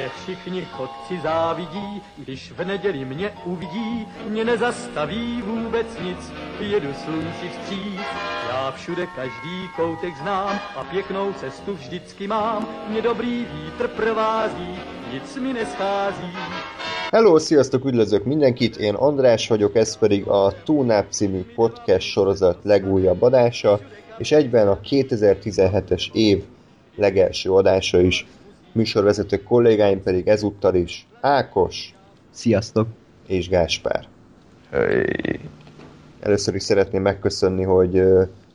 Mě všichni chodci závidí, když v neděli mě uvidí, mě nezastaví vůbec nic, jedu slunci vstříc. Já všude každý koutek znám a pěknou cestu vždycky mám, mě dobrý vítr provází, nic mi neschází. Hello, sziasztok, üdvözlök mindenkit, én András vagyok, ez pedig a Túnáp című podcast sorozat legújabb adása, és egyben a 2017-es év legelső adása is. Műsorvezető kollégáim pedig ezúttal is Ákos. Sziasztok! És Gáspár. Hey. Először is szeretném megköszönni, hogy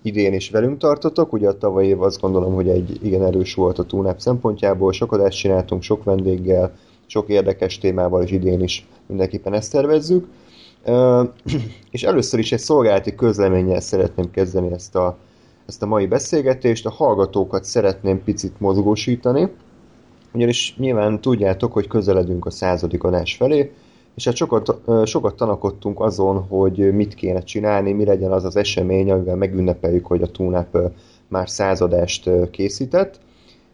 idén is velünk tartotok. Ugye a tavalyi év azt gondolom, hogy egy igen erős volt a túlnáp szempontjából. Sok adást csináltunk, sok vendéggel, sok érdekes témával, és idén is mindenképpen ezt tervezzük. és először is egy szolgálati közleménnyel szeretném kezdeni ezt a, ezt a mai beszélgetést. A hallgatókat szeretném picit mozgósítani, ugyanis nyilván tudjátok, hogy közeledünk a századik adás felé, és hát sokat, sokat tanakodtunk azon, hogy mit kéne csinálni, mi legyen az az esemény, amivel megünnepeljük, hogy a túnáp már századást készített,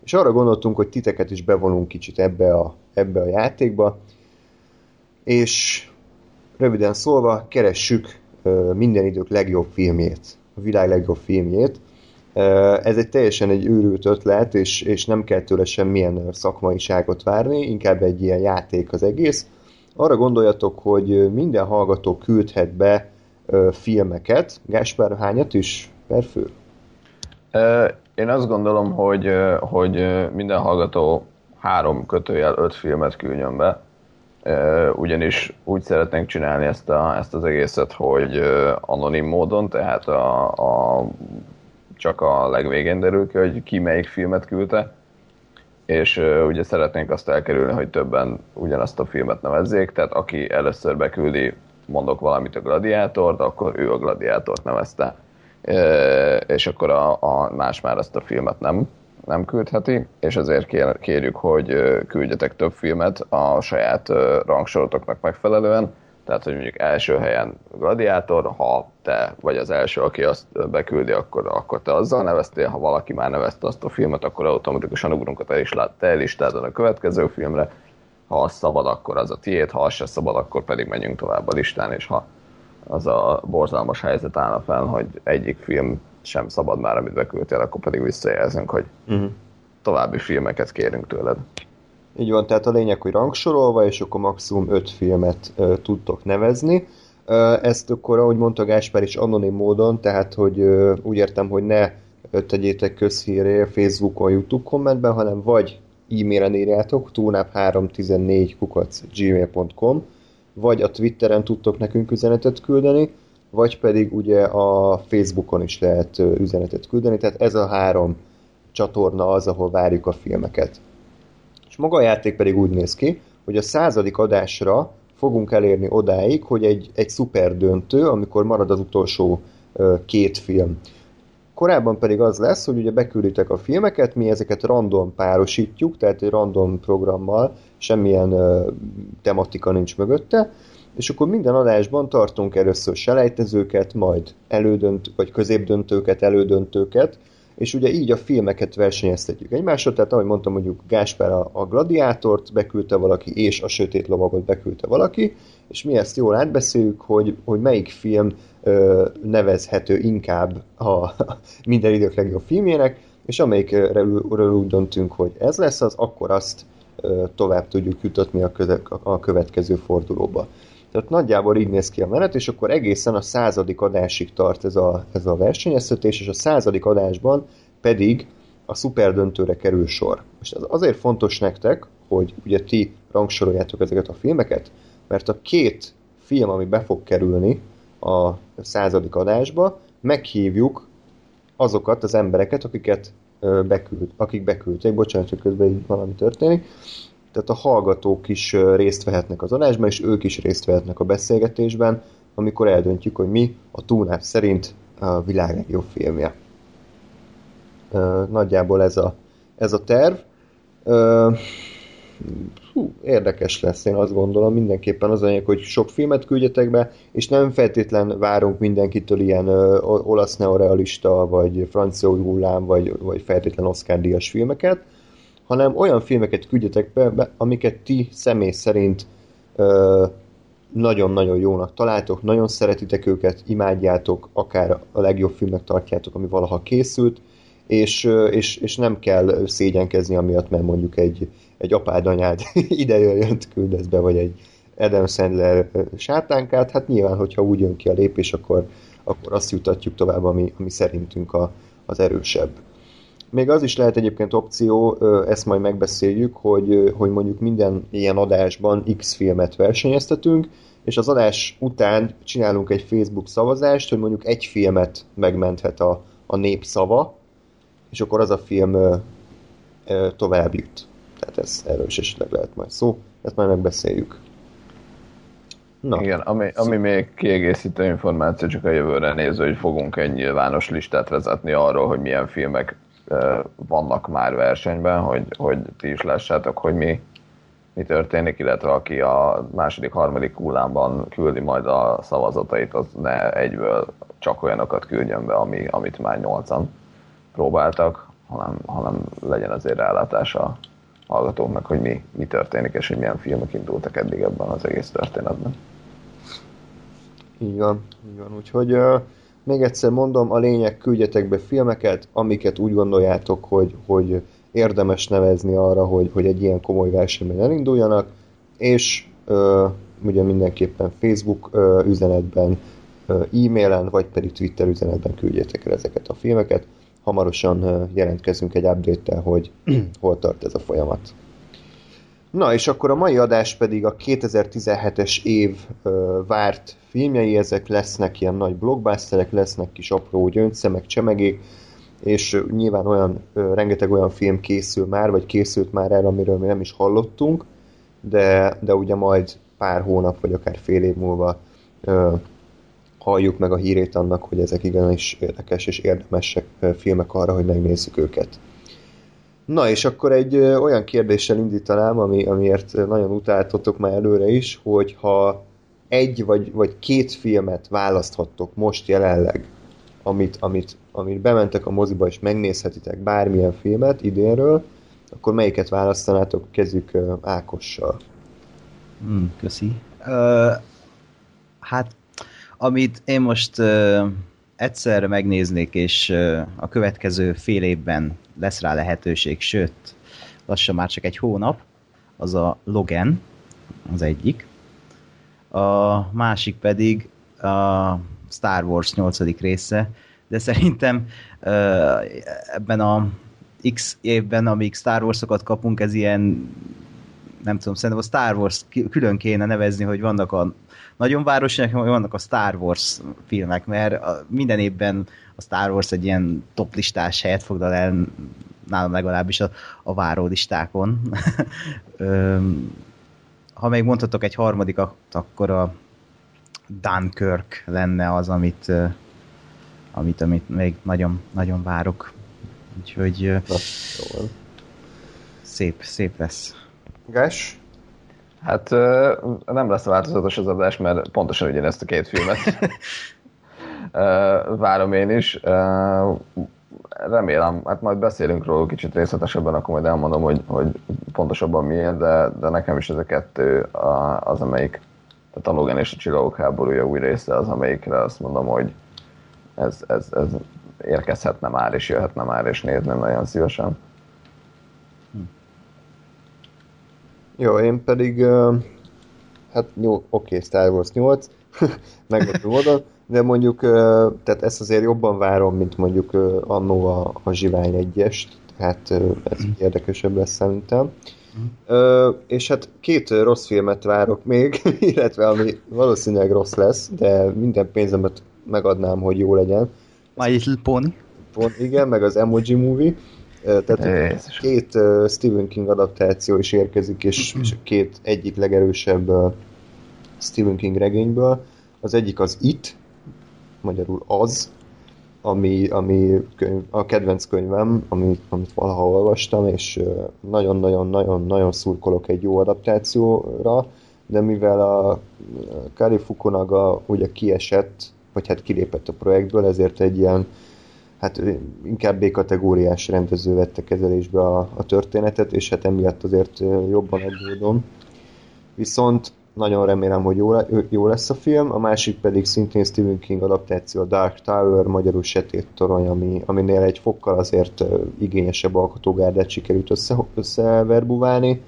és arra gondoltunk, hogy titeket is bevonunk kicsit ebbe a, ebbe a játékba, és röviden szólva keressük minden idők legjobb filmjét, a világ legjobb filmjét, ez egy teljesen egy őrült ötlet, és, és nem kell tőle semmilyen szakmaiságot várni, inkább egy ilyen játék az egész. Arra gondoljatok, hogy minden hallgató küldhet be filmeket. Gáspár, hányat is per fő? Én azt gondolom, hogy, hogy minden hallgató három kötőjel öt filmet küldjön be, ugyanis úgy szeretnénk csinálni ezt, a, ezt az egészet, hogy anonim módon, tehát a, a csak a legvégén derül ki, hogy ki melyik filmet küldte, és uh, ugye szeretnénk azt elkerülni, hogy többen ugyanazt a filmet nevezzék, tehát aki először beküldi, mondok valamit a gladiátort, akkor ő a gladiátort nevezte, uh, és akkor a, a más már ezt a filmet nem, nem küldheti, és ezért kér, kérjük, hogy küldjetek több filmet a saját rangsorotoknak megfelelően, tehát, hogy mondjuk első helyen gladiátor, ha te vagy az első, aki azt beküldi, akkor, akkor te azzal neveztél, ha valaki már nevezte azt a filmet, akkor automatikusan ugrunk a te listádon a következő filmre, ha az szabad, akkor az a tiéd, ha az se szabad, akkor pedig menjünk tovább a listán, és ha az a borzalmas helyzet állna fel, hogy egyik film sem szabad már, amit beküldtél, akkor pedig visszajelzünk, hogy uh-huh. további filmeket kérünk tőled. Így van, tehát a lényeg, hogy rangsorolva, és akkor maximum 5 filmet uh, tudtok nevezni. Uh, ezt akkor, ahogy mondta Gáspár is, anonim módon, tehát hogy uh, úgy értem, hogy ne tegyétek közhíré Facebookon, Youtube kommentben, hanem vagy e-mailen írjátok, túnáp314 kukac gmail.com, vagy a Twitteren tudtok nekünk üzenetet küldeni, vagy pedig ugye a Facebookon is lehet üzenetet küldeni, tehát ez a három csatorna az, ahol várjuk a filmeket. Maga a játék pedig úgy néz ki, hogy a századik adásra fogunk elérni odáig, hogy egy, egy szuper döntő, amikor marad az utolsó uh, két film. Korábban pedig az lesz, hogy ugye bekülditek a filmeket, mi ezeket random párosítjuk, tehát egy random programmal, semmilyen uh, tematika nincs mögötte, és akkor minden adásban tartunk először selejtezőket, majd elődönt, vagy középdöntőket, elődöntőket, és ugye így a filmeket versenyeztetjük egymásra, tehát ahogy mondtam, mondjuk Gáspár a, a Gladiátort beküldte valaki, és a Sötét Lovagot beküldte valaki, és mi ezt jól átbeszéljük, hogy, hogy melyik film ö, nevezhető inkább a minden idők legjobb filmjének, és amelyikről úgy döntünk, hogy ez lesz az, akkor azt ö, tovább tudjuk jutatni a, köze, a következő fordulóba. Tehát nagyjából így néz ki a menet, és akkor egészen a századik adásig tart ez a, ez a versenyeztetés, és a századik adásban pedig a szuperdöntőre kerül sor. Most ez azért fontos nektek, hogy ugye ti rangsoroljátok ezeket a filmeket, mert a két film, ami be fog kerülni a századik adásba, meghívjuk azokat az embereket, akiket beküld, akik beküldték, bocsánat, hogy közben valami történik, tehát a hallgatók is részt vehetnek az adásban, és ők is részt vehetnek a beszélgetésben, amikor eldöntjük, hogy mi a túlnáp szerint a világ legjobb filmje. Nagyjából ez a, ez a terv. Hú, érdekes lesz, én azt gondolom, mindenképpen az anyag, hogy sok filmet küldjetek be, és nem feltétlen várunk mindenkitől ilyen ö, olasz neorealista, vagy francia hullám, vagy, vagy feltétlen Oscar-díjas filmeket, hanem olyan filmeket küldjetek be, amiket ti személy szerint ö, nagyon-nagyon jónak találtok, nagyon szeretitek őket, imádjátok, akár a legjobb filmnek tartjátok, ami valaha készült, és, és, és nem kell szégyenkezni amiatt, mert mondjuk egy, egy apád anyád ide jöjjön, küldesz be, vagy egy Adam Sandler sátánkát, hát nyilván, hogyha úgy jön ki a lépés, akkor, akkor azt jutatjuk tovább, ami, ami szerintünk a, az erősebb. Még az is lehet egyébként opció, ezt majd megbeszéljük, hogy, hogy mondjuk minden ilyen adásban X filmet versenyeztetünk, és az adás után csinálunk egy Facebook szavazást, hogy mondjuk egy filmet megmenthet a, a népszava, és akkor az a film ö, ö, tovább jut. Tehát ez erről is esetleg lehet majd szó, ezt majd megbeszéljük. Na. Igen, ami, ami még kiegészítő információ csak a jövőre néző, hogy fogunk egy nyilvános listát vezetni arról, hogy milyen filmek vannak már versenyben, hogy, hogy ti is lássátok, hogy mi, mi történik, illetve aki a második, harmadik hullámban küldi majd a szavazatait, az ne egyből csak olyanokat küldjön be, ami, amit már nyolcan próbáltak, hanem, hanem legyen azért rálátás a hallgatóknak, hogy mi, mi történik, és hogy milyen filmek indultak eddig ebben az egész történetben. Így van. Úgyhogy uh, még egyszer mondom, a lényeg küldjetek be filmeket, amiket úgy gondoljátok, hogy, hogy érdemes nevezni arra, hogy, hogy egy ilyen komoly versenyben elinduljanak, és uh, ugye mindenképpen Facebook uh, üzenetben, uh, e-mailen, vagy pedig Twitter üzenetben küldjétek el ezeket a filmeket. Hamarosan uh, jelentkezünk egy update hogy hol tart ez a folyamat. Na, és akkor a mai adás pedig a 2017-es év ö, várt filmjei, ezek lesznek ilyen nagy blockbusterek, lesznek kis apró gyöngyszemek, csemegék, és nyilván olyan, ö, rengeteg olyan film készül már, vagy készült már el, amiről mi nem is hallottunk, de, de ugye majd pár hónap, vagy akár fél év múlva ö, halljuk meg a hírét annak, hogy ezek igenis érdekes és érdemesek filmek arra, hogy megnézzük őket. Na, és akkor egy olyan kérdéssel indítanám, ami, amiért nagyon utáltatok már előre is, hogy ha egy vagy, vagy két filmet választhattok most jelenleg, amit, amit, amit bementek a moziba és megnézhetitek bármilyen filmet idénről, akkor melyiket választanátok uh, Ákossal? Mm, köszi. Uh, hát, amit én most uh, egyszerre megnéznék, és a következő fél évben lesz rá lehetőség, sőt, lassan már csak egy hónap, az a Logan, az egyik. A másik pedig a Star Wars 8. része, de szerintem ebben a X évben, amíg Star Wars-okat kapunk, ez ilyen nem tudom, szerintem a Star Wars külön kéne nevezni, hogy vannak a nagyon városiak, vannak a Star Wars filmek, mert minden évben a Star Wars egy ilyen top listás helyet foglal el, nálam legalábbis a, a várólistákon. ha még mondhatok egy harmadikat, akkor a Dunkirk lenne az, amit, amit, amit még nagyon, nagyon várok. Úgyhogy Na, szép, szép lesz. Gás? Hát nem lesz változatos az adás, mert pontosan ugyanezt a két filmet várom én is. Remélem, hát majd beszélünk róla kicsit részletesebben, akkor majd elmondom, hogy, hogy pontosabban miért, de, de nekem is ez a kettő az, amelyik, tehát a Logan és a Csillagok háborúja új része az, amelyikre azt mondom, hogy ez, ez, ez érkezhetne már, és jöhetne már, és nézném nagyon szívesen. Jó, én pedig, uh, hát jó, oké, okay, Star Wars 8, meglepő módon, de mondjuk, uh, tehát ezt azért jobban várom, mint mondjuk uh, annó a, a Zsivány egyest, tehát uh, ez mm. érdekesebb lesz szerintem. Mm. Uh, és hát két rossz filmet várok még, illetve ami valószínűleg rossz lesz, de minden pénzemet megadnám, hogy jó legyen. My Little Pony. Pont, igen, meg az Emoji Movie. Tehát Jézus. két Stephen King adaptáció is érkezik, és, és két egyik legerősebb Stephen King regényből. Az egyik az It, magyarul az, ami, ami könyv, a kedvenc könyvem, amit, amit valaha olvastam, és nagyon-nagyon-nagyon-nagyon szurkolok egy jó adaptációra, de mivel a Kari Fukunaga ugye kiesett, vagy hát kilépett a projektből, ezért egy ilyen hát inkább B-kategóriás rendező vette kezelésbe a, a történetet, és hát emiatt azért jobban aggódom. Viszont nagyon remélem, hogy jó, jó lesz a film, a másik pedig szintén Stephen King adaptáció, a Dark Tower, magyarul Sötét Torony, ami, aminél egy fokkal azért igényesebb alkotógárdát sikerült össze, összeverbuválni,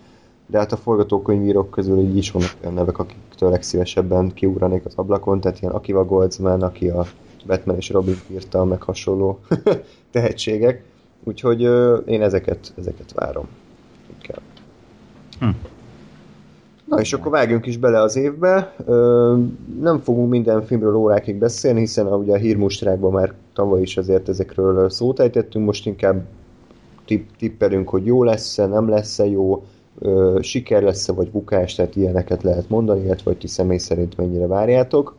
de hát a forgatókönyvírók közül így is vannak olyan nevek, akiktől legszívesebben kiugranék az ablakon, tehát ilyen Akiva Goldsman, aki a Batman és Robin írta, meg hasonló tehetségek. Úgyhogy ö, én ezeket, ezeket várom. Inkább. Hm. Na és akkor vágjunk is bele az évbe. Ö, nem fogunk minden filmről órákig beszélni, hiszen a, ugye a hírmustrákban már tavaly is azért ezekről szót ejtettünk, most inkább tipp, tippelünk, hogy jó lesz-e, nem lesz-e jó, ö, siker lesz-e, vagy bukás, tehát ilyeneket lehet mondani, illetve hogy ti személy szerint mennyire várjátok.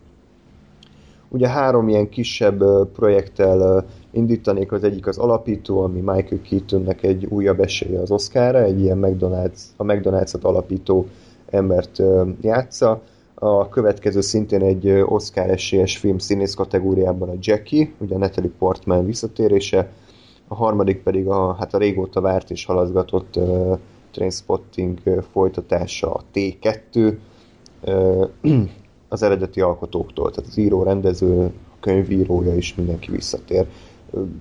Ugye három ilyen kisebb projekttel indítanék, az egyik az alapító, ami Michael Keatonnek egy újabb esélye az Oscarra, egy ilyen McDonald's, a McDonald's-ot alapító embert játsza. A következő szintén egy Oscar esélyes film színész kategóriában a Jackie, ugye a Natalie Portman visszatérése, a harmadik pedig a, hát a régóta várt és halaszgatott uh, Trainspotting folytatása, a T2, uh, az eredeti alkotóktól, tehát az író, rendező, a könyvírója is mindenki visszatér.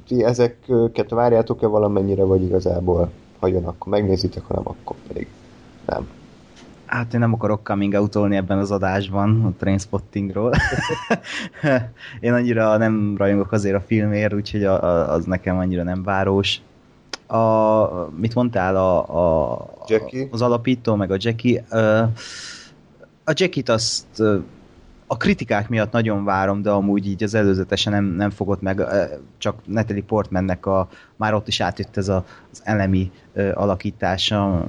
Ti ezeket várjátok-e valamennyire, vagy igazából, ha jön, akkor megnézitek, ha nem, akkor pedig nem. Hát én nem akarok coming out ebben az adásban, a Trainspottingról. én annyira nem rajongok azért a filmért, úgyhogy a, a, az nekem annyira nem város. A, mit mondtál? A, a, Jackie? Az alapító, meg a Jackie. Ö, A Jackie-t azt a kritikák miatt nagyon várom, de amúgy így az előzetesen nem, nem fogott meg, csak Natalie Portmannek a, már ott is átjött ez a, az elemi alakítása,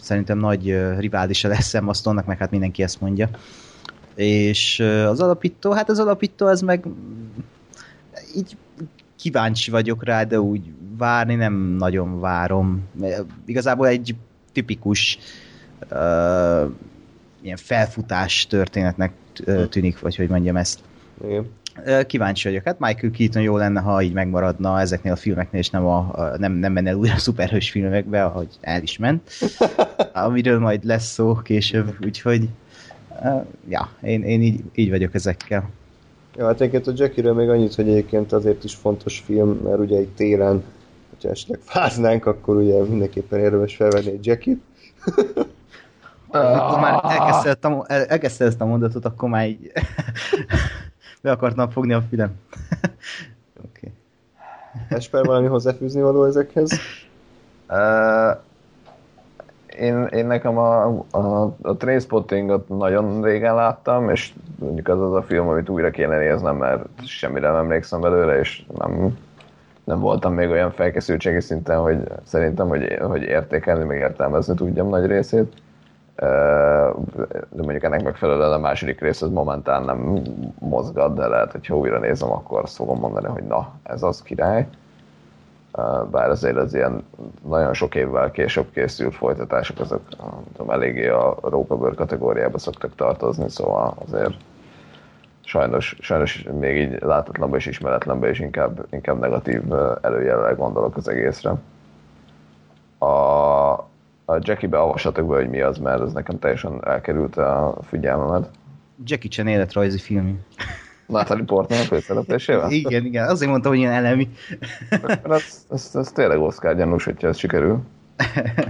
szerintem nagy riválisa lesz Sam Astonnak, meg hát mindenki ezt mondja. És az alapító, hát az alapító ez meg így kíváncsi vagyok rá, de úgy várni nem nagyon várom. Igazából egy tipikus ö, ilyen felfutás történetnek ö, tűnik, vagy hogy mondjam ezt. Igen. Kíváncsi vagyok. Hát Michael Keaton jó lenne, ha így megmaradna ezeknél a filmeknél, és nem, a, nem, nem menne újra a szuperhős filmekbe, ahogy el is ment. Amiről majd lesz szó később, úgyhogy ja, én, én így, így vagyok ezekkel. Ja, hát egyébként a Jackie-ről még annyit, hogy egyébként azért is fontos film, mert ugye egy télen, hogyha esetleg fáznánk, akkor ugye mindenképpen érdemes felvenni egy Jackie-t. Akkor már elkezdte, ezt a, el- elkezdte ezt a mondatot, akkor már így be akartam fogni a fülem. Oké. Esper valami hozzáfűzni való ezekhez? Uh, én, én nekem a, a, a Trainspottingot nagyon régen láttam, és mondjuk az az a film, amit újra kéne néznem, mert semmire nem emlékszem belőle, és nem, nem voltam még olyan felkészültségi szinten, hogy szerintem, hogy, hogy értékelni, meg értelmezni tudjam nagy részét. De mondjuk ennek megfelelően a második rész az momentán nem mozgat, de lehet, hogy ha újra nézem, akkor azt fogom mondani, hogy na, ez az király. Bár azért az ilyen nagyon sok évvel később készült folytatások, azok tudom, eléggé a rókabőr kategóriába szoktak tartozni, szóval azért sajnos, sajnos még így látatlanba és ismeretlenbe és inkább, inkább negatív előjellel gondolok az egészre. A, a Jackie-be avassatok be, hogy mi az, mert ez nekem teljesen elkerült a figyelmemet. Jackie Chan életrajzi film. Natalie Portman főszereplésével? Igen, igen, azért mondtam, hogy ilyen elemi. ez, ez, ez tényleg Oscar gyanús, hogyha ez sikerül.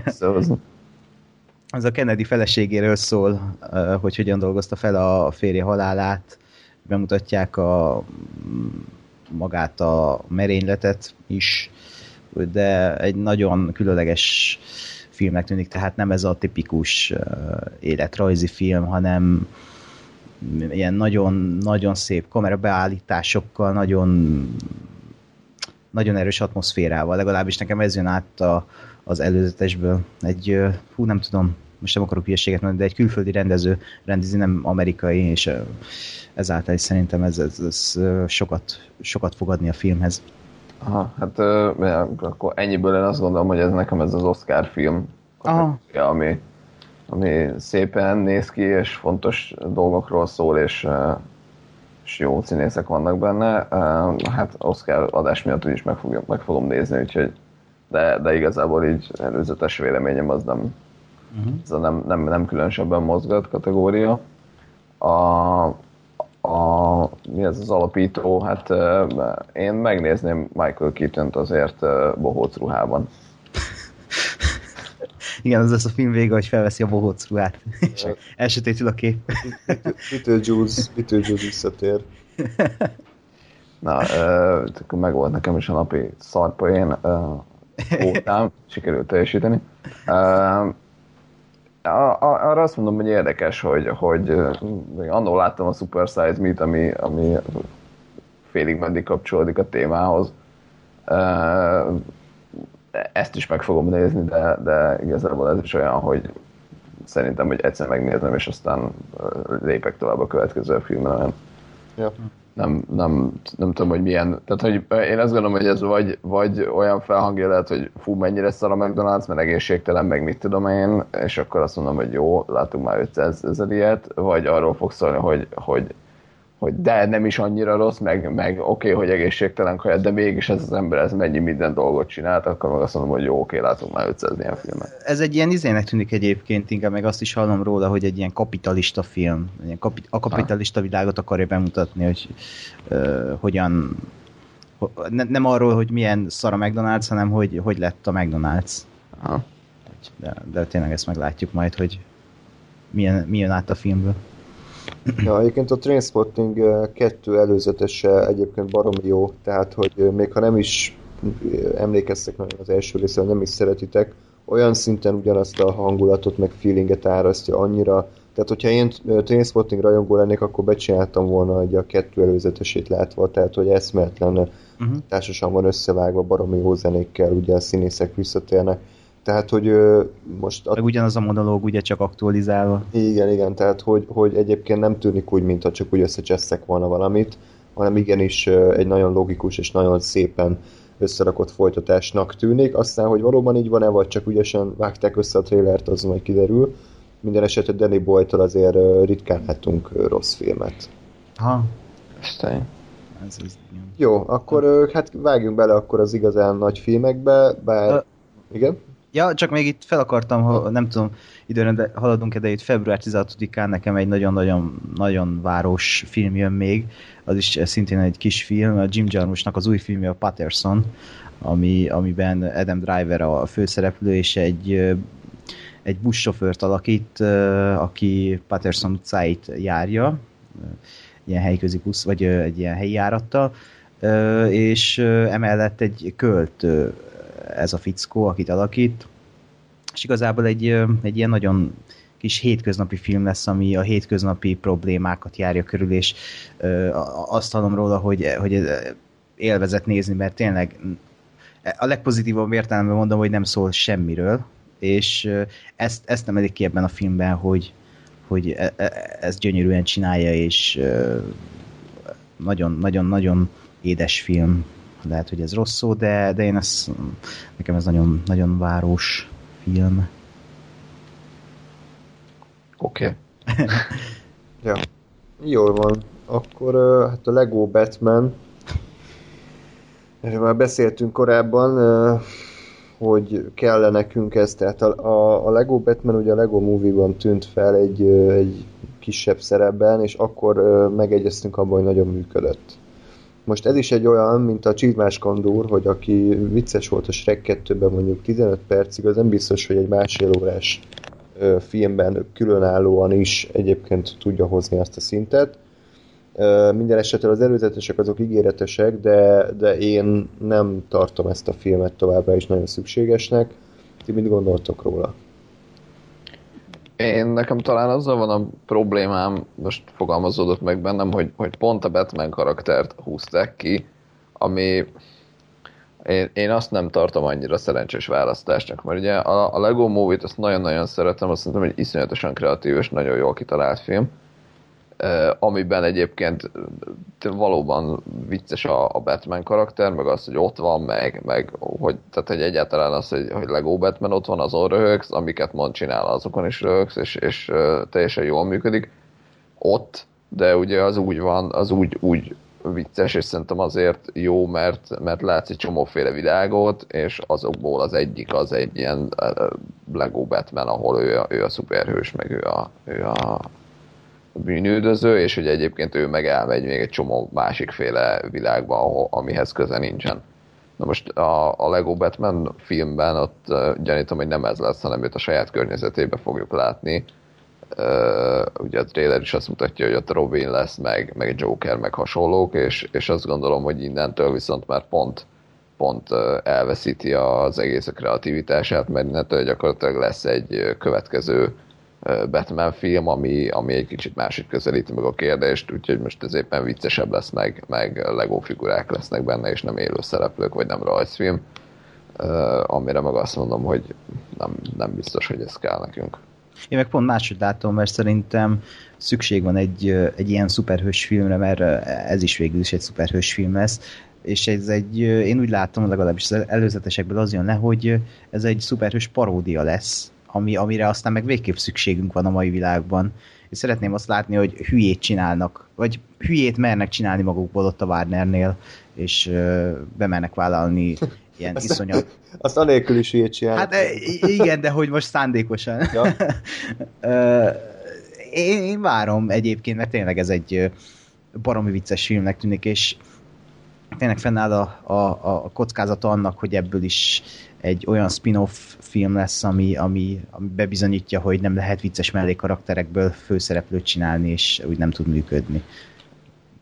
Összehozni. Ez a Kennedy feleségéről szól, ö, hogy hogyan dolgozta fel a férje halálát, bemutatják a magát a merényletet is, de egy nagyon különleges filmnek tűnik, tehát nem ez a tipikus életrajzi film, hanem ilyen nagyon, nagyon szép kamerabeállításokkal, nagyon nagyon erős atmoszférával, legalábbis nekem ez jön át a, az előzetesből. Egy, hú, nem tudom, most nem akarok hülyeséget mondani, de egy külföldi rendező rendezi, nem amerikai, és ezáltal is szerintem ez, ez, ez sokat, sokat fog adni a filmhez. Aha, hát ö, akkor ennyiből én azt gondolom, hogy ez nekem ez az Oscar film, ja, ami, ami szépen néz ki, és fontos dolgokról szól, és, és jó színészek vannak benne. Hát Oscar adás miatt úgyis meg, fogom, meg fogom nézni, úgyhogy de, de igazából így előzetes véleményem az nem, uh-huh. ez a nem, nem, nem különösebben mozgat kategória. A, a, mi ez az alapító? Hát én megnézném Michael keaton azért bohóc ruhában. Igen, az lesz a film vége, hogy felveszi a bohóc ruhát, és elsötétül a kép. Beetlejuice, Beetlejuice visszatér. Na, uh, meg volt nekem is a napi szarpoén, uh, ótám, sikerült teljesíteni. Uh, arra azt mondom, hogy érdekes, hogy, hogy annól láttam a Super Size Meet, ami, ami félig meddig kapcsolódik a témához. Ezt is meg fogom nézni, de, de igazából ez is olyan, hogy szerintem, hogy egyszer megnézem, és aztán lépek tovább a következő filmre. Ja nem, nem, nem tudom, hogy milyen, tehát hogy én azt gondolom, hogy ez vagy, vagy olyan felhangja lehet, hogy fú, mennyire szar a McDonald's, mert egészségtelen, meg mit tudom én, és akkor azt mondom, hogy jó, látunk már 500 ezer ilyet, vagy arról fog szólni, hogy, hogy hogy de nem is annyira rossz, meg, meg oké, okay, hogy egészségtelen kaja, de mégis ez az ember ez mennyi minden dolgot csinált, akkor meg azt mondom, hogy jó, oké, okay, látunk már 500 ilyen filmet. Ez egy ilyen izének tűnik egyébként, inkább meg azt is hallom róla, hogy egy ilyen kapitalista film, ilyen kapi, a kapitalista világot akarja bemutatni, hogy uh, hogyan ne, nem arról, hogy milyen szar a McDonald's, hanem hogy hogy lett a McDonald's. Aha. De, de tényleg ezt meglátjuk majd, hogy milyen, milyen át a filmből. Ja, egyébként a Trainspotting 2 előzetese egyébként baromi jó, tehát hogy még ha nem is emlékeztek nagyon az első részre, nem is szeretitek, olyan szinten ugyanazt a hangulatot meg feelinget árasztja annyira, tehát hogyha én Trainspotting rajongó lennék, akkor becsináltam volna hogy a kettő előzetesét látva, tehát hogy eszméletlen uh-huh. társasan van összevágva baromi jó zenékkel, ugye a színészek visszatérnek tehát, hogy most... A... Meg ugyanaz a monológ ugye csak aktualizálva. Igen, igen, tehát hogy, hogy egyébként nem tűnik úgy, mintha csak úgy összecsesztek volna valamit, hanem igenis egy nagyon logikus és nagyon szépen összerakott folytatásnak tűnik. Aztán, hogy valóban így van-e, vagy csak ügyesen vágták össze a trailert, az majd kiderül. Minden esetre Danny boyle azért ritkán látunk rossz filmet. Ha. Aztán. Ez, ez jó, akkor hát vágjunk bele akkor az igazán nagy filmekbe, bár... A... Igen? Ja, csak még itt fel akartam, ha nem tudom, időre de haladunk de itt február 16-án nekem egy nagyon-nagyon nagyon város film jön még, az is szintén egy kis film, a Jim Jarmuschnak az új filmje a Patterson, ami, amiben Adam Driver a főszereplő, és egy egy buszsofőrt alakít, aki Patterson utcáit járja, ilyen helyközi busz, vagy egy ilyen helyi járattal, és emellett egy költő ez a fickó, akit alakít, és igazából egy, egy ilyen nagyon kis hétköznapi film lesz, ami a hétköznapi problémákat járja körül, és ö, azt hallom róla, hogy, hogy élvezet nézni, mert tényleg a legpozitívabb értelemben mondom, hogy nem szól semmiről, és ezt, ezt emelik ki ebben a filmben, hogy, hogy e, e, ez gyönyörűen csinálja, és nagyon-nagyon-nagyon édes film lehet, hogy ez rossz szó, de, de én ezt, nekem ez nagyon, nagyon város film. Oké. Okay. ja. Jól van. Akkor hát a Lego Batman erről már beszéltünk korábban, hogy kell nekünk ez, tehát a, a, a Lego Batman ugye a Lego Movie-ban tűnt fel egy, egy kisebb szerepben, és akkor megegyeztünk abban, hogy nagyon működött. Most ez is egy olyan, mint a Csizmás Kandúr, hogy aki vicces volt a Shrek 2-ben mondjuk 15 percig, az nem biztos, hogy egy másfél órás filmben különállóan is egyébként tudja hozni azt a szintet. Minden esetre az előzetesek azok ígéretesek, de, de én nem tartom ezt a filmet továbbra is nagyon szükségesnek. Ti mit gondoltok róla? Én nekem talán azzal van a problémám, most fogalmazódott meg bennem, hogy, hogy pont a Batman karaktert húzták ki, ami én, én azt nem tartom annyira szerencsés választásnak, mert ugye a, a Lego Movie-t azt nagyon-nagyon szeretem, azt szerintem egy iszonyatosan kreatív és nagyon jól kitalált film amiben egyébként valóban vicces a, a Batman karakter, meg az, hogy ott van, meg, meg hogy, tehát, hogy egyáltalán az, hogy, hogy Lego Batman ott van, azon röhögsz, amiket mond csinál, azokon is röhögsz, és, és teljesen jól működik. Ott de ugye az úgy van, az úgy, úgy vicces, és szerintem azért jó, mert, mert látsz egy csomóféle világot, és azokból az egyik az egy ilyen Lego Batman, ahol ő a, ő a szuperhős, meg ő a, ő a bűnüldöző, és hogy egyébként ő meg elmegy még egy csomó másikféle világba, ahol, amihez köze nincsen. Na most a, a Lego Batman filmben ott gyanítom, hogy nem ez lesz, hanem őt a saját környezetébe fogjuk látni. Uh, ugye a trailer is azt mutatja, hogy ott Robin lesz, meg, meg Joker, meg hasonlók, és, és azt gondolom, hogy innentől viszont már pont, pont elveszíti az egész a kreativitását, mert innentől gyakorlatilag lesz egy következő Batman film, ami, ami egy kicsit másik közelíti meg a kérdést, úgyhogy most ez éppen viccesebb lesz, meg, meg Lego figurák lesznek benne, és nem élő szereplők, vagy nem rajzfilm, amire meg azt mondom, hogy nem, nem biztos, hogy ez kell nekünk. Én meg pont máshogy látom, mert szerintem szükség van egy, egy ilyen szuperhős filmre, mert ez is végül is egy szuperhős film lesz, és ez egy, én úgy látom, legalábbis az előzetesekből az jön le, hogy ez egy szuperhős paródia lesz, ami, amire aztán meg végképp szükségünk van a mai világban. És szeretném azt látni, hogy hülyét csinálnak, vagy hülyét mernek csinálni magukból ott a Warnernél, és uh, bemernek vállalni ilyen azt, iszonyat... Azt anélkül is hülyét csinálnak. Hát igen, de hogy most szándékosan. Ja. uh, én, én várom egyébként, mert tényleg ez egy baromi vicces filmnek tűnik, és tényleg fennáll a, a, a kockázata annak, hogy ebből is egy olyan spin-off film lesz, ami, ami, ami bebizonyítja, hogy nem lehet vicces mellékarakterekből főszereplőt csinálni, és úgy nem tud működni.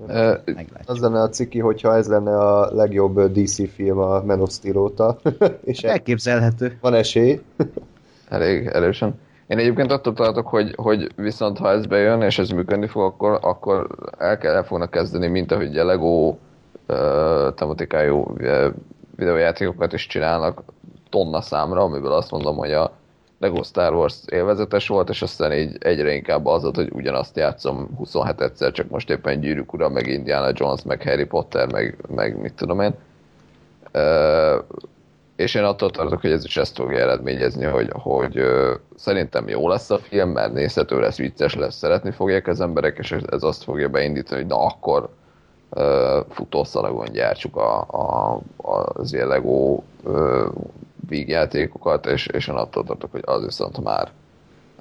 E, az lenne a ciki, hogyha ez lenne a legjobb DC film a Man of Steel óta. és Elképzelhető. Van esély. Elég erősen. Én egyébként attól tartok, hogy, hogy viszont ha ez bejön, és ez működni fog, akkor, akkor el kell el fognak kezdeni, mint ahogy a Lego tematikájú videójátékokat is csinálnak tonna számra, amiből azt mondom, hogy a Lego Star Wars élvezetes volt, és aztán így egyre inkább az, hogy ugyanazt játszom 27 egyszer, csak most éppen Gyűrűk Ura, meg Indiana Jones, meg Harry Potter, meg, meg mit tudom én. Uh, és én attól tartok, hogy ez is ezt fogja eredményezni, hogy, hogy uh, szerintem jó lesz a film, mert nézhető lesz, vicces lesz, szeretni fogják az emberek, és ez azt fogja beindítani, hogy na akkor futószalagon gyártsuk a, a, az ilyen Lego vígjátékokat, és, és én attól tartok, hogy az viszont már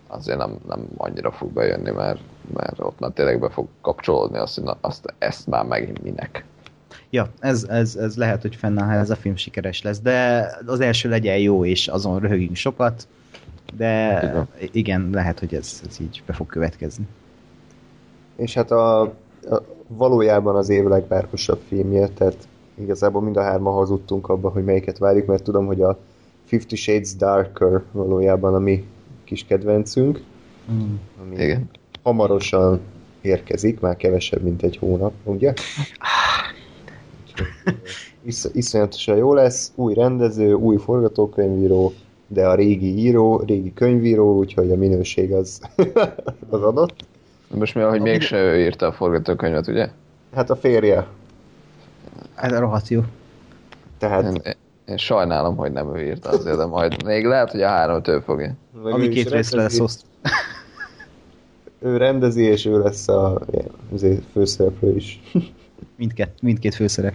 azért nem, nem annyira fog bejönni, mert, mert ott már tényleg be fog kapcsolódni azt, hogy na, azt, ezt már megint minek. Ja, ez, ez, ez lehet, hogy fennáll, ha ez a film sikeres lesz, de az első legyen jó, és azon röhögünk sokat, de igen, igen lehet, hogy ez, ez így be fog következni. És hát a, a valójában az év legpárkosabb filmje, tehát igazából mind a hárma hazudtunk abba, hogy melyiket várjuk, mert tudom, hogy a Fifty Shades Darker valójában a mi kis kedvencünk. Mm. Ami Igen. hamarosan érkezik, már kevesebb, mint egy hónap, ugye? Isz, iszonyatosan jó lesz, új rendező, új forgatókönyvíró, de a régi író, régi könyvíró, úgyhogy a minőség az, az adott. Most mi, hogy mégse ő írta a forgatókönyvet, ugye? Hát a férje. Ez a rohadt jó. Tehát én sajnálom, hogy nem ő írta azért, de majd még lehet, hogy a három ő fogja. Ami két részre lesz oszt. ő rendezi, és ő lesz a azért főszereplő is. mindkét, mindkét főszerep.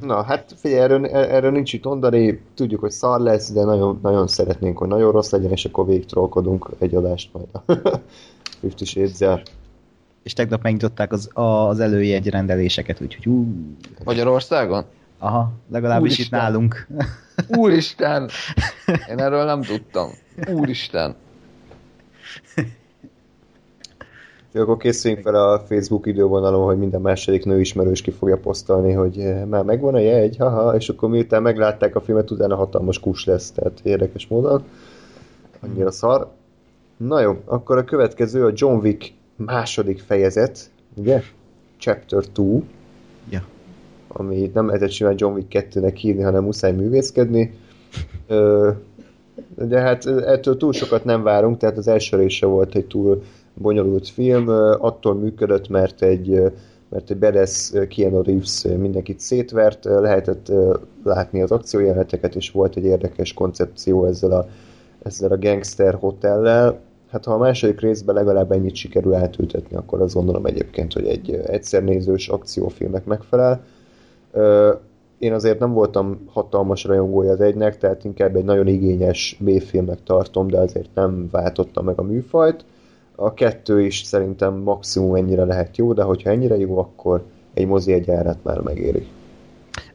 Na, hát figyelj, erről, erről nincs itt mondani, tudjuk, hogy szar lesz, de nagyon, nagyon szeretnénk, hogy nagyon rossz legyen, és akkor végig trollkodunk egy adást majd Fifty shades És tegnap megnyitották az, az előjegy rendeléseket, úgyhogy ú. Magyarországon? Aha, legalábbis Úristen. itt nálunk. Úristen! Én erről nem tudtam. Úristen! Akkor készüljünk fel a Facebook idővonalon, hogy minden második nő ismerős ki fogja posztolni, hogy eh, már megvan a jegy, haha, és akkor miután meglátták a filmet, utána hatalmas kus lesz, tehát érdekes módon. Annyira szar. Na jó, akkor a következő a John Wick második fejezet, ugye? Chapter 2 ami nem lehetett simán John Wick 2-nek hívni, hanem muszáj művészkedni. De hát ettől túl sokat nem várunk, tehát az első része volt egy túl bonyolult film, attól működött, mert egy mert egy Bedes Keanu Reeves mindenkit szétvert, lehetett látni az akciójeleneteket, és volt egy érdekes koncepció ezzel a, ezzel a gangster hotellel, hát ha a második részben legalább ennyit sikerül átültetni, akkor azt gondolom egyébként, hogy egy egyszernézős akciófilmnek megfelel. Én azért nem voltam hatalmas rajongója az egynek, tehát inkább egy nagyon igényes B-filmnek tartom, de azért nem váltotta meg a műfajt. A kettő is szerintem maximum ennyire lehet jó, de hogyha ennyire jó, akkor egy mozi egy már megéri.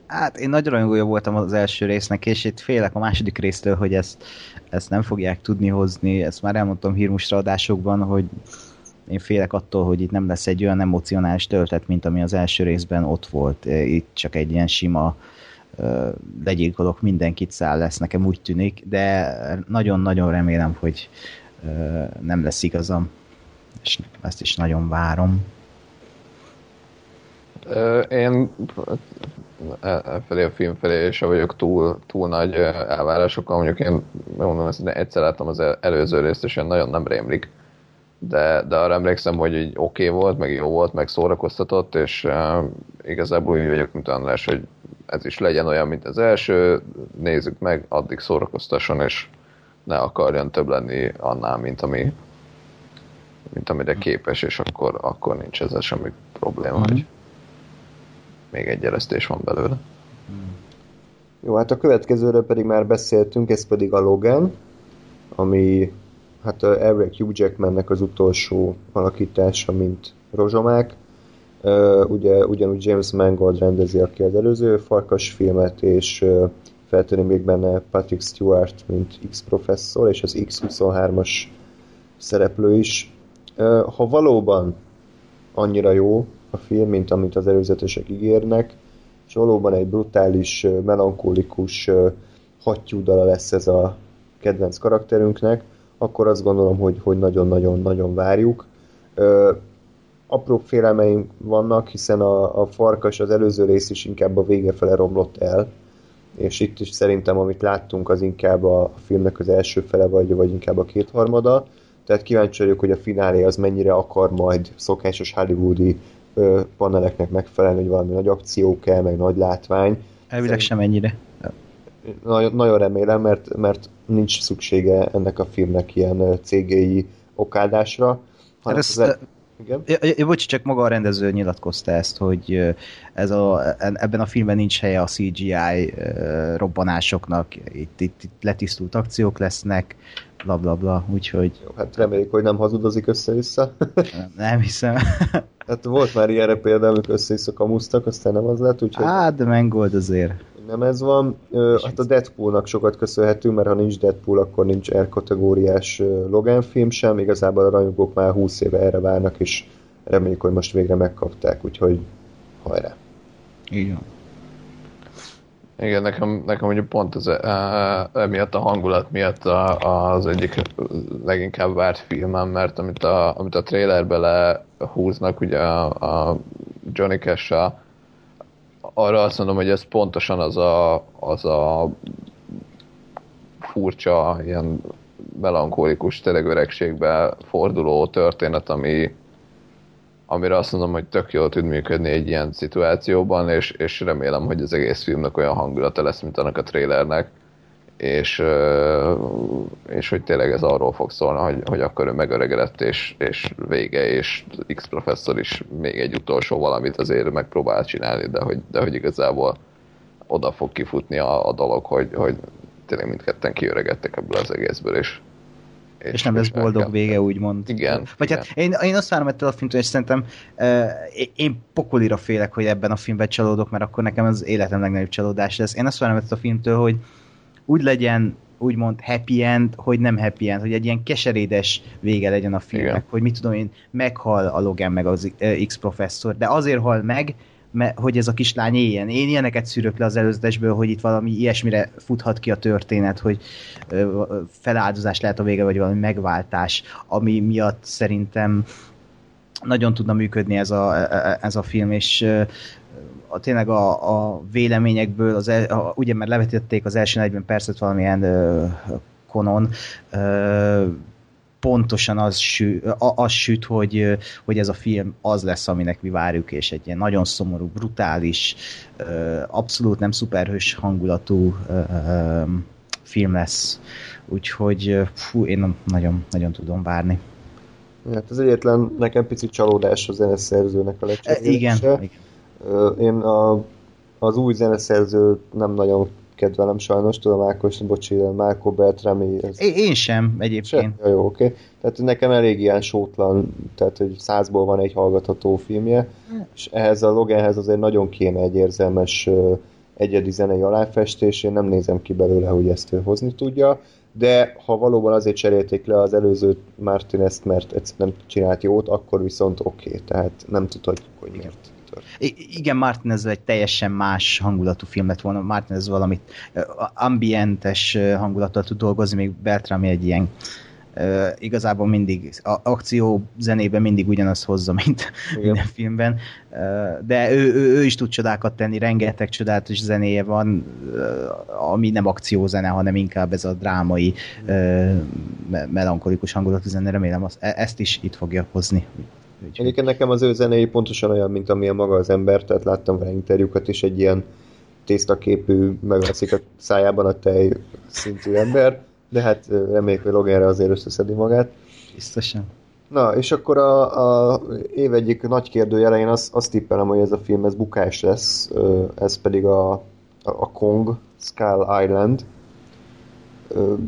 Hát én nagy rajongója voltam az első résznek, és itt félek a második résztől, hogy ezt, ezt nem fogják tudni hozni. Ezt már elmondtam hírmustra adásokban, hogy én félek attól, hogy itt nem lesz egy olyan emocionális töltet, mint ami az első részben ott volt. Itt csak egy ilyen sima legyilkolok mindenkit száll lesz, nekem úgy tűnik, de nagyon-nagyon remélem, hogy nem lesz igazam, és ezt is nagyon várom. Én e, e felé a film felé se vagyok túl, túl nagy elvárásokkal, mondjuk én mondom, ezt egyszer láttam az előző részt, és én nagyon nem rémlik, de, de arra emlékszem, hogy így oké okay volt, meg jó volt, meg szórakoztatott, és uh, igazából úgy vagyok, mint András, hogy ez is legyen olyan, mint az első, nézzük meg, addig szórakoztasson, és ne akarjon több lenni annál, mint ami mint amire képes, és akkor, akkor nincs ezzel semmi probléma, mm-hmm. hogy még egy eresztés van belőle. Jó, hát a következőről pedig már beszéltünk, ez pedig a Logan, ami hát Eric Hugh Jackmannek az utolsó alakítása, mint rozsomák. Ugye, ugyanúgy James Mangold rendezi, aki az előző farkas filmet, és uh, feltűnik még benne Patrick Stewart, mint X-professzor, és az X-23-as szereplő is. Ha valóban annyira jó, a film, mint amit az előzetesek ígérnek, és valóban egy brutális, melankolikus hattyúdala lesz ez a kedvenc karakterünknek, akkor azt gondolom, hogy, hogy nagyon-nagyon-nagyon várjuk. Ö, apró félelmeim vannak, hiszen a, a farkas az előző rész is inkább a vége fele romlott el, és itt is szerintem, amit láttunk, az inkább a filmnek az első fele, vagy, vagy inkább a kétharmada. Tehát kíváncsi vagyok, hogy a finálé az mennyire akar majd szokásos hollywoodi paneleknek megfelelni, hogy valami nagy akció kell, meg nagy látvány. Elvileg sem ennyire. Nagyon, nagyon remélem, mert, mert nincs szüksége ennek a filmnek ilyen CGI okádásra. Ezt, ez, igen? Ja, bocs, csak maga a rendező nyilatkozta ezt, hogy ez a, ebben a filmben nincs helye a CGI robbanásoknak, itt, itt, itt letisztult akciók lesznek, bla bla bla, úgyhogy... Jó, hát reméljük, hogy nem hazudozik össze-vissza. nem hiszem. hát volt már ilyenre példa, amikor össze-vissza kamusztak, aztán nem az lett, úgyhogy... Á, de Mangold azért. Nem ez van. Ö, hát a Deadpoolnak sokat köszönhetünk, mert ha nincs Deadpool, akkor nincs R kategóriás Logan film sem. Igazából a rajongók már 20 éve erre várnak, és reméljük, hogy most végre megkapták, úgyhogy hajrá. Így van. Igen, nekem, nekem mondjuk pont az, e, emiatt a hangulat miatt a, az egyik leginkább várt filmem, mert amit a, amit a trailerbe lehúznak ugye a, a Johnny cash arra azt mondom, hogy ez pontosan az a, az a furcsa, ilyen melankolikus, tényleg öregségbe forduló történet, ami, amire azt mondom, hogy tök jól tud működni egy ilyen szituációban, és, és remélem, hogy az egész filmnek olyan hangulata lesz, mint annak a trailernek, és, és hogy tényleg ez arról fog szólni, hogy, hogy akkor ő megöregedett, és, és vége, és X professzor is még egy utolsó valamit azért megpróbál csinálni, de hogy, de hogy igazából oda fog kifutni a, a dolog, hogy, hogy tényleg mindketten kiöregettek ebből az egészből, és és, és nem lesz boldog vége, úgymond. Igen. Vagy igen. hát én, én azt várom ettől a filmtől, és szerintem uh, én pokolira félek, hogy ebben a filmben csalódok, mert akkor nekem az életem legnagyobb csalódás lesz. Én azt várom ettől a filmtől, hogy úgy legyen úgymond happy end, hogy nem happy end, hogy egy ilyen keserédes vége legyen a filmnek, Igen. hogy mit tudom én, meghal a Logan meg az X professzor, de azért hal meg, hogy ez a kislány éljen. Én ilyeneket szűrök le az előzetesből, hogy itt valami ilyesmire futhat ki a történet, hogy feláldozás lehet a vége, vagy valami megváltás, ami miatt szerintem nagyon tudna működni ez a, e, e, ez a film, és a, tényleg a, a véleményekből, az a, ugye mert levetették az első 40 percet valamilyen ö, konon, ö, pontosan az, sü, az süt, hogy, hogy ez a film az lesz, aminek mi várjuk, és egy ilyen nagyon szomorú, brutális, abszolút nem szuperhős hangulatú film lesz. Úgyhogy fú, én nagyon, nagyon tudom várni. Hát ez egyetlen nekem picit csalódás a zeneszerzőnek a lecserélése. Igen, igen. Én a, az új zeneszerzőt nem nagyon kedvelem sajnos, tudom Ákos, bocsi, Márko Beltrami. Ez... Én sem egyébként. Se? Ja, jó, oké. Okay. Tehát nekem elég ilyen sótlan, tehát hogy százból van egy hallgatható filmje, és ehhez a Loganhez azért nagyon kéne egy érzelmes egyedi zenei aláfestés, én nem nézem ki belőle, hogy ezt ő hozni tudja, de ha valóban azért cserélték le az előző Martinezt, mert egyszerűen nem csinált jót, akkor viszont oké, okay, tehát nem tudhatjuk, hogy miért. I- igen, Martinez egy teljesen más hangulatú film lett volna. Martinez valamit uh, ambientes hangulattal tud dolgozni, még Beltrami egy ilyen Uh, igazából mindig, a akció zenében mindig ugyanaz hozza, mint Igen. minden filmben, uh, de ő, ő, ő is tud csodákat tenni, rengeteg csodálatos zenéje van, uh, ami nem akciózene, hanem inkább ez a drámai, melankolikus hangulatú zene, remélem azt, e, ezt is itt fogja hozni. Úgyhogy... Egyébként nekem az ő zenéi pontosan olyan, mint amilyen maga az ember, tehát láttam vele interjúkat is, egy ilyen tésztaképű, megveszik a szájában a tej szintű ember, de hát reméljük, hogy Loganre azért összeszedi magát. Biztosan. Na, és akkor a, a év egyik nagy kérdőjele, én azt, azt tippelem, hogy ez a film ez bukás lesz, ez pedig a, a Kong, Skull Island.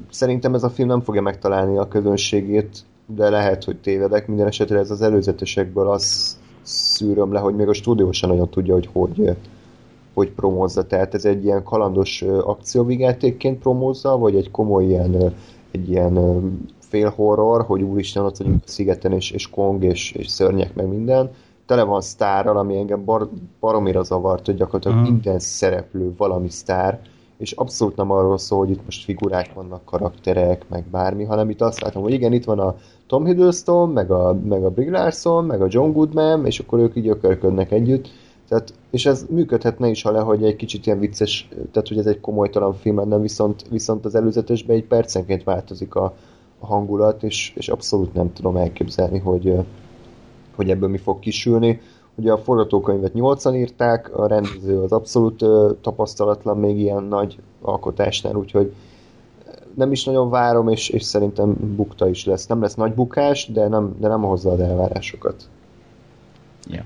Szerintem ez a film nem fogja megtalálni a közönségét, de lehet, hogy tévedek. Minden esetre ez az előzetesekből az szűröm le, hogy még a stúdió sem nagyon tudja, hogy hogy, hogy promózza. Tehát ez egy ilyen kalandos akcióvigátékként promózza, vagy egy komoly ilyen, egy ilyen fél horror, hogy úristen ott vagyunk a szigeten, és, és Kong, és, és szörnyek, meg minden. Tele van sztárral, ami engem bar, baromira zavart, hogy gyakorlatilag uh-huh. minden szereplő valami sztár, és abszolút nem arról szól, hogy itt most figurák vannak, karakterek, meg bármi, hanem itt azt látom, hogy igen, itt van a Tom Hiddleston, meg a, meg a Big Larson, meg a John Goodman, és akkor ők így ökörködnek együtt. Tehát, és ez működhetne is, ha le, hogy egy kicsit ilyen vicces, tehát hogy ez egy komolytalan film lenne, viszont, viszont az előzetesben egy percenként változik a, a hangulat, és, és abszolút nem tudom elképzelni, hogy, hogy ebből mi fog kisülni. Ugye a forgatókönyvet nyolcan írták, a rendező az abszolút tapasztalatlan még ilyen nagy alkotásnál, úgyhogy nem is nagyon várom, és, és szerintem bukta is lesz. Nem lesz nagy bukás, de nem, de nem hozza az elvárásokat. Ja.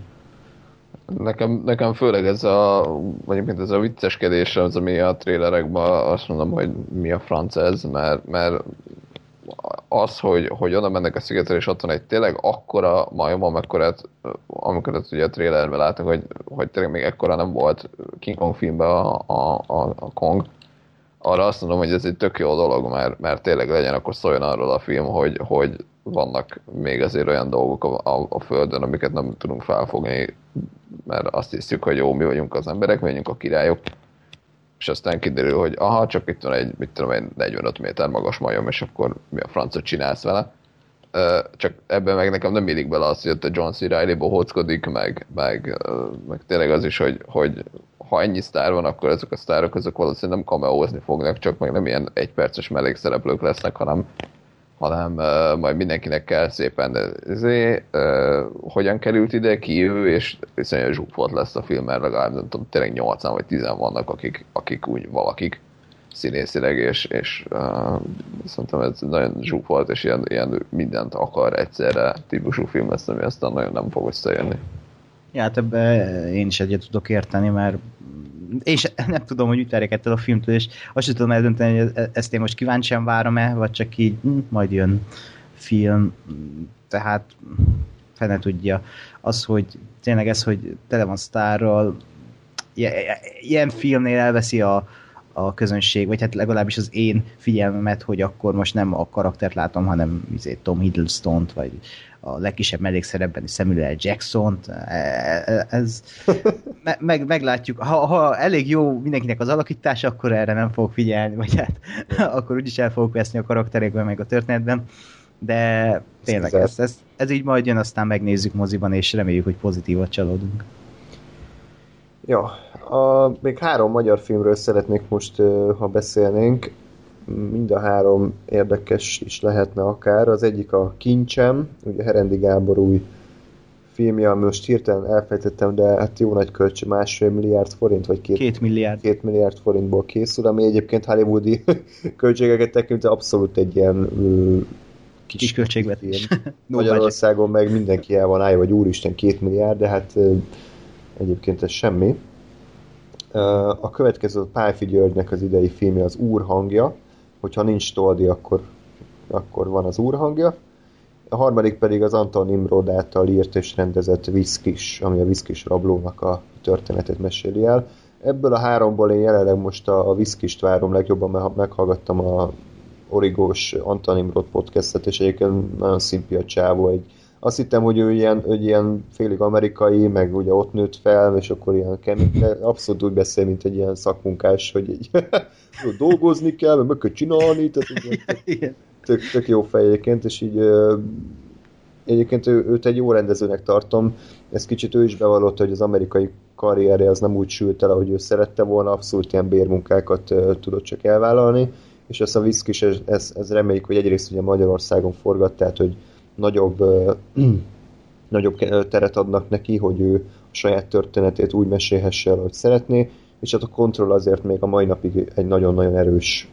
Nekem, nekem főleg ez a, vagy mint ez a vicceskedés az, ami a trélerekben azt mondom, hogy mi a franc ez, mert, mert az, hogy, hogy oda mennek a szigetre, és ott van egy tényleg akkora majom, amikor amikor ezt ugye a trailerben látok, hogy, hogy tényleg még ekkora nem volt King Kong filmben a, a, a, a Kong, arra azt mondom, hogy ez egy tök jó dolog, mert, mert tényleg legyen, akkor szóljon arról a film, hogy, hogy vannak még azért olyan dolgok a, a, a Földön, amiket nem tudunk felfogni, mert azt hiszük, hogy jó, mi vagyunk az emberek, mi vagyunk a királyok, és aztán kiderül, hogy aha, csak itt van egy, mit tudom, egy 45 méter magas majom, és akkor mi a francot csinálsz vele. Csak ebben meg nekem nem illik bele az, hogy ott a John C. Reilly bohóckodik, meg, meg, meg tényleg az is, hogy, hogy ha ennyi sztár van, akkor ezek a sztárok azok valószínűleg nem kameózni fognak, csak meg nem ilyen egyperces mellékszereplők lesznek, hanem, hanem uh, majd mindenkinek kell szépen ezé, uh, hogyan került ide, ki ő, és viszonylag zsúfolt lesz a film, mert legalább nem tudom, tényleg 8 vagy 10 vannak, akik, akik úgy valakik színészileg, és, és uh, szerintem ez nagyon zsúfolt, és ilyen, ilyen mindent akar egyszerre típusú film lesz, ami aztán nagyon nem fog összejönni. Ja, hát ebbe én is egyet tudok érteni, mert sem, nem tudom, hogy mit ettől a filmtől, és azt sem tudom eldönteni, hogy e- ezt én most kíváncsian várom-e, vagy csak így hm, majd jön film, tehát fene tudja. Az, hogy tényleg ez, hogy tele van sztárral, ilyen filmnél elveszi a, a közönség, vagy hát legalábbis az én figyelmemet, hogy akkor most nem a karaktert látom, hanem izé, Tom Hiddleston-t, vagy a legkisebb mellékszerepben is Samuel Jackson-t. E, e, ez, meg, meglátjuk. Ha, ha elég jó mindenkinek az alakítása, akkor erre nem fogok figyelni, vagy hát akkor úgyis el fogok veszni a karakterekben, meg a történetben. De tényleg ez, ez, ez így majd jön, aztán megnézzük moziban, és reméljük, hogy pozitívat csalódunk. Ja, a, még három magyar filmről szeretnék most, ha beszélnénk. Mind a három érdekes is lehetne akár. Az egyik a Kincsem, ugye Herendi Gábor új filmje, most hirtelen elfejtettem, de hát jó nagy költség, másfél milliárd forint, vagy két, Két milliárd. két milliárd forintból készül, ami egyébként hollywoodi költségeket tekintve abszolút egy ilyen ö, Kis költségvetés. Magyarországon meg mindenki el van állja, hogy úristen, két milliárd, de hát egyébként ez semmi. A következő Pálfi Györgynek az idei filmje az Úr hangja, hogyha nincs toldi, akkor, akkor van az Úr hangja. A harmadik pedig az Anton Imrod által írt és rendezett Viszkis, ami a Viszkis rablónak a történetét meséli el. Ebből a háromból én jelenleg most a, a Viszkist várom legjobban, mert meghallgattam a origós Anton Imrod podcastet, és egyébként nagyon szimpi a csávó. Egy, azt hittem, hogy ő ilyen, hogy ilyen félig amerikai, meg ugye ott nőtt fel, és akkor ilyen kemény, de abszolút úgy beszél, mint egy ilyen szakmunkás, hogy így jó, dolgozni kell, meg kell csinálni, tehát Igen. tök, tök jó fej egyébként, és így egyébként ő, őt egy jó rendezőnek tartom. Ez kicsit ő is bevallotta, hogy az amerikai karrierje az nem úgy sült el, ahogy ő szerette volna, abszolút ilyen bérmunkákat tudott csak elvállalni, és ezt a Viszkis, ez, ez, ez reméljük, hogy egyrészt ugye Magyarországon forgat, tehát hogy nagyobb, nagyobb teret adnak neki, hogy ő a saját történetét úgy mesélhesse el, ahogy szeretné, és hát a Control azért még a mai napig egy nagyon-nagyon erős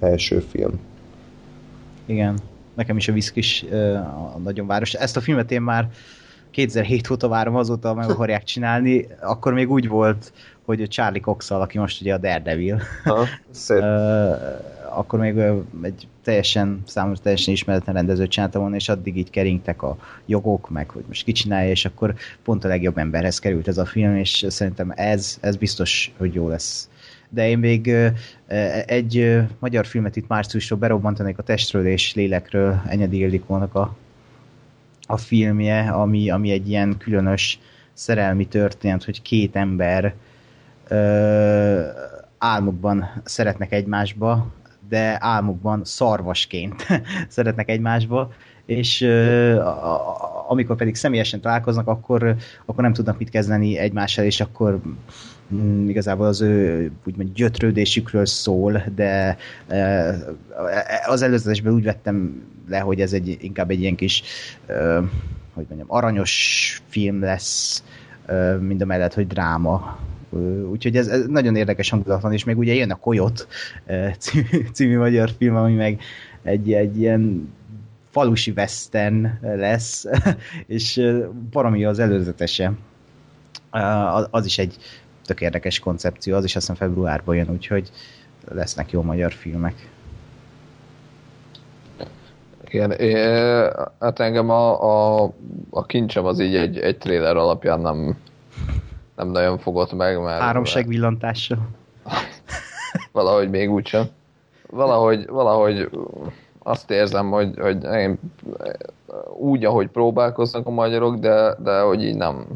első film. Igen. Nekem is a Viszkis a nagyon város. Ezt a filmet én már 2007 óta várom, azóta meg akarják csinálni. Akkor még úgy volt, hogy Charlie cox aki most ugye a Daredevil, Ha, szép. Akkor még egy teljesen, számomra teljesen ismeretlen rendezőt csináltam volna, és addig így keringtek a jogok, meg hogy most ki csinálja, és akkor pont a legjobb emberhez került ez a film, és szerintem ez, ez biztos, hogy jó lesz. De én még ö, egy magyar filmet itt márciusról berobbantanék a testről és lélekről Enyedi Ildikónak a, a filmje, ami, ami egy ilyen különös szerelmi történet, hogy két ember ö, álmukban szeretnek egymásba, de álmukban szarvasként szeretnek egymásba, és amikor pedig személyesen találkoznak, akkor, akkor nem tudnak mit kezdeni egymással, és akkor mm, igazából az ő úgymond gyötrődésükről szól, de az előzetesben úgy vettem le, hogy ez egy, inkább egy ilyen kis hogy mondjam, aranyos film lesz, mind a mellett, hogy dráma. Úgyhogy ez, ez nagyon érdekes hangulat van, és még ugye jön a Koyot című, magyar film, ami meg egy, egy ilyen falusi western lesz, és valami az előzetese. Az is egy tök érdekes koncepció, az is azt hiszem februárban jön, úgyhogy lesznek jó magyar filmek. Igen, é, hát engem a, a, a kincsem az így egy, egy trailer alapján nem, nem nagyon fogott meg, mert Háromság villantással. valahogy még úgysem. Valahogy, valahogy azt érzem, hogy, hogy én úgy, ahogy próbálkoznak a magyarok, de, de hogy így nem,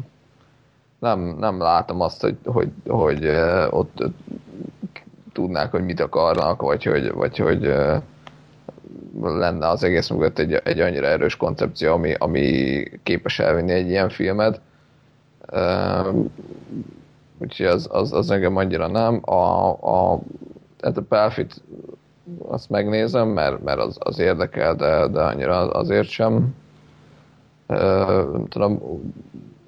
nem, nem látom azt, hogy, hogy, hogy ott tudnák, hogy mit akarnak, vagy hogy, vagy hogy lenne az egész mögött egy, egy annyira erős koncepció, ami, ami képes elvinni egy ilyen filmet. Úgyhogy az, az, az engem annyira nem. A, a, hát a Pelfit azt megnézem, mert, mert az, az érdekel, de, de annyira azért sem. Uh, nem tudom,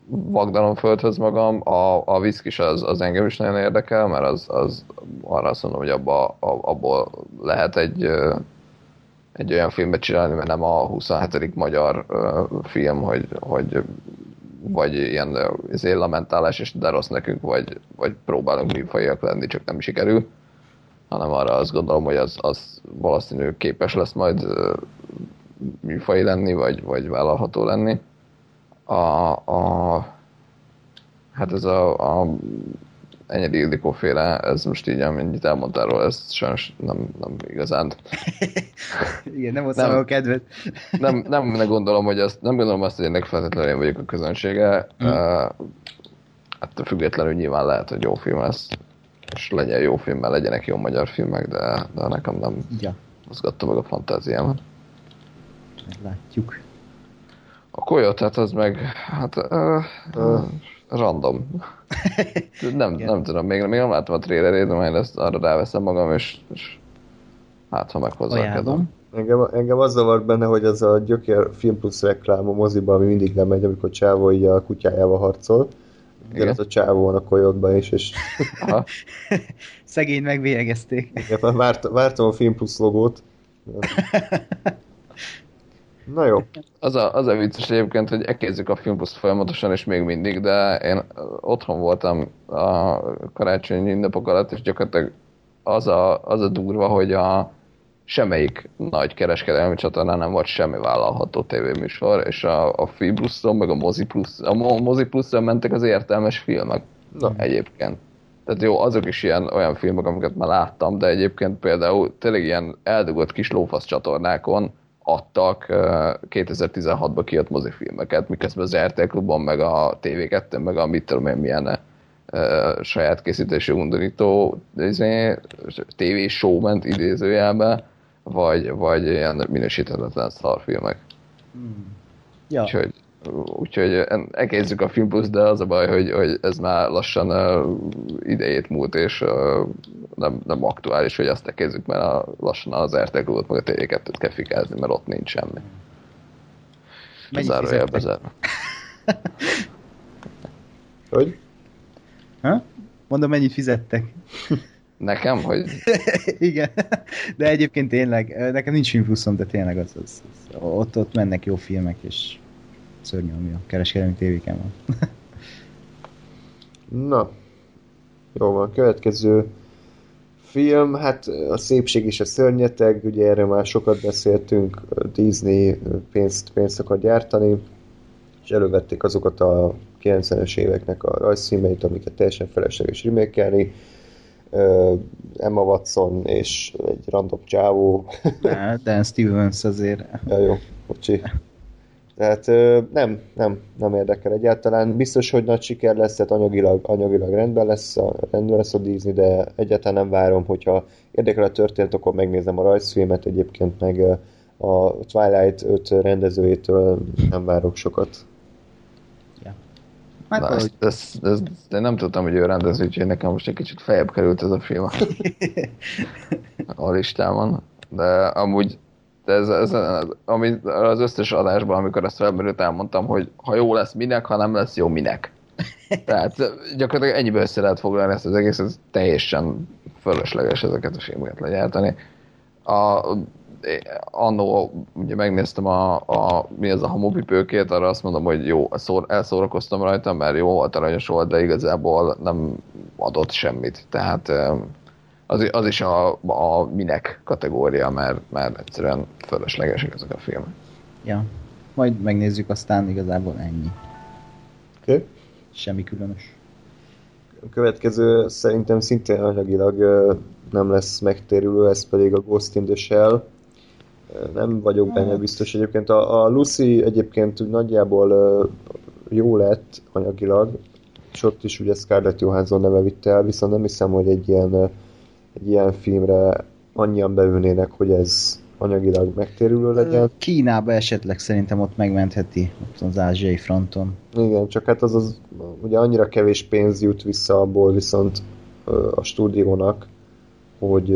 vagdalom földhöz magam. A, a viszkis az, az engem is nagyon érdekel, mert az, az arra azt mondom, hogy abba, a, abból lehet egy, egy olyan filmet csinálni, mert nem a 27. magyar film, hogy, hogy vagy ilyen izé, lamentálás, és de rossz nekünk, vagy, vagy próbálunk műfajiak lenni, csak nem sikerül, hanem arra azt gondolom, hogy az, az valószínű képes lesz majd műfaj lenni, vagy, vagy vállalható lenni. A, a, hát ez a, a Enyedi Ildikó féle, ez most így, amennyit elmondtál róla, ez sajnos nem, nem igazán Igen, nem ott Nem. a kedvet. nem, nem gondolom, hogy azt, nem gondolom azt, hogy ennek feltétlenül én vagyok a közönsége. Mm. Uh, attól függetlenül nyilván lehet, hogy jó film lesz, és legyen jó film, mert legyenek jó magyar filmek, de, de nekem nem Ja, mozgatta meg a fantáziámat. meglátjuk. A Coyote, hát az meg, hát uh, uh, random. nem, nem tudom, még, még nem láttam a trailerét, de majd ezt arra ráveszem magam, és, és hát ha. Ajánlom. Engem, engem az zavart benne, hogy az a gyökér film plusz reklám a moziban, ami mindig lemegy, amikor Csávó így a kutyájával harcol. Igen. Igen. az a Csávó van a kolyotban is, és. Szegény megvélyegezték. igen, már várt, vártam a film plusz logót. Na jó, Az a, az a vicces egyébként, hogy ekézzük a filmpuszt folyamatosan, és még mindig, de én otthon voltam a karácsonyi ünnepok alatt, és gyakorlatilag az a, az a durva, hogy a semmelyik nagy kereskedelmi csatornán nem volt semmi vállalható tévéműsor, és a, a Fibruszon, meg a Mozi Plus, a Mo- Mozi Pluszon mentek az értelmes filmek Na. egyébként. Tehát jó, azok is ilyen olyan filmek, amiket már láttam, de egyébként például tényleg ilyen eldugott kis lófasz csatornákon adtak uh, 2016-ban kijött mozifilmeket, miközben az RTL Klubon, meg a TV2, meg a mit tudom én milyen saját készítésű undorító izé, TV show ment idézőjelbe, vagy, vagy ilyen minősíthetetlen szarfilmek. Ja. Úgyhogy, úgyhogy elkezdjük a Film Plus, de az a baj, hogy, hogy ez már lassan uh, idejét múlt, és uh, nem, nem aktuális, hogy azt elkezdjük, mert a, lassan az RTL Klubot meg a TV2-t kell fikázni, mert ott nincs semmi. Mennyit Zárójelbe fizettek? zárva. hogy? Ha? Mondom, mennyit fizettek. Nekem, hogy Igen. De egyébként tényleg, nekem nincs filmpluszom, de tényleg az, az, az, ott, ott mennek jó filmek, és szörnyű, ami a kereskedelmi tévéken van. Na, jó van, következő film, hát a szépség és a szörnyeteg, ugye erről már sokat beszéltünk, Disney pénzt, pénzt akar gyártani, és elővették azokat a 90-es éveknek a rajzfilmeit, amiket teljesen felesleges remékelni, Emma Watson és egy random csávó, De Dan Stevens azért Ja, jó, bocsi. Tehát nem, nem, nem érdekel egyáltalán. Biztos, hogy nagy siker lesz, tehát anyagilag, anyagilag rendben lesz, a, rendben lesz a Disney, de egyáltalán nem várom, hogyha érdekel a történet, akkor megnézem a rajzfilmet, egyébként meg a Twilight 5 rendezőjétől nem várok sokat. Hát Na, ezt, ezt, ezt, de nem tudtam, hogy ő rendező, úgyhogy nekem most egy kicsit feljebb került ez a film a listámon. De amúgy de ez, ez, ez, ami, az összes adásban, amikor ezt felmerült, elmondtam, hogy ha jó lesz minek, ha nem lesz jó minek. Tehát gyakorlatilag ennyibe össze lehet foglalni ezt az egész, ez teljesen fölösleges ezeket a filmeket legyártani. A, annó ugye megnéztem a, a mi ez a hamupipőkét, arra azt mondom, hogy jó, szór, elszórakoztam rajta, mert jó volt, aranyos volt, de igazából nem adott semmit. Tehát az, az is a, a minek kategória, mert, mert egyszerűen fölöslegesek ezek a filmek. Ja. Majd megnézzük, aztán igazából ennyi. Okay. Semmi különös. A következő szerintem szintén anyagilag nem lesz megtérülő, ez pedig a Ghost in the Shell. Nem vagyok benne biztos egyébként. A, a Lucy egyébként úgy nagyjából jó lett anyagilag, és ott is ugye Scarlett Johansson neve vitte el, viszont nem hiszem, hogy egy ilyen, egy ilyen filmre annyian beülnének, hogy ez anyagilag megtérülő legyen. Kínába esetleg szerintem ott megmentheti, ott az ázsiai fronton. Igen, csak hát az, az ugye annyira kevés pénz jut vissza abból viszont a stúdiónak, hogy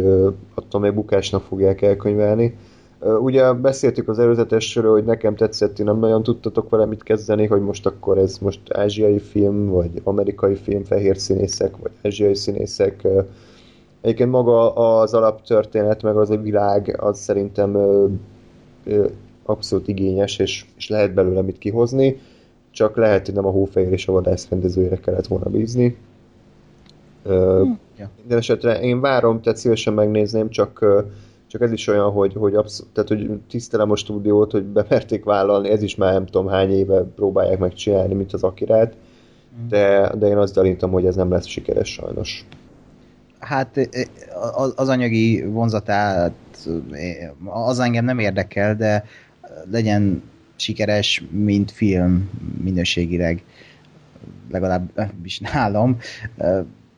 attól még bukásnak fogják elkönyvelni. Ugye beszéltük az előzetesről, hogy nekem tetszett, ti nem nagyon tudtatok vele mit kezdeni, hogy most akkor ez most ázsiai film, vagy amerikai film, fehér színészek, vagy ázsiai színészek. Egyébként maga az alaptörténet, meg az a világ, az szerintem ö, ö, abszolút igényes, és, és lehet belőle mit kihozni, csak lehet, hogy nem a hófehér és a vadász rendezőjére kellett volna bízni. Ö, Ja. minden esetre én várom, tehát szívesen megnézném, csak, ö, csak ez is olyan, hogy, hogy, abszol- tehát, hogy tisztelem a stúdiót, hogy bemerték vállalni, ez is már nem tudom hány éve próbálják megcsinálni, mint az Akirát, de, de én azt gyanítom, hogy ez nem lesz sikeres sajnos. Hát az, anyagi vonzatát az engem nem érdekel, de legyen sikeres, mint film minőségileg, legalábbis nálam.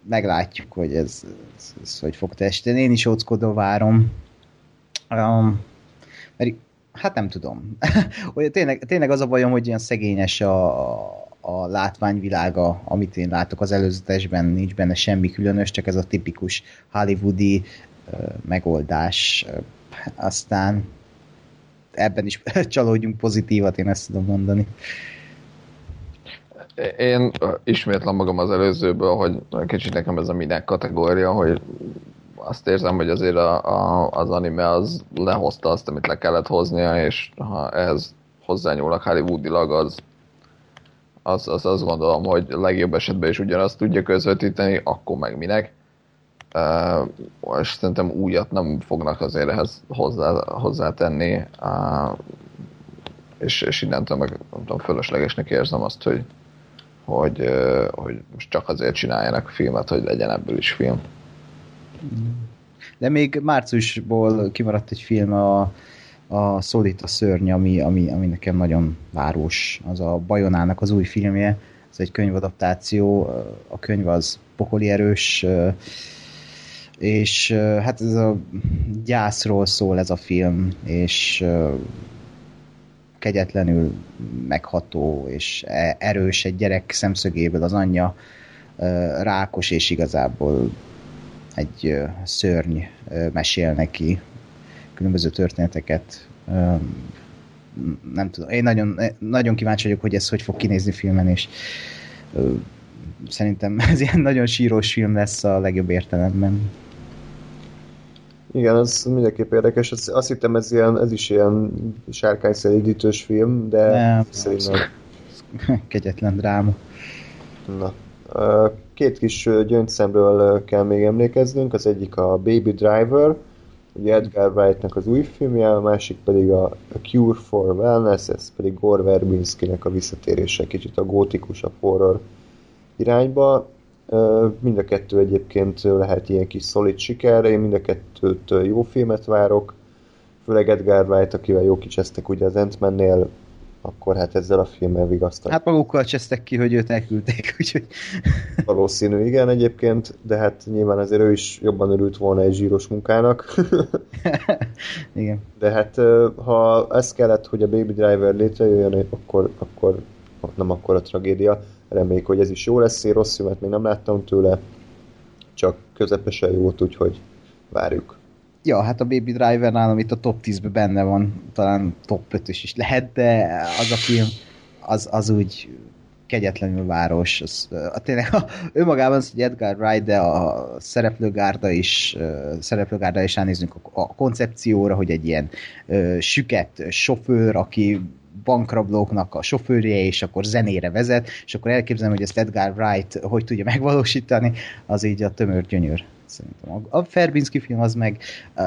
Meglátjuk, hogy ez, ez, ez hogy fog testeni. Én is óckodó várom. Um, mert hát nem tudom. Olyan, tényleg, tényleg az a bajom, hogy ilyen szegényes a, a látványvilága, amit én látok az előzetesben, nincs benne semmi különös, csak ez a tipikus hollywoodi uh, megoldás. Aztán ebben is csalódjunk pozitívat, én ezt tudom mondani. Én ismétlem magam az előzőből, hogy kicsit nekem ez a minek kategória, hogy azt érzem, hogy azért a, a, az anime az lehozta azt, amit le kellett hoznia, és ha ehhez hozzányúlnak Hollywoodilag, az, az, az azt gondolom, hogy legjobb esetben is ugyanazt tudja közvetíteni, akkor meg minek. Uh, és szerintem újat nem fognak azért ehhez hozzá, hozzátenni, uh, és, és innentől meg nem tudom, fölöslegesnek érzem azt, hogy, hogy, uh, hogy most csak azért csináljanak filmet, hogy legyen ebből is film. De még márciusból kimaradt egy film, a, a Szólít a szörny, ami, ami, ami nekem nagyon város. Az a Bajonának az új filmje, ez egy könyvadaptáció, a könyv az pokoli erős, és hát ez a gyászról szól ez a film, és kegyetlenül megható és e, erős egy gyerek szemszögéből az anyja rákos, és igazából egy szörny mesél neki különböző történeteket. Nem tudom, én nagyon, nagyon kíváncsi vagyok, hogy ez hogy fog kinézni filmen, és szerintem ez ilyen nagyon sírós film lesz a legjobb értelemben. Igen, az mindenképp érdekes. Azt, azt hittem, ez, ilyen, ez is ilyen sárkányszerűdítős film, de Nem. szerintem... Kegyetlen dráma. Na. Két kis gyöngyszemről kell még emlékeznünk, az egyik a Baby Driver, ugye Edgar Wright-nak az új filmje, a másik pedig a, a Cure for Wellness, ez pedig Gore Verbinski-nek a visszatérése kicsit a gótikus, a horror irányba. Mind a kettő egyébként lehet ilyen kis szolid siker, én mind a kettőt jó filmet várok, főleg Edgar Wright, akivel jó kicsesztek ugye az ant akkor hát ezzel a filmmel vigasztak. Hát magukkal csesztek ki, hogy őt elküldték, úgyhogy... Valószínű, igen egyébként, de hát nyilván azért ő is jobban örült volna egy zsíros munkának. igen. De hát ha ez kellett, hogy a Baby Driver létrejöjjön, akkor, akkor nem akkor a tragédia. Reméljük, hogy ez is jó lesz, én rossz filmet még nem láttam tőle, csak közepesen jót, úgyhogy várjuk. Ja, hát a Baby Driver nálam itt a top 10-ben benne van, talán top 5 is lehet, de az a film, az, az úgy kegyetlenül város. Az, a, tényleg a, önmagában az, hogy Edgar Wright, de a szereplőgárda is, szereplőgárda is elnézünk a, a koncepcióra, hogy egy ilyen ö, süket sofőr, aki bankrablóknak a sofőrje, és akkor zenére vezet, és akkor elképzelem, hogy ezt Edgar Wright hogy tudja megvalósítani, az így a tömör gyönyör szerintem. A Ferbinski film az meg uh,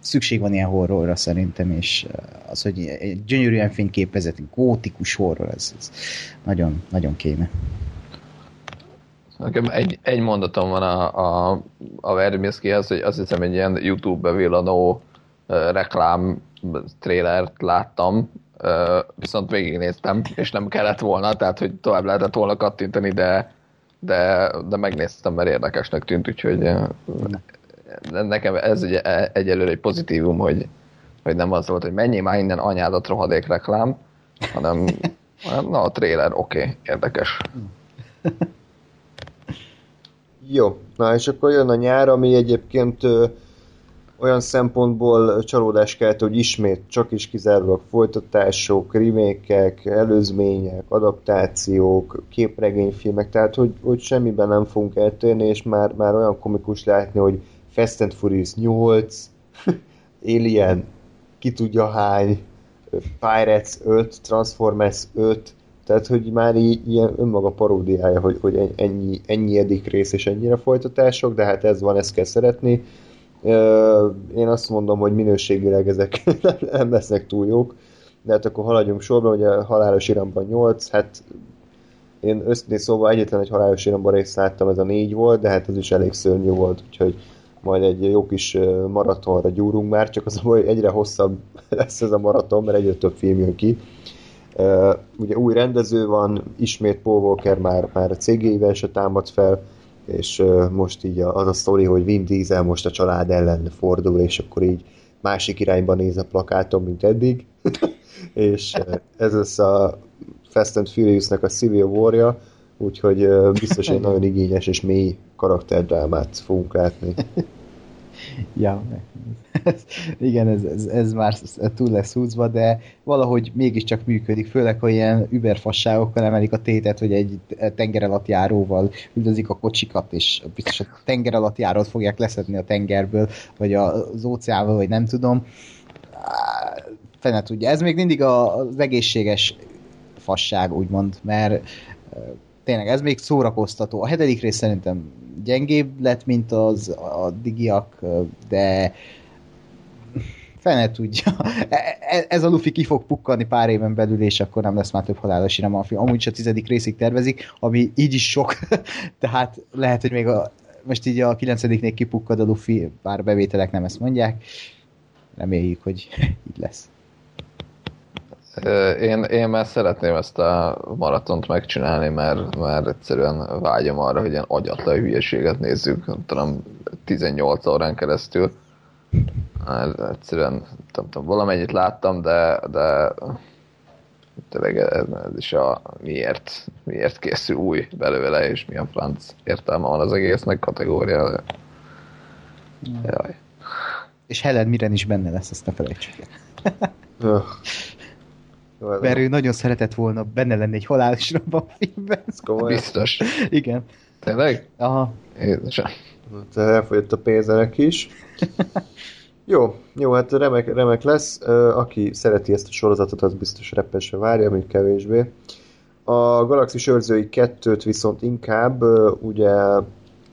szükség van ilyen horrorra szerintem, és az, hogy egy gyönyörűen fényképezett, gótikus horror, ez, ez nagyon, nagyon kéne. Nekem egy, egy mondatom van a, a, a Verbinskihez, hogy azt hiszem egy ilyen YouTube bevillanó uh, reklám trélert láttam, uh, viszont végignéztem, és nem kellett volna, tehát hogy tovább lehetett volna kattintani, de de, de megnéztem, mert érdekesnek tűnt, úgyhogy eh, nekem ez egy, egyelőre egy pozitívum, hogy, hogy nem az volt, hogy mennyi már innen anyádat rohadék reklám, hanem, hanem na a trailer, oké, okay, érdekes. Jó, na és akkor jön a nyár, ami egyébként olyan szempontból csalódás kelt, hogy ismét csak is kizárólag folytatások, remékek, előzmények, adaptációk, képregényfilmek, tehát hogy, hogy semmiben nem fogunk eltérni, és már, már olyan komikus látni, hogy Fast and Furious 8, Alien, ki tudja hány, Pirates 5, Transformers 5, tehát hogy már így ilyen önmaga paródiája, hogy, hogy ennyi, ennyi edik rész és ennyire folytatások, de hát ez van, ezt kell szeretni én azt mondom, hogy minőségileg ezek nem lesznek túl jók, de hát akkor haladjunk sorba, hogy a halálos iramban 8, hát én őszintén szóval egyetlen egy halálos iramban részt láttam, ez a 4 volt, de hát ez is elég szörnyű volt, úgyhogy majd egy jó kis maratonra gyúrunk már, csak az, hogy egyre hosszabb lesz ez a maraton, mert egyre több film jön ki. Ugye új rendező van, ismét Paul Walker már, már a cégével se támad fel, és most így az a sztori, hogy Vin Diesel most a család ellen fordul, és akkor így másik irányba néz a plakáton, mint eddig, és ez az a Fast and Furious-nek a Civil War-ja, úgyhogy biztos egy nagyon igényes és mély karakterdrámát fogunk látni. ja, Igen, ez, ez, ez már túl lesz húzva, de valahogy mégiscsak működik, főleg, ha ilyen überfasságokkal emelik a tétet, hogy egy tenger alatt járóval üldözik a kocsikat, és biztos a tenger alatt járót fogják leszedni a tengerből, vagy az óceánból, vagy nem tudom. Fene tudja. Ez még mindig az egészséges fasság, úgymond, mert tényleg ez még szórakoztató. A hetedik rész szerintem gyengébb lett, mint az a digiak, de fene tudja. E, e, ez a Luffy ki fog pukkanni pár éven belül, és akkor nem lesz már több halálos sírem a film. Amúgy is a tizedik részig tervezik, ami így is sok, tehát lehet, hogy még a, most így a kilencediknél kipukkad a Luffy, bár bevételek nem ezt mondják. Reméljük, hogy így lesz. Én, én már szeretném ezt a maratont megcsinálni, mert, mert egyszerűen vágyom arra, hogy ilyen agyatlan hülyeséget nézzük, tudom, 18 órán keresztül. Mert egyszerűen, nem tudom, valamennyit láttam, de, de tényleg ez, ez is a miért, miért készül új belőle, és mi a franc értelme van az egésznek kategória. Jaj. És Helen Miren is benne lesz, ezt ne felejtsük el. Mert ő nagyon szeretett volna benne lenni egy halálos a filmben. Biztos. Igen. Tényleg? Aha. Édesem. Hát elfogyott a pénzerek is. jó, jó, hát remek, remek lesz. Aki szereti ezt a sorozatot, az biztos repesre várja, még kevésbé. A Galaxis őrzői kettőt viszont inkább ugye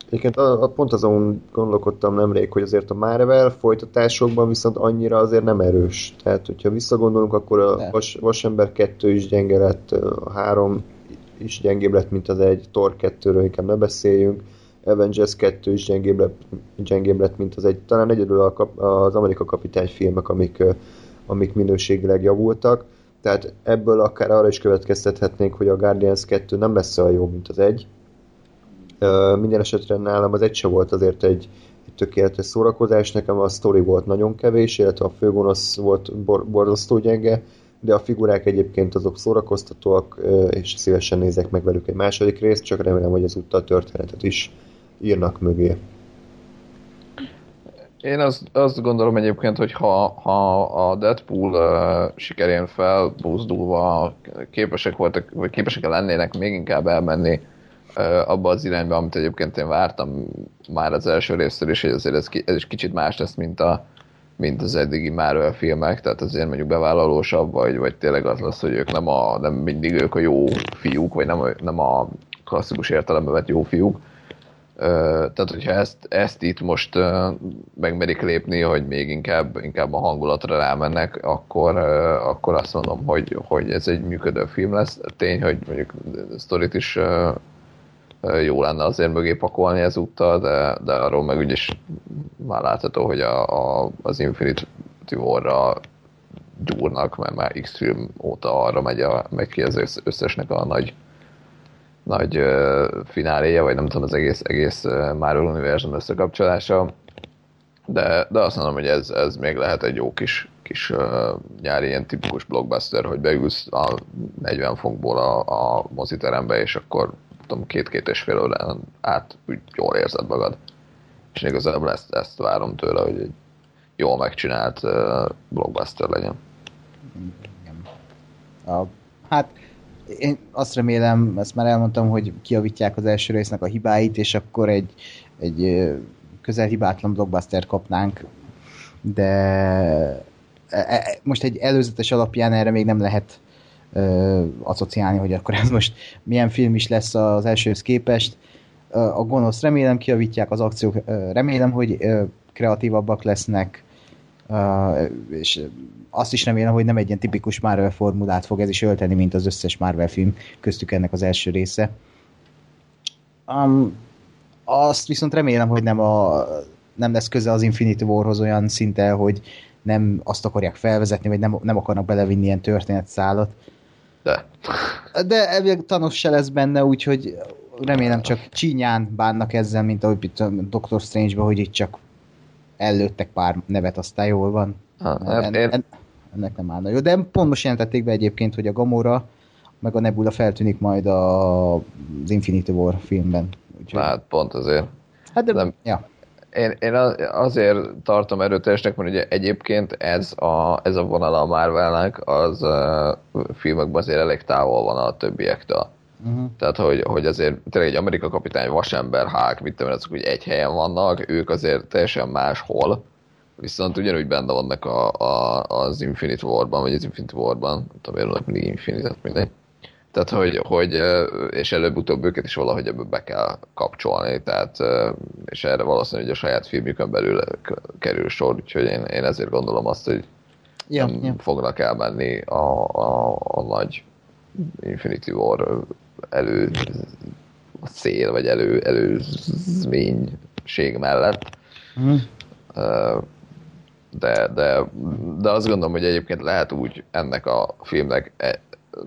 Egyébként a, a, pont azon gondolkodtam nemrég, hogy azért a Marvel folytatásokban viszont annyira azért nem erős. Tehát, hogyha visszagondolunk, akkor a Vas, Vasember 2 is gyenge lett, a 3 is gyengébb lett, mint az egy, Thor 2-ről inkább ne beszéljünk, Avengers 2 is gyengébb lett, gyengébb lett mint az egy. Talán egyedül a, az Amerika Kapitány filmek, amik, amik minőségileg javultak. Tehát ebből akár arra is következtethetnénk, hogy a Guardians 2 nem lesz olyan jó, mint az egy, minden esetre nálam az egy se volt azért egy, egy tökéletes szórakozás, nekem a sztori volt nagyon kevés, illetve a főgonosz volt bor- borzasztó gyenge, de a figurák egyébként azok szórakoztatóak, és szívesen nézek meg velük egy második részt, csak remélem, hogy ezúttal történetet is írnak mögé. Én azt, azt gondolom egyébként, hogy ha, ha a Deadpool uh, sikerén felbuzdulva képesek voltak, vagy képesek lennének még inkább elmenni abba az irányba, amit egyébként én vártam már az első résztől is, hogy azért ez, ez is kicsit más lesz, mint, a, mint az eddigi Marvel filmek, tehát azért mondjuk bevállalósabb, vagy, vagy tényleg az lesz, hogy ők nem, a, nem mindig ők a jó fiúk, vagy nem, nem a klasszikus értelemben vett jó fiúk. Tehát, hogyha ezt, ezt itt most megmerik lépni, hogy még inkább, inkább a hangulatra rámennek, akkor, akkor azt mondom, hogy, hogy ez egy működő film lesz. Tény, hogy mondjuk sztorit is jó lenne azért mögé pakolni ezúttal, de, de arról meg úgyis már látható, hogy a, a, az Infinity War-ra gyúrnak, mert már X-film óta arra megy, a, megy ki az összesnek a nagy nagy uh, fináléja, vagy nem tudom, az egész, egész Marvel univerzum összekapcsolása. De, de azt mondom, hogy ez, ez még lehet egy jó kis, kis uh, nyári ilyen tipikus blockbuster, hogy beülsz a 40 fonkból a, a moziterembe, és akkor tudom, két-két és fél órán át úgy jól érzed magad. És igazából ezt, ezt várom tőle, hogy egy jól megcsinált uh, blockbuster legyen. Igen. A, hát én azt remélem, ezt már elmondtam, hogy kiavítják az első résznek a hibáit, és akkor egy, egy közel hibátlan blockbuster kapnánk, de e, e, most egy előzetes alapján erre még nem lehet ö, asszociálni, hogy akkor ez most milyen film is lesz az elsőhöz képest. A gonosz remélem kiavítják, az akciók remélem, hogy kreatívabbak lesznek, és azt is remélem, hogy nem egy ilyen tipikus Marvel formulát fog ez is ölteni, mint az összes Marvel film, köztük ennek az első része. Um, azt viszont remélem, hogy nem, a, nem lesz köze az Infinity Warhoz olyan szinte, hogy nem azt akarják felvezetni, vagy nem, nem akarnak belevinni ilyen történetszálat, de. De elvileg Thanos se lesz benne, úgyhogy remélem csak csínyán bánnak ezzel, mint ahogy itt a Doctor Strange-ben, hogy itt csak ellőttek pár nevet, aztán jól van. Ha, en, en, ennek nem állna jó. De pont most jelentették be egyébként, hogy a Gamora meg a Nebula feltűnik majd a, az Infinity War filmben. Úgyhogy... Hát pont azért. Hát de, nem, ja. Én, én az- azért tartom erőteljesnek, mert ugye egyébként ez a, ez a vonal a Marvelnek az uh, filmekben azért elég távol van a többiektől. Uh-huh. Tehát, hogy, hogy azért tényleg egy Amerika kapitány, Vasember, Hulk, mit tudom, azok úgy egy helyen vannak, ők azért teljesen máshol, viszont ugyanúgy benne vannak a, a, az Infinite War-ban, vagy az Infinite War-ban, nem tudom, mondok mindig Infinite, mindegy. Tehát, hogy, hogy és előbb-utóbb őket is valahogy ebbe be kell kapcsolni, tehát, és erre valószínűleg hogy a saját filmjükön belül kerül sor, úgyhogy én, én ezért gondolom azt, hogy Ja, nem ja. fognak elmenni a, a, a nagy Infinity War elő a szél, vagy elő, előzménység mellett. Ö, De, de, de azt gondolom, hogy egyébként lehet úgy ennek a filmnek e-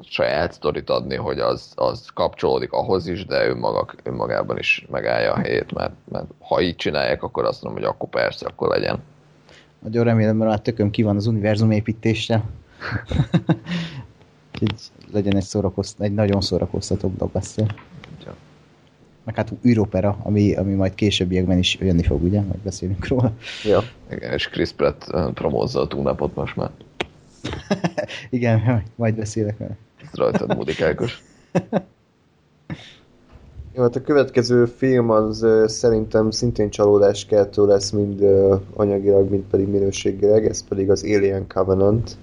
saját sztorit adni, hogy az, az kapcsolódik ahhoz is, de önmaga, önmagában is megállja a helyét, mert, mert ha így csinálják, akkor azt mondom, hogy akkor persze, akkor legyen. Nagyon remélem, mert már tököm ki van az univerzum építéssel. Úgyhogy legyen egy, szórakozt, egy nagyon szórakoztató blockbuster. Ja. Meg hát űropera, ami, ami majd későbbiekben is jönni fog, ugye? Majd beszélünk róla. Ja. Igen, és Chris Pratt ö, promózza a túlnapot most már. Igen, majd beszélek vele. Ez rajtad mudikákos. Jó, hát a következő film az szerintem szintén csalódás keltő lesz, mind anyagilag, mind pedig minőségileg, ez pedig az Alien Covenant,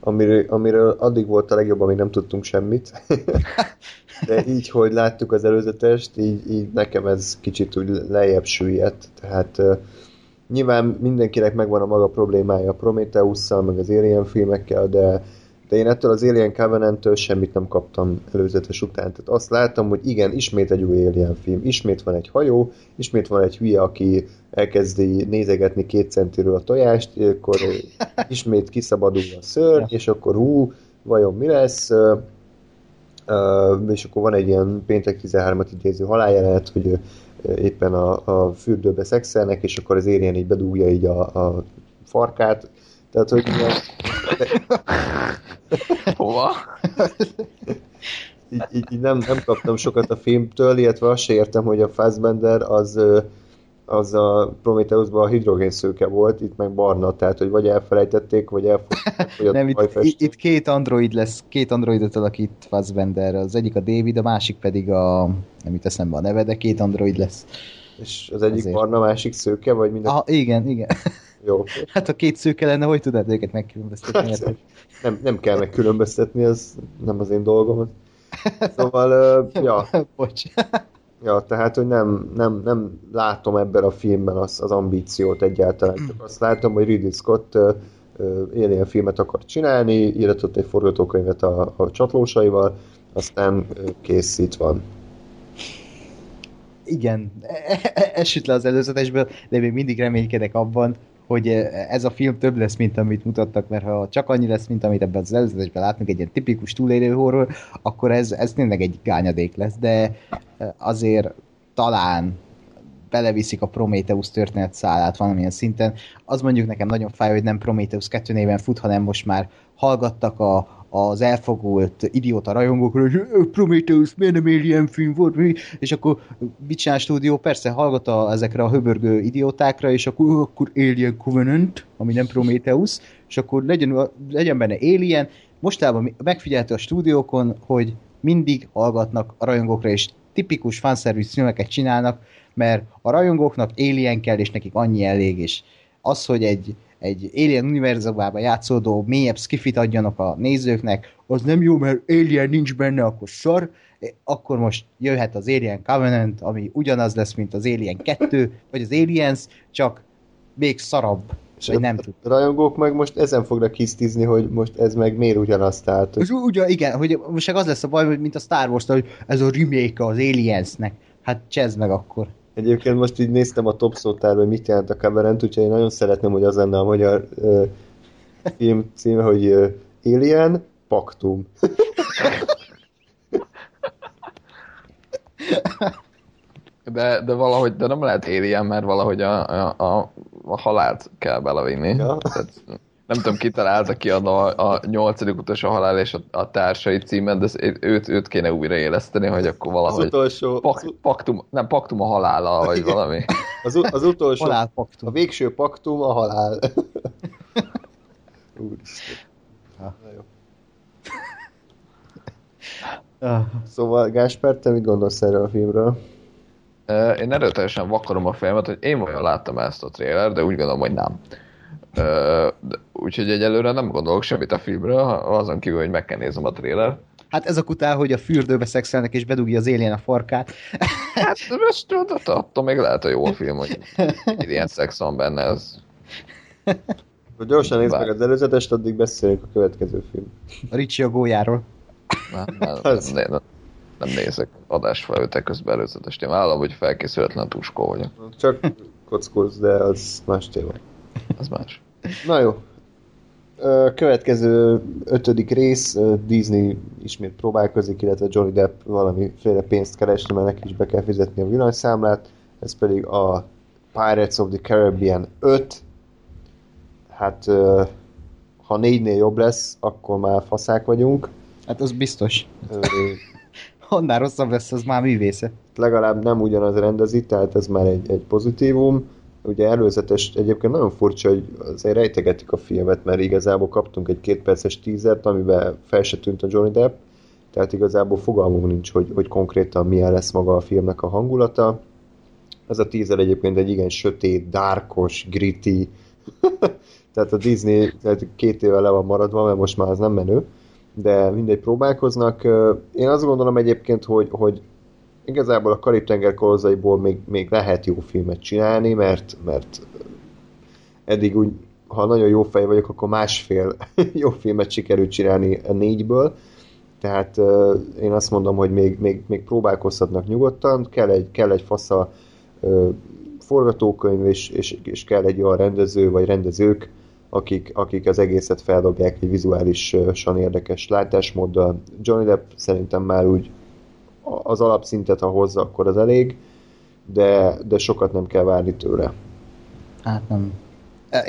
amiről, amiről addig volt a legjobb, amíg nem tudtunk semmit. De így, hogy láttuk az előzetest, így, így nekem ez kicsit úgy lejjebb süllyedt. Tehát nyilván mindenkinek megvan a maga problémája a Prometheus-szal, meg az Alien filmekkel, de de én ettől az Alien Covenant-től semmit nem kaptam előzetes után. Tehát azt láttam, hogy igen, ismét egy új Alien film, ismét van egy hajó, ismét van egy hülye, aki elkezdi nézegetni két centiről a tojást, akkor ismét kiszabadul a szőr, és akkor hú, vajon mi lesz? És akkor van egy ilyen péntek 13-at idéző haláljelenet, hogy éppen a, a fürdőbe szexelnek, és akkor az Alien így bedúgja így a, a farkát. Tehát, hogy Hova? így, így, így nem, nem kaptam sokat a filmtől, illetve azt se értem, hogy a Fassbender az, az a Prometheusban a hidrogénszőke volt, itt meg barna, tehát hogy vagy elfelejtették, vagy a Nem, itt, itt, két android lesz, két androidot alakít Fassbender, az egyik a David, a másik pedig a, nem jut eszembe a neve, de két android lesz. és az egyik azért. barna, a másik szőke, vagy minden... Ah, igen, igen. Jó, Hát ha két szőke lenne, hogy tudnád őket megkülönböztetni? Hát, nem, nem kell megkülönböztetni, ez nem az én dolgom. Szóval, ö, ja, Bocs. Ja, tehát, hogy nem, nem, nem látom ebben a filmben az, az ambíciót egyáltalán. Csak azt látom, hogy Ridley Scott uh, Alien filmet akar csinálni, iratott egy forgatókönyvet a, a csatlósaival, aztán kész, itt van. Igen, e- e- ez süt le az előzetesből, de még mindig reménykedek abban, hogy ez a film több lesz, mint amit mutattak, mert ha csak annyi lesz, mint amit ebben az előzetesben látunk, egy ilyen tipikus túlélő horror, akkor ez, ez tényleg egy gányadék lesz, de azért talán beleviszik a Prometheus történet szálát valamilyen szinten. Az mondjuk nekem nagyon fáj, hogy nem Prometheus 2 néven fut, hanem most már hallgattak a, az elfogult idióta rajongókról, hogy "Ö, Prometheus miért nem Alien film volt, mi? és akkor mit csinál a stúdió? Persze hallgatta ezekre a höbörgő idiótákra, és akkor, "Ö, akkor Alien Covenant, ami nem Prometheus, és akkor legyen, legyen benne Alien. Mostában megfigyelte a stúdiókon, hogy mindig hallgatnak a rajongókra, és tipikus fanservice filmeket csinálnak, mert a rajongóknak Alien kell, és nekik annyi elég, és az, hogy egy, egy Alien univerzumában játszódó mélyebb skifit adjanak a nézőknek, az nem jó, mert Alien nincs benne, akkor szar, akkor most jöhet az Alien Covenant, ami ugyanaz lesz, mint az Alien 2, vagy az Aliens, csak még szarabb, vagy nem tud. A rajongók meg most ezen fognak hisztizni, hogy most ez meg miért ugyanaz, tehát hogy ugye, igen, hogy most az lesz a baj, hogy mint a Star wars hogy ez a remake az Aliensnek. Hát csezd meg akkor. Egyébként most így néztem a top szótárba, hogy mit jelent a Covenant, úgyhogy én nagyon szeretném, hogy az lenne a magyar ö, film címe, hogy ö, Alien Paktum. De, de valahogy, de nem lehet Alien, mert valahogy a, a, a, a halált kell belevinni. Ja. Tehát, nem tudom, ki találta ki a, a nyolcadik utas a halál és a, a társai címet, de őt, őt kéne újraéleszteni, hogy akkor valahogy... Az utolsó... Pak, paktum, nem, paktum a halála, vagy valami. Az, az utolsó... Halálpaktum. A végső paktum a halál. Úristen. Ha. Na jó. Szóval Gásper, te mit gondolsz erről a filmről? Én erőteljesen vakarom a fejemet, hogy én vajon láttam ezt a trailer, de úgy gondolom, hogy nem. Úgyhogy egyelőre nem gondolok semmit a filmről, azon kívül, hogy meg kell néznem a trailer. Hát ezek után, hogy a fürdőbe szexelnek és bedugja az élén a farkát. Hát most tudod, attól még lehet a jó a film, hogy ilyen szex van benne, ez Hogy gyorsan nézd meg az előzetest, addig beszélünk a következő film. A Ricsi a gólyáról. nem, nem, nem, nem, nem nézek adásfelvétel közben előzetest. Én vállalom, hogy felkészületlen tuskó vagyok. Csak kockóz, de az más téma. Ez más. Na jó. Következő ötödik rész, Disney ismét próbálkozik, illetve Johnny Depp valamiféle pénzt keresni, mert neki is be kell fizetni a villanyszámlát. Ez pedig a Pirates of the Caribbean 5. Hát ha négynél jobb lesz, akkor már faszák vagyunk. Hát az biztos. Annál rosszabb lesz, az már művésze. legalább nem ugyanaz rendezi, tehát ez már egy, egy pozitívum. Ugye előzetes, egyébként nagyon furcsa, hogy azért rejtegetik a filmet, mert igazából kaptunk egy kétperces teasert, amiben fel se tűnt a Johnny Depp, tehát igazából fogalmunk nincs, hogy, hogy konkrétan milyen lesz maga a filmnek a hangulata. Ez a teaser egyébként egy igen sötét, dárkos, gritty, tehát a Disney tehát két éve le van maradva, mert most már az nem menő, de mindegy próbálkoznak. Én azt gondolom egyébként, hogy, hogy igazából a Karib-tenger kolozaiból még, még lehet jó filmet csinálni, mert, mert eddig úgy, ha nagyon jó fej vagyok, akkor másfél jó filmet sikerült csinálni a négyből, tehát uh, én azt mondom, hogy még, még, még próbálkozhatnak nyugodtan, kell egy, kell egy fasza uh, forgatókönyv, és, és, és kell egy olyan rendező, vagy rendezők, akik, akik az egészet feldobják egy vizuálisan érdekes látásmóddal. Johnny Depp szerintem már úgy az alapszintet, ha hozza, akkor az elég, de, de sokat nem kell várni tőle. Hát nem.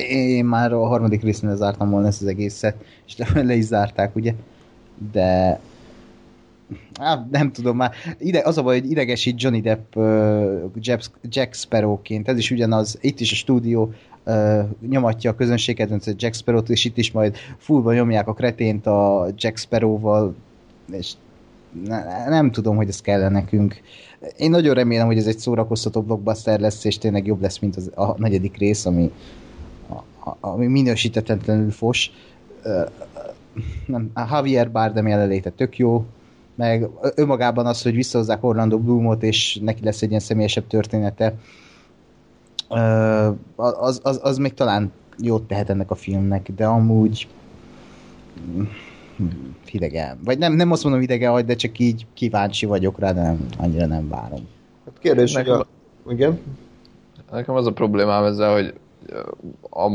Én már a harmadik résznél zártam volna ezt az egészet, és le, is zárták, ugye? De... Hát nem tudom már. Ide, az a baj, hogy idegesít Johnny Depp uh, Jack, Jack Sparrowként. Ez is ugyanaz. Itt is a stúdió uh, nyomatja a közönség kedvencet Jack Sparrow-t, és itt is majd fullba nyomják a kretént a Jack Sparrow-val, és ne, nem tudom, hogy ez kell nekünk. Én nagyon remélem, hogy ez egy szórakoztató blockbuster lesz, és tényleg jobb lesz, mint az, a negyedik rész, ami, a, ami minősítetetlenül fos. Nem, a Javier Bardem jelenléte tök jó, meg önmagában az, hogy visszahozzák Orlando Bloomot, és neki lesz egy ilyen személyesebb története, az, az, az még talán jót tehet ennek a filmnek, de amúgy hidege. Vagy nem, nem azt mondom hidege agy, de csak így kíváncsi vagyok rá, de nem, annyira nem várom. Hát kérdés, Nekem- a... Igen? Nekem az a problémám ezzel, hogy a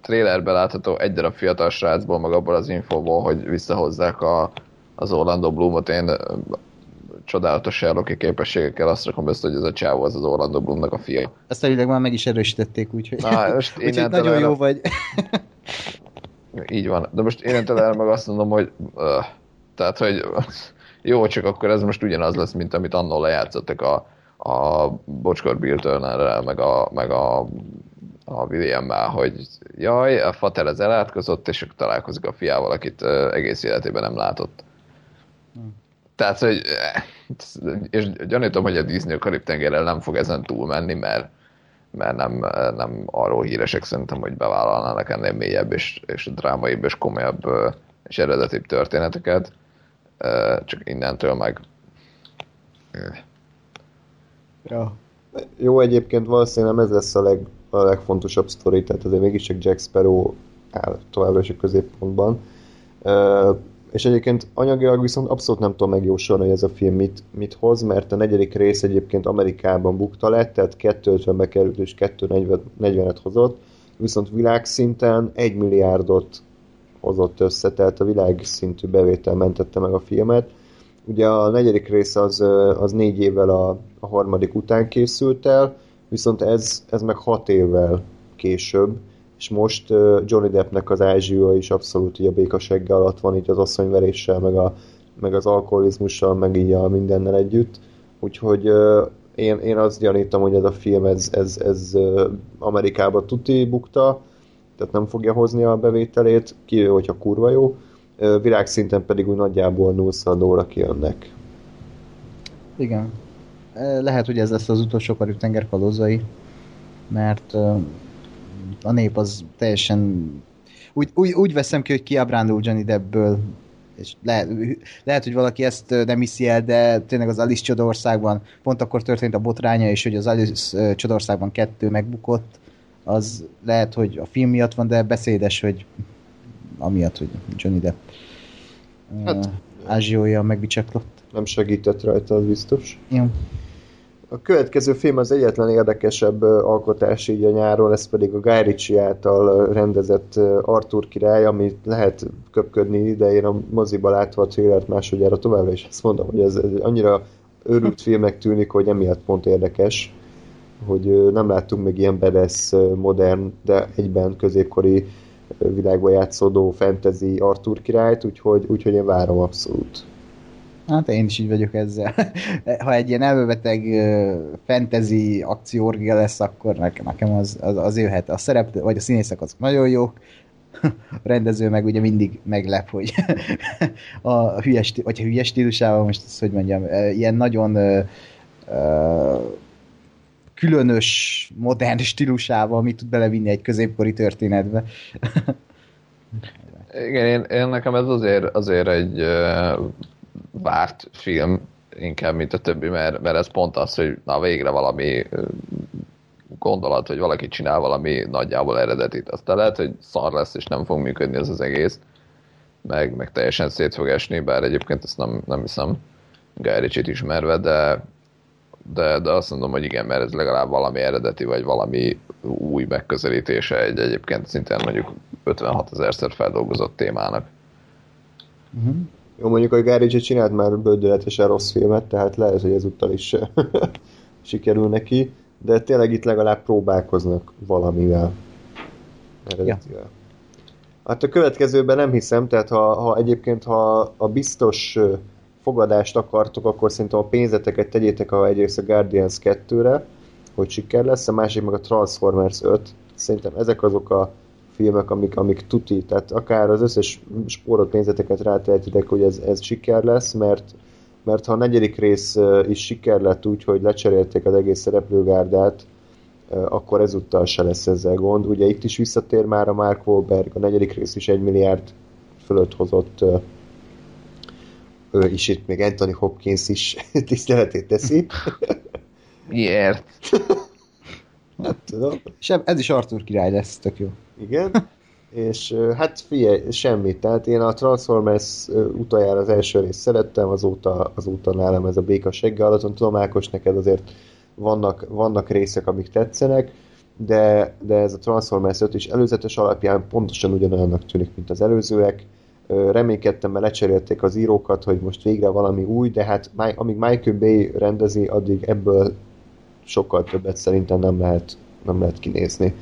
trailerben látható egy darab fiatal srácból, meg abból az infóból, hogy visszahozzák a, az Orlando Bloomot, én csodálatos Sherlocki képességekkel azt rakom össze, hogy ez a csávó az az Orlando Bloomnak a fia. Ezt elvileg már meg is erősítették, úgyhogy, Na, most úgyhogy nagyon jó vagy. Így van. De most innentől el meg azt mondom, hogy uh, tehát, hogy jó, csak akkor ez most ugyanaz lesz, mint amit annól lejátszottak a, a Bocskor Bill Turnerrel, meg a, meg a, a William-mel, hogy jaj, a Fater ez elátkozott, és találkozik a fiával, akit egész életében nem látott. Tehát, hogy és gyanítom, hogy a Disney a Karib-tengerrel nem fog ezen túl menni, mert mert nem, nem arról híresek szerintem, hogy bevállalnának ennél mélyebb és, és drámaibb és komolyabb és eredetibb történeteket. Csak innentől meg ja. Jó, egyébként valószínűleg ez lesz a, leg, a legfontosabb sztori, tehát azért mégiscsak Jack Sparrow áll továbbra is a középpontban. És egyébként anyagilag viszont abszolút nem tudom megjósolni, hogy ez a film mit, mit hoz, mert a negyedik rész egyébként Amerikában bukta lett, tehát 250-be került és 240-et hozott, viszont világszinten 1 milliárdot hozott össze, tehát a világszintű bevétel mentette meg a filmet. Ugye a negyedik rész az, az négy évvel a, a harmadik után készült el, viszont ez, ez meg hat évvel később, és most Johnny Deppnek az ázsia is abszolút így a békasegge alatt van, így az asszonyveréssel, meg, a, meg az alkoholizmussal, meg így a mindennel együtt. Úgyhogy én, én azt gyanítom, hogy ez a film, ez, ez, ez Amerikába tuti bukta, tehát nem fogja hozni a bevételét, ki hogyha kurva jó, világszinten pedig úgy nagyjából nullszadóra kijönnek. Igen. Lehet, hogy ez lesz az utolsó karjuk tenger mert a nép az teljesen úgy, úgy, úgy veszem ki, hogy kiábrándul Johnny Deppből és lehet, lehet, hogy valaki ezt nem hiszi el, de tényleg az Alice Csodországban pont akkor történt a botránya, és hogy az Alice Csodországban kettő megbukott, az lehet, hogy a film miatt van, de beszédes, hogy amiatt, hogy Johnny Depp hát, ázsiója megbicsaklott. Nem segített rajta, az biztos. Jó. A következő film az egyetlen érdekesebb alkotás így a nyáron, ez pedig a Guy Ritchie által rendezett Arthur király, amit lehet köpködni, de én a moziba látva a trailert másodjára továbbra is azt mondom, hogy ez, ez annyira őrült filmek tűnik, hogy emiatt pont érdekes, hogy nem láttunk még ilyen bedesz, modern, de egyben középkori világban játszódó fantasy Arthur királyt, úgyhogy, úgyhogy én várom abszolút. Hát én is így vagyok ezzel. Ha egy ilyen elmebeteg fantasy akcióorgia lesz, akkor nekem az, az, az jöhet. A szerep, vagy a színészek azok nagyon jók, a rendező meg ugye mindig meglep, hogy a hülyes, vagy a hülyes stílusával, most ezt hogy mondjam, ilyen nagyon uh, különös, modern stílusával mit tud belevinni egy középkori történetbe. Igen, én, én nekem ez azért, azért egy várt film, inkább, mint a többi, mert, mert ez pont az, hogy na végre valami gondolat, hogy valaki csinál valami nagyjából eredetit. Aztán lehet, hogy szar lesz, és nem fog működni ez az egész, meg, meg teljesen szét fog esni, bár egyébként ezt nem, nem hiszem Guy ismerve, de, de, de azt mondom, hogy igen, mert ez legalább valami eredeti, vagy valami új megközelítése egy egyébként szintén mondjuk 56 ezerszer feldolgozott témának. Uh-huh. Jó, mondjuk, hogy Guy csinált már bődöletesen rossz filmet, tehát lehet, hogy ezúttal is sikerül neki, de tényleg itt legalább próbálkoznak valamivel. Ja. Hát a következőben nem hiszem, tehát ha, ha egyébként ha a biztos fogadást akartok, akkor szerintem a pénzeteket tegyétek a egyrészt a Guardians 2-re, hogy siker lesz, a másik meg a Transformers 5. Szerintem ezek azok a filmek, amik, amik tuti, tehát akár az összes spórolt pénzeteket rátehetitek, hogy ez, ez siker lesz, mert, mert ha a negyedik rész is siker lett úgy, hogy lecserélték az egész szereplőgárdát, akkor ezúttal se lesz ezzel gond. Ugye itt is visszatér már a Mark Wahlberg, a negyedik rész is egy milliárd fölött hozott ő is itt még Anthony Hopkins is tiszteletét teszi. Miért? Hát tudom. Sem, ez is Arthur király lesz, tök jó. Igen. És hát figyelj, semmit. Tehát én a Transformers utajára az első részt szerettem, azóta, azóta nálam ez a béka segge alatt. Tudom, Ákos, neked azért vannak, vannak részek, amik tetszenek, de, de ez a Transformers 5 is előzetes alapján pontosan ugyanolyannak tűnik, mint az előzőek. Reménykedtem, mert lecserélték az írókat, hogy most végre valami új, de hát amíg Michael Bay rendezi, addig ebből sokkal többet szerintem nem lehet, nem lehet kinézni.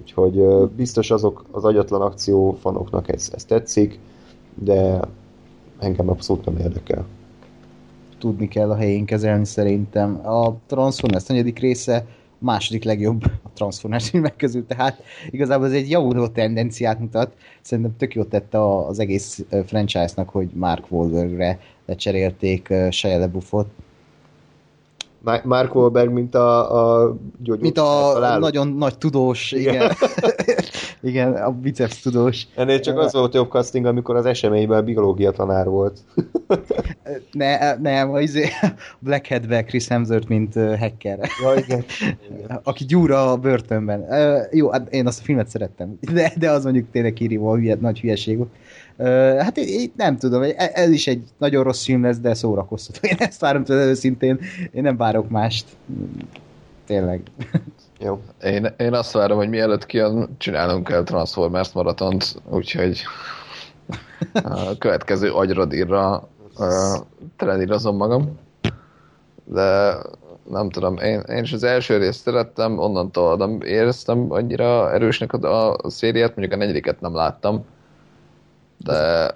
Úgyhogy biztos azok az agyatlan akciófanoknak ez, ez tetszik, de engem abszolút nem érdekel. Tudni kell a helyén kezelni szerintem. A Transformers negyedik része második legjobb a Transformers filmek közül, tehát igazából ez egy javuló tendenciát mutat. Szerintem tök jót tette az egész franchise-nak, hogy Mark Wahlbergre lecserélték Shia LaBeoufot, Mark Wahlberg, mint a, a Mint a találó. nagyon nagy tudós, igen. Igen, igen a biceps tudós. Ennél csak az volt jobb casting, amikor az eseményben a biológia tanár volt. ne, nem, az izé, Blackheadbe Chris Hemsworth, mint hacker. Ja, igen. igen. Aki gyúra a börtönben. Jó, hát én azt a filmet szerettem, de, de az mondjuk tényleg kirívó a hülye, nagy hülyeség volt. Hát itt nem tudom, e- ez is egy nagyon rossz film lesz, de szórakoztató. Én ezt várom tőle őszintén, én nem várok mást. Tényleg. Jó. Én, én azt várom, hogy mielőtt kijön, csinálunk kell Transformers maratont, úgyhogy a következő agyradírra uh, trenírozom magam. De nem tudom, én, én is az első részt szerettem, onnantól nem éreztem annyira erősnek a, a szériát, mondjuk a negyediket nem láttam, de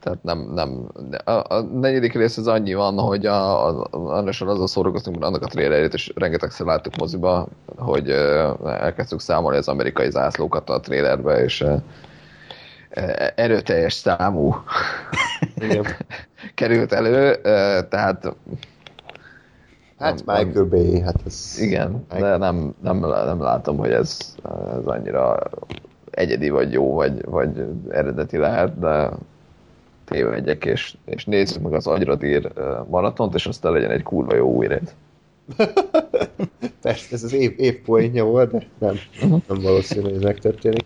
tehát nem, nem a, a negyedik rész az annyi van, hogy a, a, az azzal szórakoztunk, annak a trailerét, és rengetegszer láttuk moziba, hogy uh, elkezdtük számolni az amerikai zászlókat a trailerbe, és uh, erőteljes számú került elő, uh, tehát Hát nem, Michael Bay, hát ez... Igen, de nem, nem, nem látom, hogy ez, ez annyira egyedi, vagy jó, vagy, vagy eredeti lehet, de tévedjek, és, és nézzük meg az agyradír maratont, és aztán legyen egy kurva jó új. Persze, ez az év, év poénja volt, de nem, nem valószínű, hogy ez megtörténik.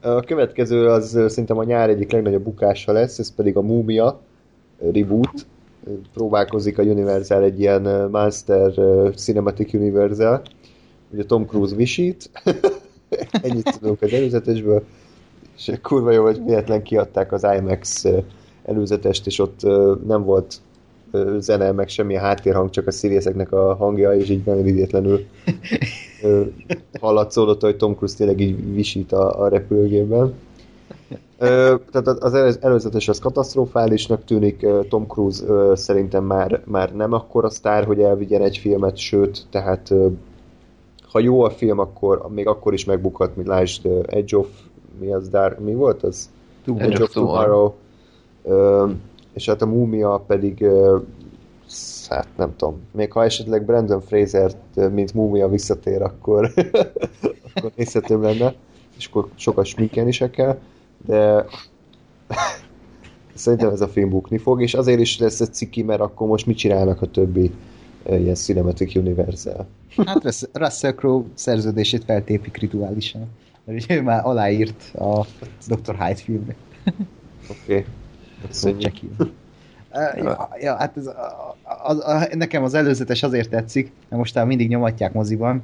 A következő az szerintem a nyár egyik legnagyobb bukása lesz, ez pedig a Múmia reboot. Próbálkozik a Universal egy ilyen Master Cinematic Universal. Ugye Tom Cruise visít, ennyit tudunk az előzetesből, és kurva jó, hogy véletlen kiadták az IMAX előzetest, és ott nem volt zene, meg semmi háttérhang, csak a szírészeknek a hangja, és így nagyon idétlenül hallatszódott, hogy Tom Cruise tényleg így visít a, a repülőgépben. Tehát az előzetes az katasztrofálisnak tűnik, Tom Cruise szerintem már, már nem akkora sztár, hogy elvigyen egy filmet, sőt, tehát ha jó a film, akkor még akkor is megbukhat, mint lásd Edge of mi az, Dark, mi volt az? Edge of Tomorrow. Tomorrow. és hát a múmia pedig hát nem tudom, még ha esetleg Brandon Fraser mint múmia visszatér, akkor, akkor nézhetőbb lenne, és akkor sokat sminkelni se kell, de szerintem ez a film bukni fog, és azért is lesz egy ciki, mert akkor most mit csinálnak a többi ilyen Cinematic Universal? Hát Russell Crowe szerződését feltépik rituálisan. Mert ő már aláírt a Dr. Hyde filmbe. Oké. Okay. ja, ja, hát ez, a, a, a, nekem az előzetes azért tetszik, mert most mindig nyomatják moziban,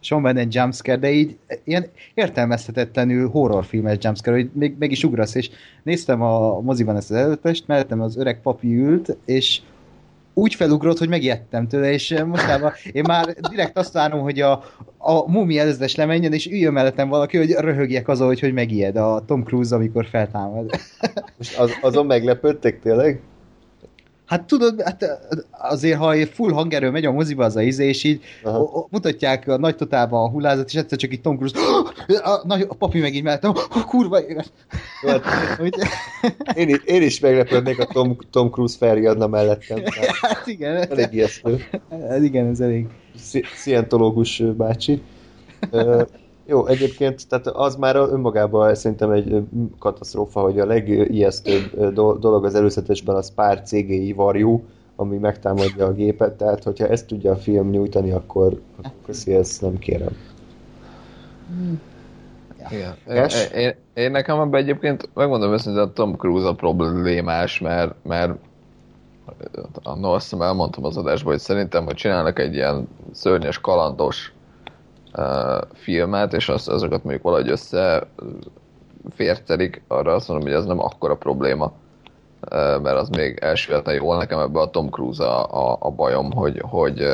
és van benne egy jumpscare, de így ilyen értelmezhetetlenül horrorfilmes jumpscare, hogy még meg is ugrasz, és néztem a moziban ezt az előzetest, mellettem az öreg papi ült, és úgy felugrott, hogy megijedtem tőle, és eh, mostában én már direkt azt várom, hogy a, a mumi előzetes lemenjen, és üljön mellettem valaki, hogy röhögjek azon, hogy, hogy megijed a Tom Cruise, amikor feltámad. Most az, azon meglepődtek tényleg? Hát tudod, hát azért, ha full hangerő megy a moziba az a izé, és így Aha. mutatják a nagy totálban a hullázat, és egyszer csak így Tom Cruise, a, nagy, a papi meg így mellettem, a kurva élet. Én, én is meglepődnék, a Tom, Tom Cruise felriadna mellettem. Hát igen. Elég ijesztő. Hát igen, ez elég. Szientológus bácsi. Jó, egyébként tehát az már önmagában szerintem egy katasztrófa, hogy a legijesztőbb dolog az előzetesben az pár CGI varjú, ami megtámadja a gépet, tehát hogyha ezt tudja a film nyújtani, akkor köszi, ezt nem kérem. Igen. Én, én, én nekem ebben egyébként megmondom őszintén, a Tom Cruise a problémás, mert, mert annól azt hiszem elmondtam az adásban, hogy szerintem, hogy csinálnak egy ilyen szörnyes, kalandos filmet, és azt, azokat mondjuk valahogy össze fértelik, arra azt mondom, hogy ez nem akkora probléma, mert az még elsülhetne jól. Nekem ebbe a Tom Cruise a, a, a bajom, hogy, hogy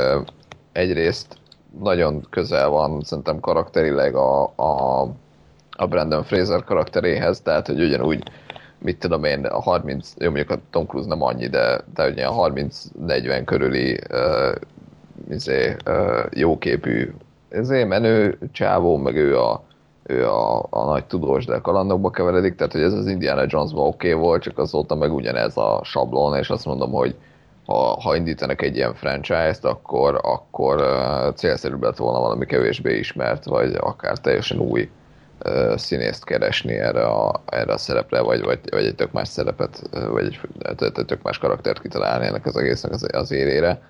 egyrészt nagyon közel van szerintem karakterileg a, a, a Brandon Fraser karakteréhez, tehát hogy ugyanúgy mit tudom én, a 30, jó mondjuk a Tom Cruise nem annyi, de, de ugye a 30-40 körüli uh, izé, uh, jóképű ezért menő csávó, meg ő a, ő a, a nagy tudós, de kalandokba keveredik, tehát hogy ez az Indiana Jones-ban oké okay volt, csak azóta meg ugyanez a sablon, és azt mondom, hogy ha, ha indítanak egy ilyen franchise-t, akkor, akkor uh, célszerűbb lett volna valami kevésbé ismert, vagy akár teljesen új uh, színészt keresni erre a, erre a szerepre, vagy, vagy, vagy egy tök más szerepet, vagy egy, egy tök más karaktert kitalálni ennek az egésznek az, az érére,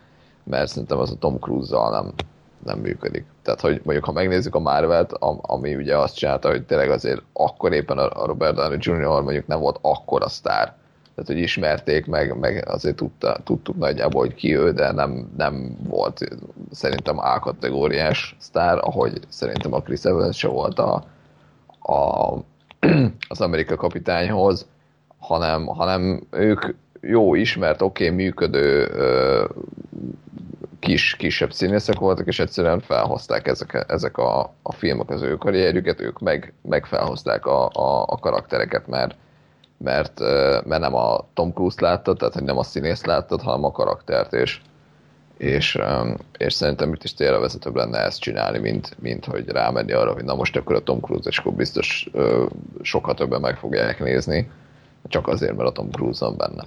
mert szerintem az a Tom Cruise-zal nem, nem működik. Tehát, hogy mondjuk, ha megnézzük a Marvel-t, ami ugye azt csinálta, hogy tényleg azért akkor éppen a Robert Downey Jr. mondjuk nem volt akkora sztár. Tehát, hogy ismerték, meg, meg azért tudta, tudtuk nagyjából, hogy ki ő, de nem, nem volt szerintem A-kategóriás sztár, ahogy szerintem a Chris Evans se volt a, a, az Amerika kapitányhoz, hanem, hanem ők jó ismert, oké, okay, működő kis, kisebb színészek voltak, és egyszerűen felhozták ezek, ezek a, a filmek az ő karrierjüket, ők meg, meg felhozták a, a, a karaktereket, mert, mert, mert nem a Tom Cruise láttad, tehát nem a színész láttad, hanem a karaktert, és, és, és szerintem itt is tényleg vezetőbb lenne ezt csinálni, mint, mint hogy rámenni arra, hogy na most akkor a Tom Cruise, és akkor biztos sokkal többen meg fogják nézni, csak azért, mert a Tom Cruise van benne.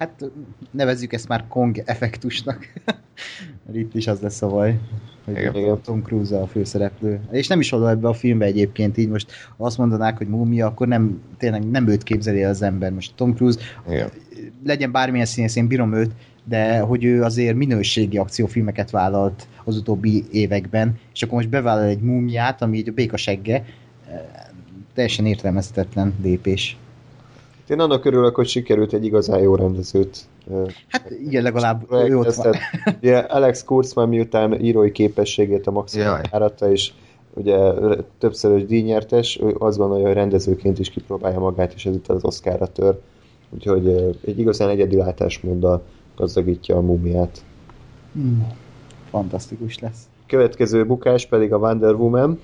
Hát nevezzük ezt már Kong effektusnak. Itt is az lesz a baj, hogy Igen. Tom Cruise a főszereplő. És nem is oda ebbe a filmbe egyébként, így most azt mondanák, hogy múmia, akkor nem, tényleg nem őt képzeli az ember. Most Tom Cruise, Igen. legyen bármilyen színész, én bírom őt, de hogy ő azért minőségi akciófilmeket vállalt az utóbbi években, és akkor most bevállal egy múmiát, ami így a békasegge, teljesen értelmezhetetlen lépés. Én annak örülök, hogy sikerült egy igazán jó rendezőt. Hát igen, legalább ott van. Ugye Alex Kurzman miután írói képességét a maximum áratta, és ugye többszörös díjnyertes, ő azt gondolja, hogy rendezőként is kipróbálja magát, és ezután az Oscarra tör. Úgyhogy egy igazán egyedi látásmóddal gazdagítja a mumiát. Hmm. Fantasztikus lesz. Következő bukás pedig a Wonder Woman.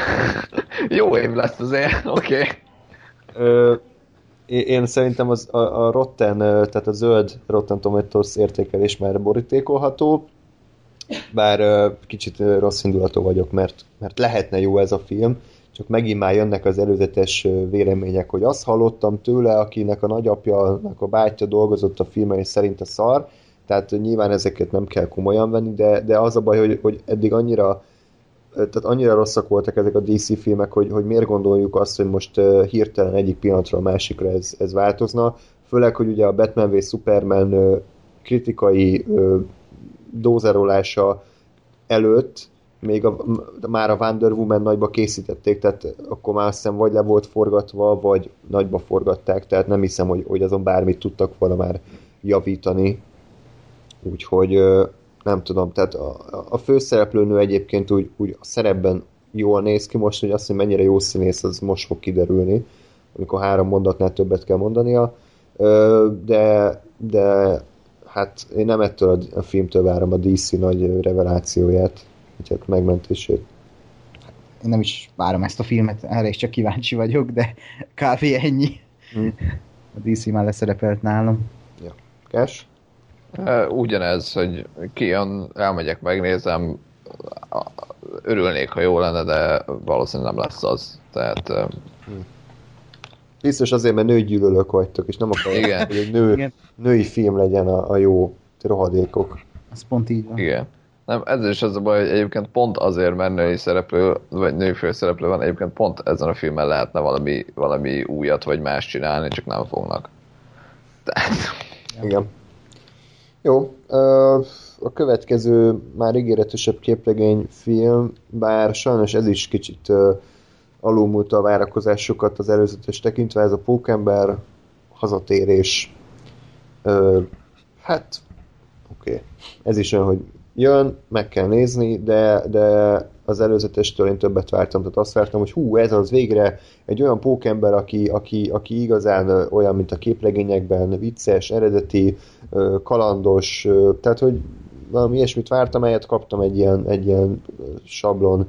Jó év lesz azért, oké. Okay én szerintem az, a, a Rotten, tehát a zöld Rotten Tomatoes értékelés már borítékolható, bár kicsit rossz indulatú vagyok, mert, mert lehetne jó ez a film, csak megint már jönnek az előzetes vélemények, hogy azt hallottam tőle, akinek a nagyapja, a bátyja dolgozott a filmen, és szerint a szar, tehát nyilván ezeket nem kell komolyan venni, de, de az a baj, hogy, hogy eddig annyira tehát annyira rosszak voltak ezek a DC filmek, hogy, hogy miért gondoljuk azt, hogy most hirtelen egyik pillanatra a másikra ez, ez változna. Főleg, hogy ugye a Batman v Superman kritikai dózerolása előtt még a, már a Wonder Woman nagyba készítették, tehát akkor már azt hiszem vagy le volt forgatva, vagy nagyba forgatták, tehát nem hiszem, hogy, hogy azon bármit tudtak volna már javítani. Úgyhogy nem tudom, tehát a, a főszereplőnő egyébként úgy, úgy a szerepben jól néz ki most, hogy azt, hogy mennyire jó színész, az most fog kiderülni, amikor három mondatnál többet kell mondania, de, de hát én nem ettől a filmtől várom a DC nagy revelációját, vagy hát megmentését. Én nem is várom ezt a filmet, erre is csak kíváncsi vagyok, de kb. ennyi. Hmm. A DC már leszerepelt nálam. Ja. Cash? Ugyanez, hogy kijön, elmegyek, megnézem, örülnék, ha jó lenne, de valószínűleg nem lesz az. Tehát... Biztos azért, mert nőgyűlölők vagytok, és nem akarok, Igen. hogy egy nő, Igen. női film legyen a, a jó rohadékok. Ez pont így van. Igen. Nem, ez is az a baj, hogy egyébként pont azért, mert női szereplő, vagy női főszereplő van, egyébként pont ezen a filmen lehetne valami, valami újat, vagy más csinálni, csak nem fognak. Tehát... Igen. Jó, a következő már ígéretesebb képregény film, bár sajnos ez is kicsit alulmúlta a várakozásokat az előzetes tekintve, ez a Pókember hazatérés. Hát, oké. Okay. Ez is olyan, hogy jön, meg kell nézni, de, de az előzetestől én többet vártam, tehát azt vártam, hogy hú, ez az végre egy olyan pókember, aki, aki, aki igazán olyan, mint a képregényekben, vicces, eredeti, kalandos, tehát hogy valami ilyesmit vártam, helyett kaptam egy ilyen, egy ilyen sablon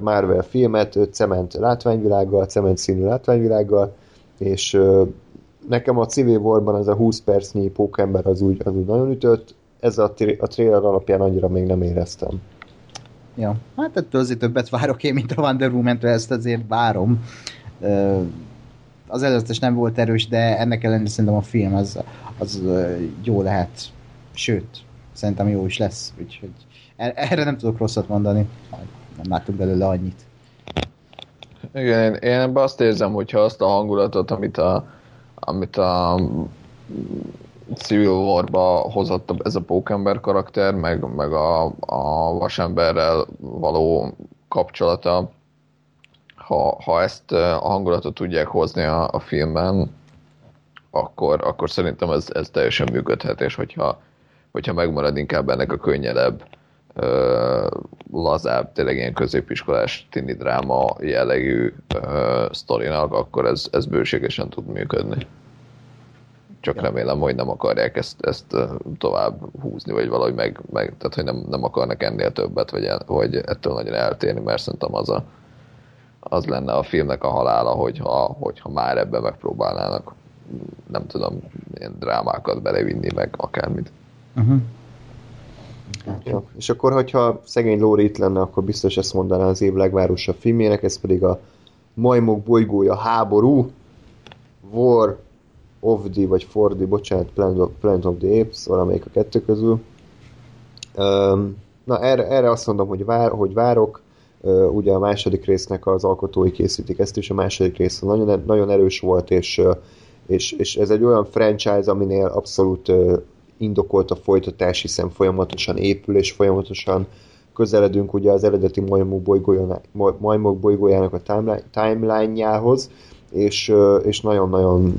Marvel filmet, cement látványvilággal, cement színű látványvilággal, és nekem a Civil War-ban ez a 20 percnyi pókember az úgy, az úgy nagyon ütött, ez a, a trailer alapján annyira még nem éreztem. Ja, hát ettől azért többet várok én, mint a Wonder woman ezt azért várom. Az előzetes nem volt erős, de ennek ellenére szerintem a film az, az jó lehet. Sőt, szerintem jó is lesz. Úgyhogy er-, erre nem tudok rosszat mondani. Nem láttuk belőle annyit. Igen, én, én ebben azt érzem, hogyha azt a hangulatot, amit a, amit a Civil War-ba hozott ez a pókember karakter, meg, meg a, a vasemberrel való kapcsolata, ha, ha ezt a hangulatot tudják hozni a, a filmben, akkor, akkor szerintem ez, ez teljesen működhet, és hogyha, hogyha megmarad inkább ennek a könnyedebb, ö, lazább, tényleg ilyen középiskolás tini dráma jellegű ö, sztorinak, akkor ez, ez bőségesen tud működni. Csak remélem, hogy nem akarják ezt, ezt tovább húzni, vagy valahogy meg, meg tehát hogy nem, nem akarnak ennél többet, vagy, vagy ettől nagyon eltérni, mert szerintem az, a, az lenne a filmnek a halála, hogyha, hogyha már ebbe megpróbálnának nem tudom, ilyen drámákat belevinni, meg akármit. Uh-huh. Ja. És akkor, hogyha szegény Lóri itt lenne, akkor biztos ezt mondaná az év legvárosabb filmjének, ez pedig a Majmok bolygója háború, War of the, vagy for bocsánat, Planet of, Planet of the Apes, valamelyik a kettő közül. Um, na, erre, erre azt mondom, hogy, vár, hogy várok. Uh, ugye a második résznek az alkotói készítik ezt is, a második rész nagyon, nagyon erős volt, és, és, és ez egy olyan franchise, aminél abszolút uh, indokolt a folytatás, hiszen folyamatosan épül, és folyamatosan közeledünk ugye az eredeti majmok, bolygójának, majmok bolygójának a timeline-jához, és, és nagyon-nagyon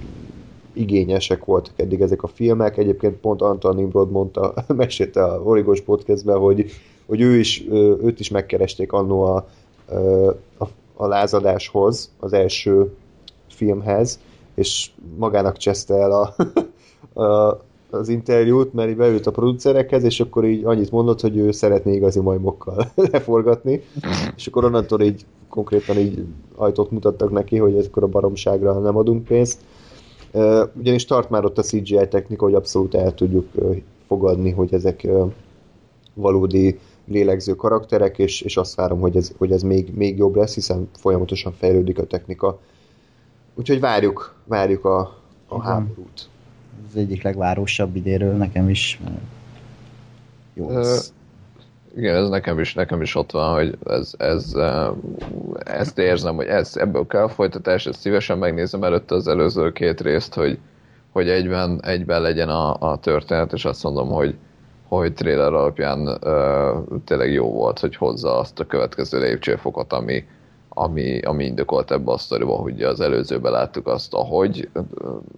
igényesek voltak eddig ezek a filmek. Egyébként pont Antal Nimrod mondta, mesélte a Origos podcastben, hogy, hogy ő is, őt is megkeresték annó a, a, a lázadáshoz, az első filmhez, és magának cseszte el a, a, az interjút, mert így beült a producerekhez, és akkor így annyit mondott, hogy ő szeretné igazi majmokkal leforgatni, és akkor onnantól így konkrétan így ajtót mutattak neki, hogy ezekor a baromságra nem adunk pénzt. Ugyanis tart már ott a CGI technika, hogy abszolút el tudjuk fogadni, hogy ezek valódi lélegző karakterek, és, és azt várom, hogy ez, hogy ez még, még jobb lesz, hiszen folyamatosan fejlődik a technika. Úgyhogy várjuk, várjuk a, a háborút az egyik legvárosabb idéről nekem is. Jó. Uh, igen, ez nekem is, nekem is ott van, hogy ez, ez, ezt érzem, hogy ez, ebből kell folytatás, ezt szívesen megnézem előtte az előző két részt, hogy, hogy egyben, egyben legyen a, a történet, és azt mondom, hogy, hogy trailer alapján uh, tényleg jó volt, hogy hozza azt a következő lépcsőfokot, ami, ami, ami indokolt ebbe a sztoriba, hogy az előzőben láttuk azt, ahogy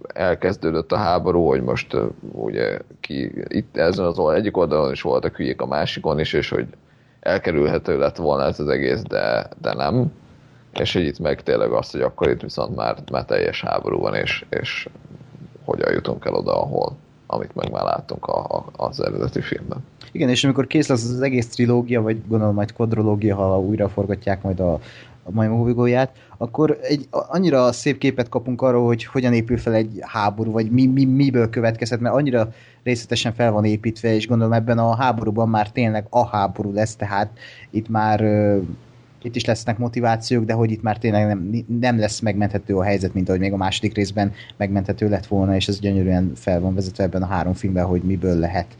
elkezdődött a háború, hogy most ugye ki, itt ezen az egyik oldalon is voltak hülyék a másikon is, és hogy elkerülhető lett volna ez az egész, de, de nem. És hogy itt meg tényleg azt, hogy akkor itt viszont már, már teljes háború van, és, és hogyan jutunk el oda, ahol, amit meg már láttunk a, a, az eredeti filmben. Igen, és amikor kész lesz az egész trilógia, vagy gondolom majd kodrológia, ha újra forgatják majd a, a majmokbolygóját, akkor egy annyira szép képet kapunk arról, hogy hogyan épül fel egy háború, vagy mi, mi, miből következhet, mert annyira részletesen fel van építve, és gondolom ebben a háborúban már tényleg a háború lesz, tehát itt már itt is lesznek motivációk, de hogy itt már tényleg nem, nem lesz megmenthető a helyzet, mint ahogy még a második részben megmenthető lett volna, és ez gyönyörűen fel van vezetve ebben a három filmben, hogy miből lehet,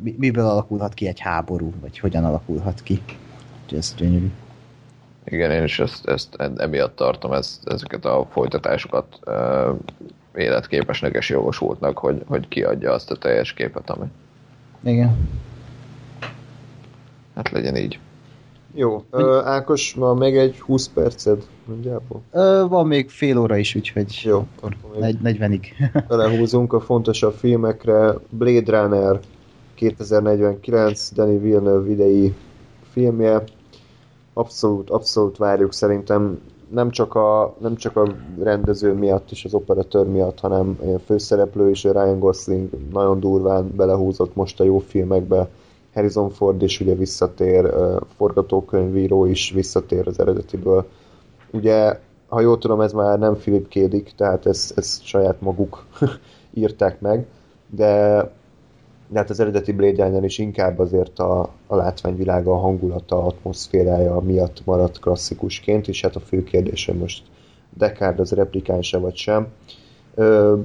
miből alakulhat ki egy háború, vagy hogyan alakulhat ki. Úgyhogy ez gyönyörű. Igen, én is ezt, ezt emiatt tartom ezt, ezeket a folytatásokat uh, életképesnek és jogosultnak, hogy, hogy kiadja azt a teljes képet, ami. Igen. Hát legyen így. Jó. Ö, Ákos, van még egy 20 perced, mondjából? Ö, van még fél óra is, úgyhogy Jó, akkor 40-ig. Belehúzunk a fontosabb filmekre. Blade Runner 2049, Danny Villeneuve idei filmje abszolút, abszolút várjuk szerintem nem csak, a, nem csak a rendező miatt és az operatőr miatt, hanem a főszereplő is, Ryan Gosling nagyon durván belehúzott most a jó filmekbe. Harrison Ford is ugye visszatér, forgatókönyvíró is visszatér az eredetiből. Ugye, ha jól tudom, ez már nem Philip Kédik, tehát ezt, ezt saját maguk írták meg, de de hát az eredeti Blade Runner is inkább azért a, a látványvilága, a hangulata, atmoszférája miatt maradt klasszikusként, és hát a fő kérdése most Deckard az replikánsa vagy sem. Ö,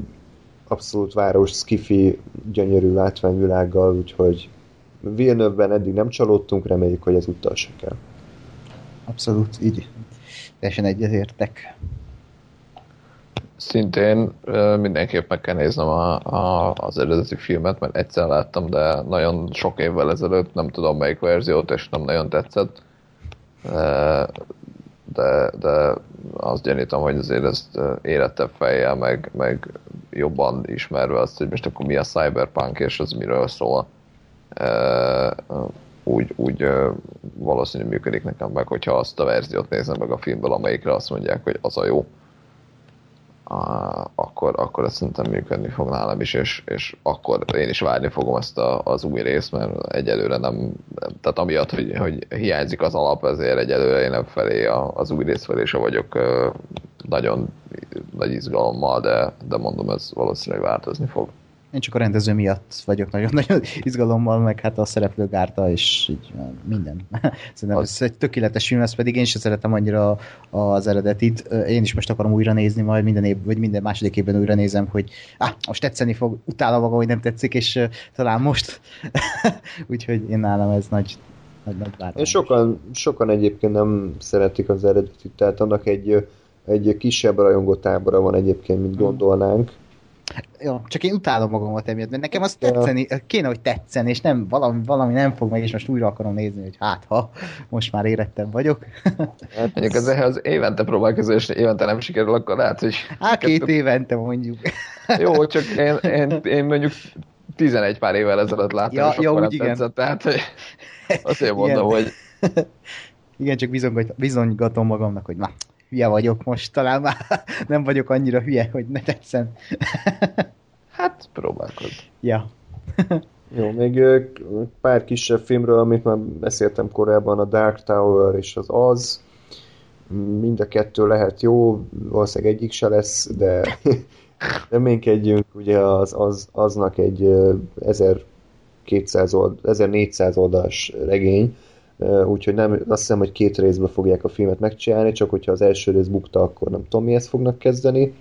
abszolút város, skifi, gyönyörű látványvilággal, úgyhogy Villeneuve-ben eddig nem csalódtunk, reméljük, hogy ez utal se kell. Abszolút, így. Teljesen egyetértek. Szintén mindenképp meg kell néznem a, a, az eredeti filmet, mert egyszer láttam, de nagyon sok évvel ezelőtt, nem tudom melyik verziót, és nem nagyon tetszett. De, de azt gyanítom, hogy azért ezt érettebb fejjel, meg, meg jobban ismerve azt, hogy most akkor mi a cyberpunk, és az miről szól. Úgy, úgy valószínűleg működik nekem meg, hogyha azt a verziót nézem meg a filmből, amelyikre azt mondják, hogy az a jó akkor, akkor ez szerintem működni fog nálam is, és, és akkor én is várni fogom ezt a, az új részt, mert egyelőre nem, tehát amiatt, hogy, hogy hiányzik az alap, ezért egyelőre én nem felé a, az új rész felé se vagyok nagyon nagy izgalommal, de, de mondom, ez valószínűleg változni fog. Én csak a rendező miatt vagyok nagyon-nagyon izgalommal, meg hát a szereplők árta, és így minden. Szerintem Az- ez egy tökéletes film, ez pedig én sem szeretem annyira az eredetit. Én is most akarom újra nézni, majd minden év, vagy minden második évben újra nézem, hogy ah, most tetszeni fog, utálom magam, hogy nem tetszik, és uh, talán most. Úgyhogy én nálam ez nagy, nagy, nagy várom. Sokan, sokan egyébként nem szeretik az eredetit, tehát annak egy, egy kisebb rajongó tábora van egyébként, mint gondolnánk. Jó, csak én utálom magamat emiatt, mert nekem az tetszeni, kéne, hogy tetszen, és nem, valami, valami nem fog meg, és most újra akarom nézni, hogy hát ha, most már érettem vagyok. Hát, Mondjuk ez az évente próbálkozó, és évente nem sikerül, akkor lehet, hogy Hát két évente mondjuk. jó, csak én, én, én mondjuk 11 pár évvel ezelőtt láttam, Ja, és ja, akkor úgy nem igen. tetszett, tehát hogy azért mondom, Igen. hogy Igen, csak bizonygat, bizonygatom magamnak, hogy na, hülye vagyok most, talán már nem vagyok annyira hülye, hogy ne tetszen. hát próbálkozz. ja. Jó, még pár kisebb filmről, amit már beszéltem korábban, a Dark Tower és az Az. Mind a kettő lehet jó, valószínűleg egyik se lesz, de reménykedjünk, ugye az, az aznak egy ö, 1200 old, 1400 oldalas regény, úgyhogy nem, azt hiszem, hogy két részbe fogják a filmet megcsinálni, csak hogyha az első rész bukta, akkor nem tudom, mihez fognak kezdeni.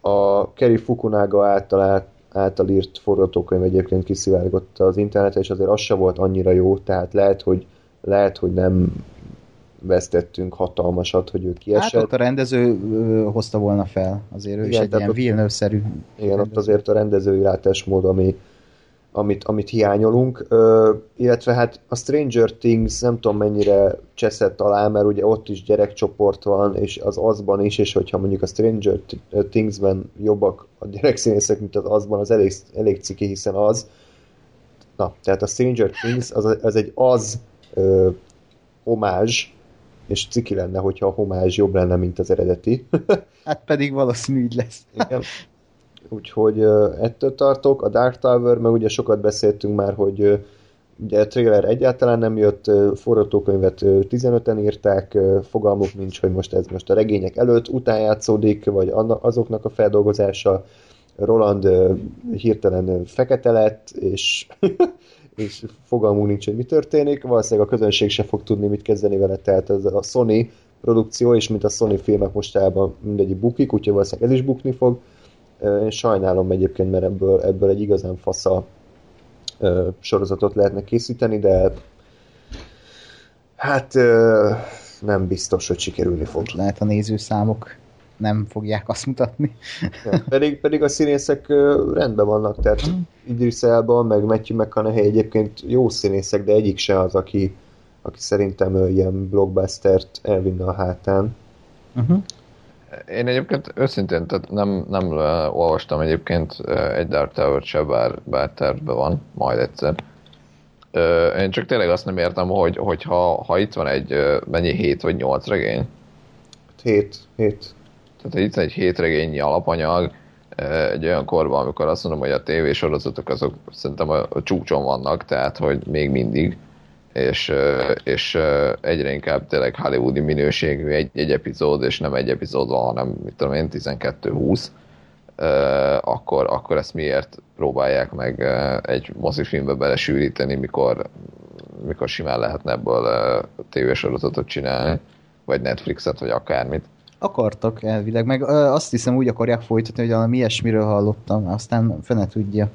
A Kerry Fukunaga által, át, által írt forgatókönyv egyébként kiszivárgott az internetre, és azért az se volt annyira jó, tehát lehet, hogy, lehet, hogy nem vesztettünk hatalmasat, hogy ő Hát kiesett. ott a rendező ö, hozta volna fel, azért ő is Igen, egy tehát ilyen ott- Villeneuve-szerű Igen, ott rendező. azért a rendezői látásmód, ami, amit, amit hiányolunk, Ö, illetve hát a Stranger Things nem tudom mennyire cseszett alá, mert ugye ott is gyerekcsoport van, és az azban is, és hogyha mondjuk a Stranger Thingsben jobbak a gyerekszínészek, mint az azban, az elég, elég ciki, hiszen az na, tehát a Stranger Things az, az egy az ö, homázs, és ciki lenne, hogyha a homázs jobb lenne, mint az eredeti. Hát pedig valószínű így lesz. Igen. Úgyhogy ettől tartok. A Dark Tower, meg ugye sokat beszéltünk már, hogy ugye a trailer egyáltalán nem jött, forgatókönyvet uh, 15-en írták, fogalmuk nincs, hogy most ez most a regények előtt után játszódik, vagy azoknak a feldolgozása. Roland hirtelen fekete lett, és, és fogalmunk nincs, hogy mi történik. Valószínűleg a közönség se fog tudni, mit kezdeni vele, tehát ez a Sony produkció, és mint a Sony filmek mostában mindegyik bukik, úgyhogy valószínűleg ez is bukni fog. Én sajnálom egyébként, mert ebből, ebből egy igazán fasza sorozatot lehetne készíteni, de hát nem biztos, hogy sikerülni fog. Lehet a nézőszámok nem fogják azt mutatni. Ja, pedig, pedig a színészek rendben vannak, tehát Idris Elba, meg Matthew McConaughey egyébként jó színészek, de egyik se az, aki, aki szerintem ilyen blockbustert elvinne a hátán. Uh-huh. Én egyébként őszintén tehát nem, nem olvastam egyébként egy Dark Tower-t se, bár, bár tervben van, majd egyszer. Én csak tényleg azt nem értem, hogy, hogy ha, ha itt van egy, mennyi, 7 vagy 8 regény, Hét, hét. tehát ha itt van egy 7 regényi alapanyag, egy olyan korban, amikor azt mondom, hogy a tévésorozatok azok szerintem a, a csúcson vannak, tehát hogy még mindig, és, és egyre inkább tényleg hollywoodi minőségű egy, egy epizód, és nem egy epizód van, hanem mit tudom én, 12-20, ö, akkor, akkor ezt miért próbálják meg egy mozifilmbe belesűríteni, mikor, mikor simán lehetne ebből tévésorozatot csinálni, vagy Netflixet, vagy akármit. Akartak elvileg, meg azt hiszem úgy akarják folytatni, hogy valami ilyesmiről hallottam, aztán fene tudja.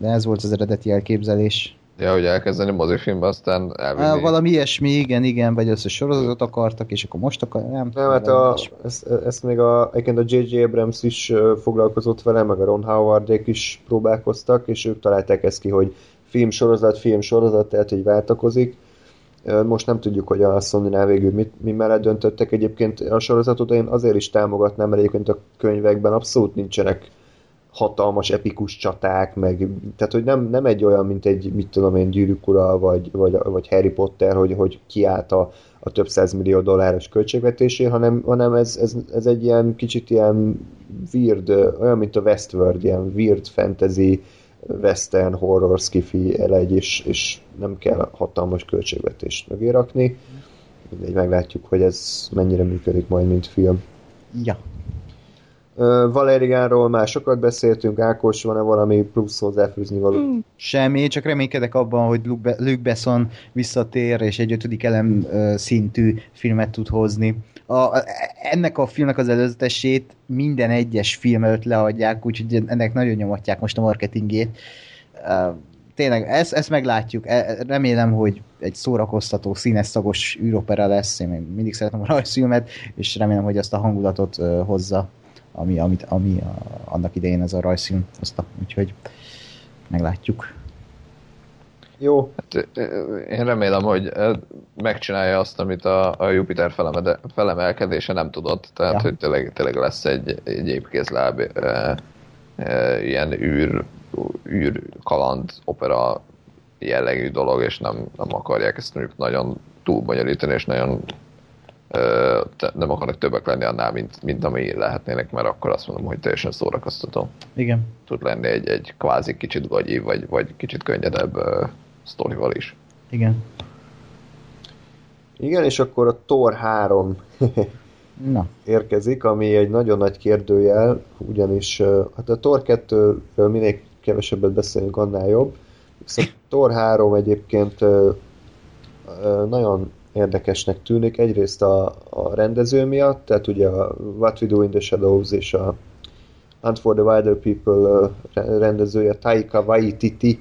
De ez volt az eredeti elképzelés. Ja, hogy elkezdeni mozifilmbe, aztán elvinni. Valami ilyesmi, igen, igen, vagy összes sorozatot akartak, és akkor most akar, nem, Nem, hát valami a, ezt, ezt még a, egyébként a J.J. Abrams is foglalkozott vele, meg a Ron Howardék is próbálkoztak, és ők találták ezt ki, hogy film sorozat, film sorozat, tehát hogy váltakozik. Most nem tudjuk, hogy a Sony-nál végül mit, mi mellett döntöttek. Egyébként a sorozatot én azért is támogatnám, mert egyébként a könyvekben abszolút nincsenek hatalmas, epikus csaták, meg, tehát hogy nem, nem egy olyan, mint egy, mit tudom én, gyűrűk ura, vagy, vagy, vagy Harry Potter, hogy, hogy kiállt a, a több millió dolláros költségvetésé, hanem, hanem ez, ez, ez, egy ilyen kicsit ilyen weird, olyan, mint a Westworld, ilyen weird fantasy, western, horror, skifi elegy, és, és nem kell hatalmas költségvetést mögé rakni. Mindegy, meglátjuk, hogy ez mennyire működik majd, mint film. Ja. Valeriánról már sokat beszéltünk, Ákos, van-e valami plusz hozzáfűzni való? Hmm. Semmi, csak reménykedek abban, hogy Luke Besson visszatér, és egy ötödik elem szintű filmet tud hozni. A, ennek a filmnek az előzetesét minden egyes film előtt leadják, úgyhogy ennek nagyon nyomatják most a marketingét. Tényleg, ezt, ezt meglátjuk. E, remélem, hogy egy szórakoztató, színes, szagos űropera lesz. Én mindig szeretem a rajzfilmet, és remélem, hogy azt a hangulatot hozza ami, amit, ami a, annak idején ez a rajzfilm hozta, úgyhogy meglátjuk. Jó. Hát, én remélem, hogy megcsinálja azt, amit a, a Jupiter felemede, felemelkedése nem tudott, tehát ja. hogy tényleg, tényleg lesz egy, egy épkézláb e, e, ilyen űr, űr kaland opera jellegű dolog, és nem, nem akarják ezt mondjuk nagyon túlbonyolítani, és nagyon nem akarnak többek lenni annál, mint, mint ami lehetnének, mert akkor azt mondom, hogy teljesen szórakoztató. Igen. Tud lenni egy, egy kvázi kicsit gagyi, vagy, vagy kicsit könnyedebb uh, sztorival is. Igen. Igen, és akkor a Thor 3 Na. érkezik, ami egy nagyon nagy kérdőjel, ugyanis hát a Thor 2-ről minél kevesebbet beszélünk, annál jobb. Viszont Thor 3 egyébként nagyon érdekesnek tűnik. Egyrészt a, a rendező miatt, tehát ugye a What We Do in the Shadows és a Hunt for the Wilder People rendezője Taika Waititi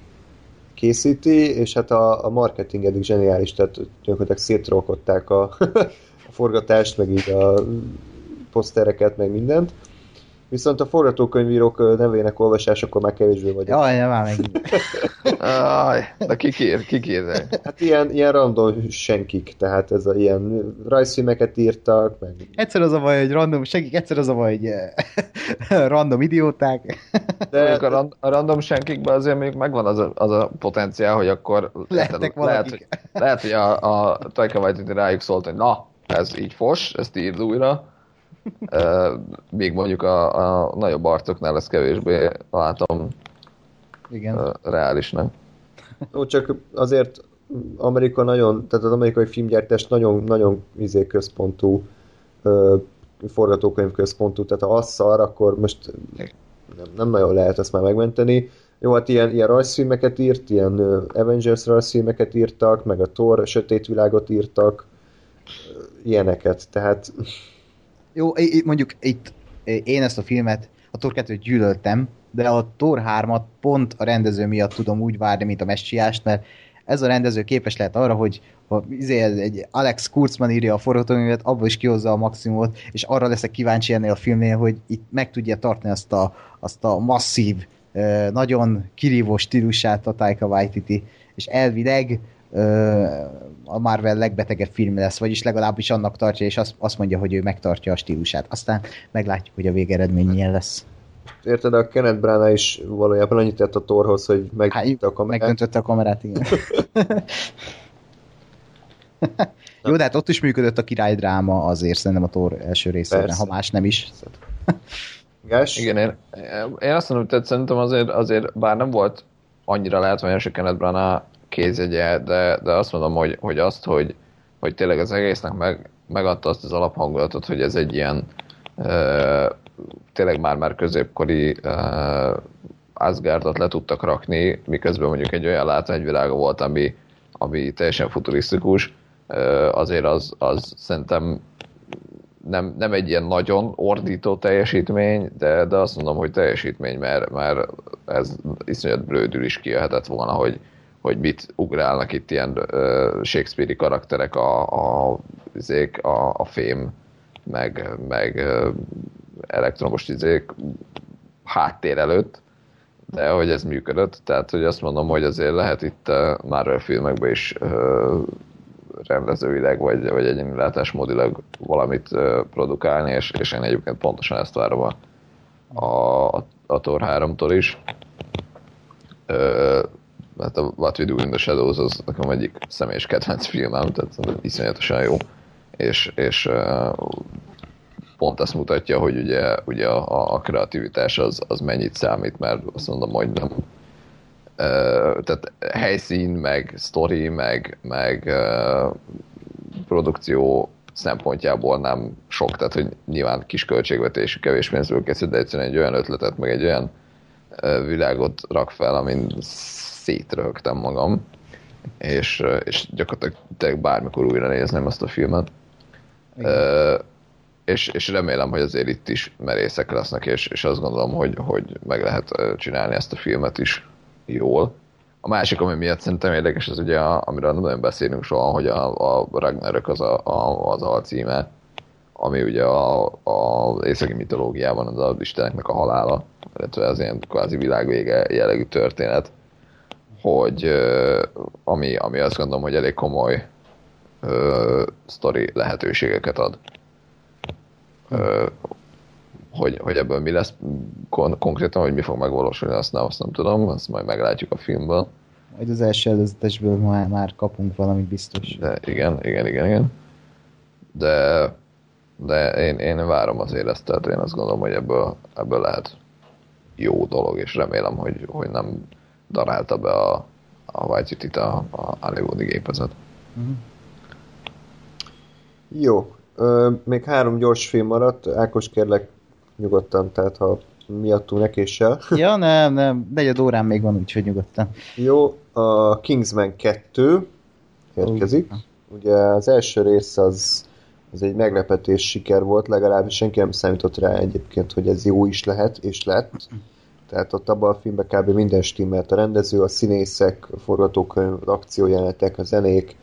készíti, és hát a, a marketing eddig zseniális, tehát gyakorlatilag szétrolkodták a, a forgatást, meg így a posztereket, meg mindent. Viszont a forgatókönyvírók nevének olvasásakor már kevésbé vagy. Jaj, nem már meg. Aj, de kikír, kikír. Hát ilyen, ilyen random senkik, tehát ez a ilyen rajzfilmeket írtak, meg... Egyszer az a baj, hogy random senkik, egyszer az a baj, hogy random idióták. De a, rand, a random senkikben azért mondjuk megvan az a, az a potenciál, hogy akkor lehet, lehet, hogy, lehet, hogy a, a Taika Waititi rájuk szólt, hogy na, ez így fos, ezt írd újra, még mondjuk a, a nagyobb arcoknál ezt kevésbé látom Igen. reálisnak. Ó, csak azért Amerika nagyon, tehát az amerikai filmgyártás nagyon, nagyon izé központú forgatókönyv központú, tehát ha az szar, akkor most nem, nem nagyon lehet ezt már megmenteni. Jó, hát ilyen, ilyen rajzfilmeket írt, ilyen Avengers rajzfilmeket írtak, meg a Thor sötét világot írtak, ilyeneket, tehát jó, mondjuk itt én ezt a filmet, a Thor 2 gyűlöltem, de a Thor 3-at pont a rendező miatt tudom úgy várni, mint a messiást, mert ez a rendező képes lehet arra, hogy ha izé, egy Alex Kurzman írja a forgatókönyvet, abból is kihozza a maximumot, és arra leszek kíváncsi ennél a filmnél, hogy itt meg tudja tartani azt a, azt a masszív, nagyon kirívó stílusát a Taika Waititi, és elvileg a Marvel legbetegebb film lesz, vagyis legalábbis annak tartja, és azt, azt mondja, hogy ő megtartja a stílusát. Aztán meglátjuk, hogy a végeredmény milyen lesz. Érted, a Kenneth Branagh is valójában annyit tett a torhoz, hogy megdöntötte a kamerát. Megdöntötte a kamerát, igen. Jó, de hát ott is működött a királydráma azért szerintem a Thor első részében, ha más nem is. Gás? Igen, én, én azt mondom, hogy szerintem azért, azért bár nem volt annyira látványos a Kenneth Branagh kézjegye, de, de azt mondom, hogy, hogy azt, hogy, hogy tényleg az egésznek meg, megadta azt az alaphangulatot, hogy ez egy ilyen e, tényleg már-már középkori e, Asgardot le tudtak rakni, miközben mondjuk egy olyan látványvilága volt, ami, ami teljesen futurisztikus, e, azért az, az szerintem nem, nem egy ilyen nagyon ordító teljesítmény, de, de azt mondom, hogy teljesítmény, mert, mert ez iszonyat blődül is kijöhetett volna, hogy, hogy mit ugrálnak itt ilyen uh, Shakespeare-i karakterek a, a, izék, a, a fém, meg, meg uh, elektromos izék háttér előtt, de hogy ez működött, tehát hogy azt mondom, hogy azért lehet itt uh, Marvel filmekben is uh, rendezőileg, vagy, vagy egyéni látásmódilag valamit produkálni, és, és én egyébként pontosan ezt várom a, a, a Thor 3-tól is. Hát a What We Do in the Shadows az nekem egyik személyes kedvenc filmem, tehát iszonyatosan jó. És, és pont azt mutatja, hogy ugye, ugye a, a kreativitás az, az mennyit számít, mert azt mondom, hogy nem tehát helyszín, meg story, meg, meg produkció szempontjából nem sok, tehát hogy nyilván kis költségvetésű, kevés pénzből készült, de egyszerűen egy olyan ötletet, meg egy olyan világot rak fel, amin szétröhögtem magam, és, és gyakorlatilag bármikor újra nézném azt a filmet. Uh, és, és remélem, hogy azért itt is merészek lesznek, és, és azt gondolom, hogy, hogy meg lehet csinálni ezt a filmet is jól. A másik, ami miatt szerintem érdekes, az ugye, amiről nem nagyon beszélünk soha, hogy a, a Ragnarök az a, a, az alcíme, ami ugye a, a északi mitológiában az a isteneknek a halála, illetve az ilyen kvázi világvége jellegű történet, hogy ami, ami azt gondolom, hogy elég komoly ö, sztori lehetőségeket ad. Ö, hogy, hogy ebből mi lesz kon- konkrétan, hogy mi fog megvalósulni, azt nem, azt nem tudom, azt majd meglátjuk a filmből. Majd az első előzetesből már, már kapunk valamit biztos. De igen, igen, igen, igen. De, de én, én várom azért ezt, tehát én azt gondolom, hogy ebből, ebből lehet jó dolog, és remélem, hogy, hogy nem darálta be a, a White a, a Hollywoodi gépezet. Uh-huh. Jó. Ö, még három gyors film maradt. Ákos kérlek nyugodtan, tehát ha miattunk ne késsel. Ja, nem, nem, negyed órán még van, úgyhogy nyugodtan. Jó, a Kingsman 2 érkezik. Uh. Ugye az első rész az, az egy meglepetés siker volt, legalábbis senki nem számított rá egyébként, hogy ez jó is lehet, és lett. Tehát ott abban a filmben kb. minden stimmelt. A rendező, a színészek, a forgatókönyv, akciójelenetek, a zenék,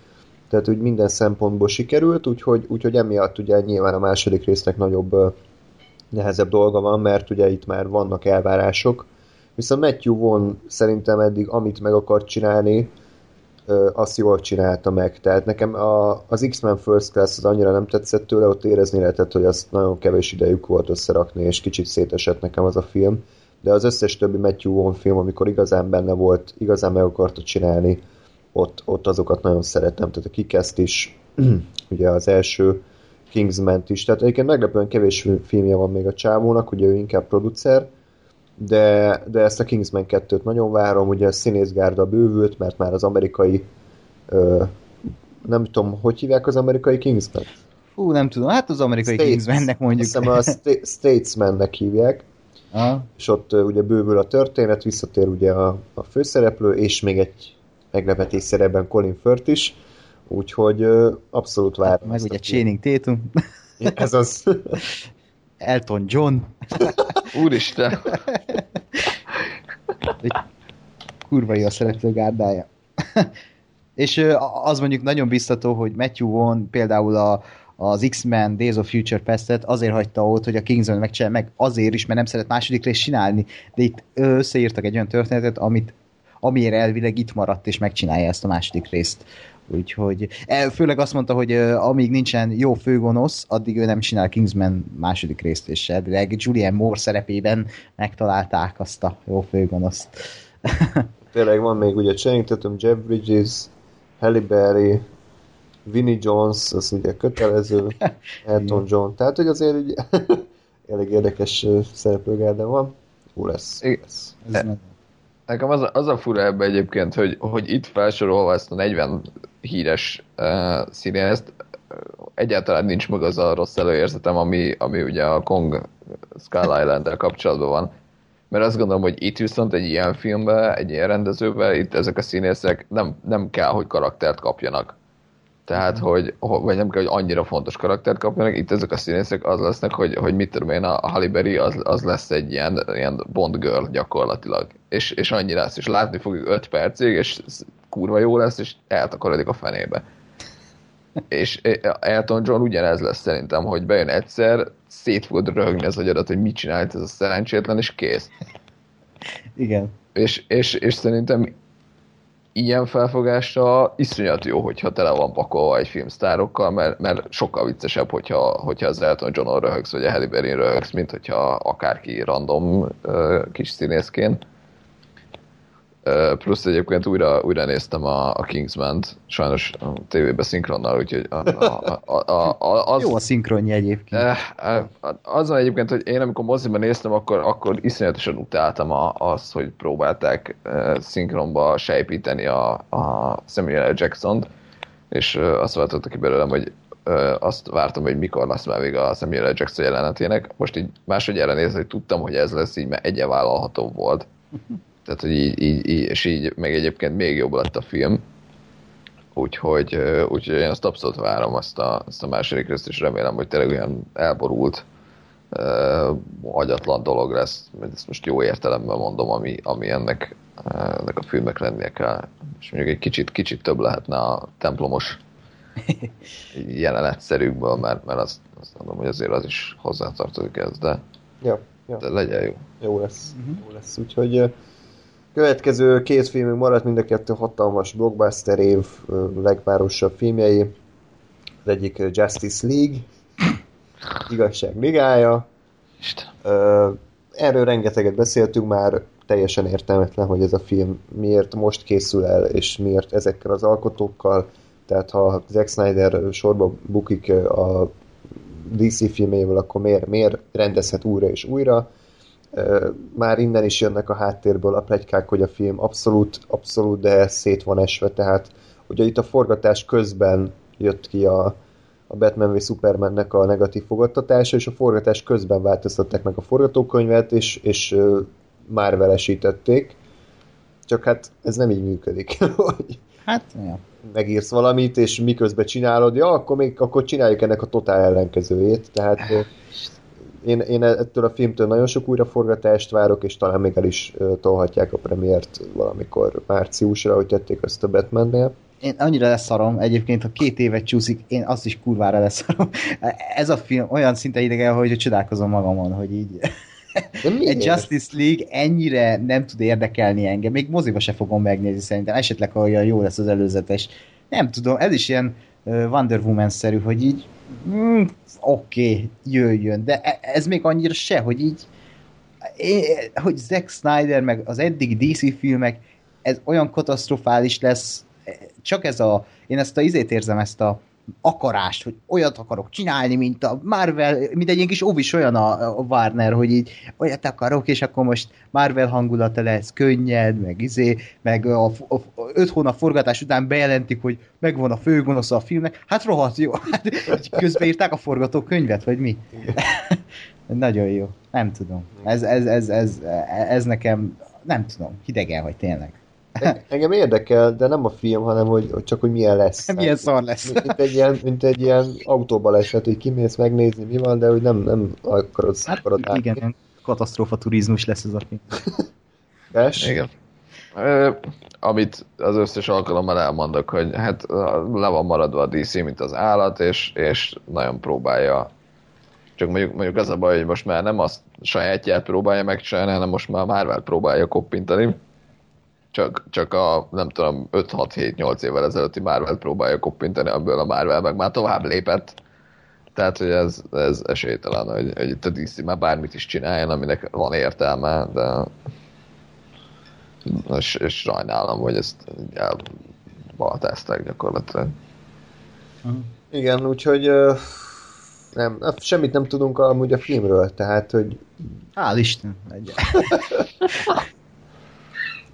tehát úgy minden szempontból sikerült, úgyhogy, úgyhogy emiatt ugye nyilván a második résznek nagyobb nehezebb dolga van, mert ugye itt már vannak elvárások. Viszont Matthew Vaughn szerintem eddig, amit meg akart csinálni, azt jól csinálta meg. Tehát nekem a, az X-Men First Class az annyira nem tetszett tőle, ott érezni lehetett, hogy azt nagyon kevés idejük volt összerakni, és kicsit szétesett nekem az a film. De az összes többi Matthew Vaughn film, amikor igazán benne volt, igazán meg akarta csinálni, ott, ott azokat nagyon szeretem. Tehát a Kikeszt is, ugye az első kingsman is. Tehát egyébként meglepően kevés filmje van még a csávónak, ugye ő inkább producer, de, de ezt a Kingsman 2-t nagyon várom, ugye a színészgárda bővült, mert már az amerikai ö, nem tudom, hogy hívják az amerikai Kingsman? Hú, nem tudom, hát az amerikai States, Kingsmannek mondjuk. Azt a sta- Statesmannek hívják, Aha. és ott ugye bővül a történet, visszatér ugye a, a főszereplő, és még egy meglepetés szerepben Colin Firth is, Úgyhogy abszolút várom. Meg ugye Channing Tatum. Ez az. Elton John. Úristen. Kurva jó a szerető gárdája. És az mondjuk nagyon biztató, hogy Matthew Vaughn például a, az X-Men Days of Future Past-et azért hagyta ott, hogy a Kingsman megcsinál meg azért is, mert nem szeret második részt csinálni, de itt összeírtak egy olyan történetet, amit amiért elvileg itt maradt, és megcsinálja ezt a második részt. Úgyhogy e, főleg azt mondta, hogy amíg nincsen jó főgonosz, addig ő nem csinál Kingsman második részt, és elvileg Julian Moore szerepében megtalálták azt a jó főgonoszt. Tényleg van még ugye Channing Tatum, Jeff Bridges, Halle Berry, Vinnie Jones, az ugye kötelező, Elton John, tehát hogy azért ugye, elég érdekes szereplőgárda van. Jó lesz. lesz. Ez Nekem az, az a fura ebbe egyébként, hogy, hogy itt felsorolva ezt a 40 híres uh, színészt, egyáltalán nincs meg az a rossz előérzetem, ami, ami ugye a Kong Skull island kapcsolatban van. Mert azt gondolom, hogy itt viszont egy ilyen filmben, egy ilyen rendezőben, itt ezek a színészek nem, nem kell, hogy karaktert kapjanak. Tehát, hogy, vagy nem kell, hogy annyira fontos karaktert kapjanak, itt ezek a színészek az lesznek, hogy, hogy mit tudom én, a Halle Berry az, az lesz egy ilyen, ilyen Bond girl gyakorlatilag. És, és annyi lesz, és látni fogjuk 5 percig, és kurva jó lesz, és eltakarodik a fenébe. és Elton John ugyanez lesz szerintem, hogy bejön egyszer, szét fogod röhögni az agyadat, hogy mit csinált ez a szerencsétlen, és kész. Igen. És, és, és szerintem ilyen felfogásra iszonyat jó, hogyha tele van pakolva egy filmsztárokkal, mert, mert sokkal viccesebb, hogyha, hogyha az Elton John röhögsz, vagy a Halle Berry röhögsz, mint hogyha akárki random uh, kis színészként. Plusz egyébként újra, újra néztem a, a Kingsman-t, sajnos a tévébe szinkronnal, úgyhogy a, a, a, a, a, az... Jó a szinkronja egyébként. Az van egyébként, hogy én amikor moziban néztem, akkor, akkor iszonyatosan utáltam a, azt, hogy próbálták szinkronba sejpíteni a, a Samuel L. Jackson-t, és azt váltotta ki belőlem, hogy azt vártam, hogy mikor lesz már vége a Samuel L. Jackson jelenetének. Most így másodjára nézve, hogy tudtam, hogy ez lesz, így mert egyen vállalható volt. Tehát, hogy így, így, így, és így meg egyébként még jobb lett a film. Úgyhogy, úgyhogy én azt abszolút várom, azt a, azt a második részt, és remélem, hogy tényleg olyan elborult, uh, agyatlan dolog lesz, ezt most jó értelemben mondom, ami, ami ennek, uh, ennek a filmnek lennie kell. És mondjuk egy kicsit, kicsit több lehetne a templomos jelenetszerűkből, mert, mert azt, azt mondom, hogy azért az is hozzátartozik ez, de, ja, ja. de legyen jó. Jó lesz, uh-huh. jó lesz, úgyhogy Következő két filmünk maradt, mind a kettő hatalmas blockbuster év legvárosabb filmjei. Az egyik Justice League, Igazság Ligája. Erről rengeteget beszéltünk már, teljesen értelmetlen, hogy ez a film miért most készül el, és miért ezekkel az alkotókkal. Tehát ha Zack Snyder sorba bukik a DC filmével, akkor miért, miért rendezhet újra és újra már innen is jönnek a háttérből a plegykák, hogy a film abszolút, abszolút, de szét van esve, tehát ugye itt a forgatás közben jött ki a, a Batman v Supermannek a negatív fogadtatása, és a forgatás közben változtatták meg a forgatókönyvet, és, és már velesítették. Csak hát ez nem így működik. hát, ja. Megírsz valamit, és miközben csinálod, ja, akkor még akkor csináljuk ennek a totál ellenkezőjét. Tehát én, én ettől a filmtől nagyon sok újraforgatást várok, és talán még el is tolhatják a premiért valamikor márciusra, hogy tették azt a Batman-nél. Én annyira leszarom, egyébként, ha két évet csúszik, én azt is kurvára leszarom. Ez a film olyan szinte idegen, hogy csodálkozom magamon, hogy így... Egy Justice League ennyire nem tud érdekelni engem. Még moziba se fogom megnézni szerintem. Esetleg, ha olyan jó lesz az előzetes. Nem tudom, ez is ilyen Wonder Woman-szerű, hogy így mm, oké, okay, jöjjön, de e, ez még annyira se, hogy így hogy Zack Snyder meg az eddig DC filmek ez olyan katasztrofális lesz, csak ez a, én ezt a izét érzem, ezt a akarást, hogy olyat akarok csinálni, mint a Marvel, mint egy ilyen kis óvis olyan a, a Warner, hogy így olyat akarok, és akkor most Marvel hangulata lesz, könnyed, meg izé, meg a, a, a öt hónap forgatás után bejelentik, hogy megvan a főgonosz a filmnek, hát rohadt jó. Hát, közbeírták a forgatókönyvet, vagy mi? Nagyon jó. Nem tudom. Ez, ez, ez, ez, ez nekem, nem tudom, hidegen vagy tényleg. Engem érdekel, de nem a film, hanem hogy, hogy csak hogy milyen lesz. Milyen szar lesz. Mint, egy ilyen, mint egy ilyen autóbaleset, hogy kimész megnézni, mi van, de hogy nem, nem akarod, hát, akarod Igen, átni. katasztrófa turizmus lesz ez a film. Yes? Igen. Ö, amit az összes alkalommal elmondok, hogy hát le van maradva a DC, mint az állat, és, és nagyon próbálja csak mondjuk, mondjuk az a baj, hogy most már nem azt sajátját próbálja megcsinálni, hanem most már Marvel próbálja koppintani csak, csak a, nem tudom, 5-6-7-8 évvel ezelőtti Marvel próbálja koppintani, ebből a Marvel meg már tovább lépett. Tehát, hogy ez, ez esélytelen, hogy, hogy itt a DC már bármit is csináljon, aminek van értelme, de és, és sajnálom, hogy ezt elbaltázták gyakorlatilag. Igen, úgyhogy nem, semmit nem tudunk amúgy a filmről, tehát, hogy... Hál' Isten!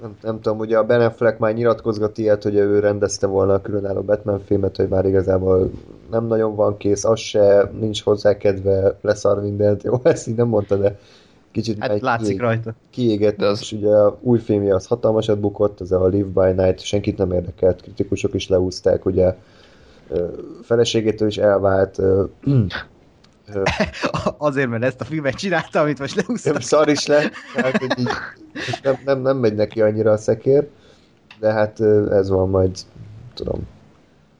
nem, nem tudom, ugye a Ben Affleck már nyilatkozgat ilyet, hogy ő rendezte volna a különálló Batman filmet, hogy már igazából nem nagyon van kész, az se, nincs hozzá kedve, leszar mindent, jó, ezt így nem mondta, de kicsit hát látszik kiég, rajta. kiégett, de az... és ugye a új filmje az hatalmasat bukott, az a Live by Night, senkit nem érdekelt, kritikusok is leúzták, ugye feleségétől is elvált, Azért, mert ezt a filmet csinálta, amit most leúsztam. Nem szar is hát, így, nem, nem, nem megy neki annyira a szekér, de hát ez van majd, tudom.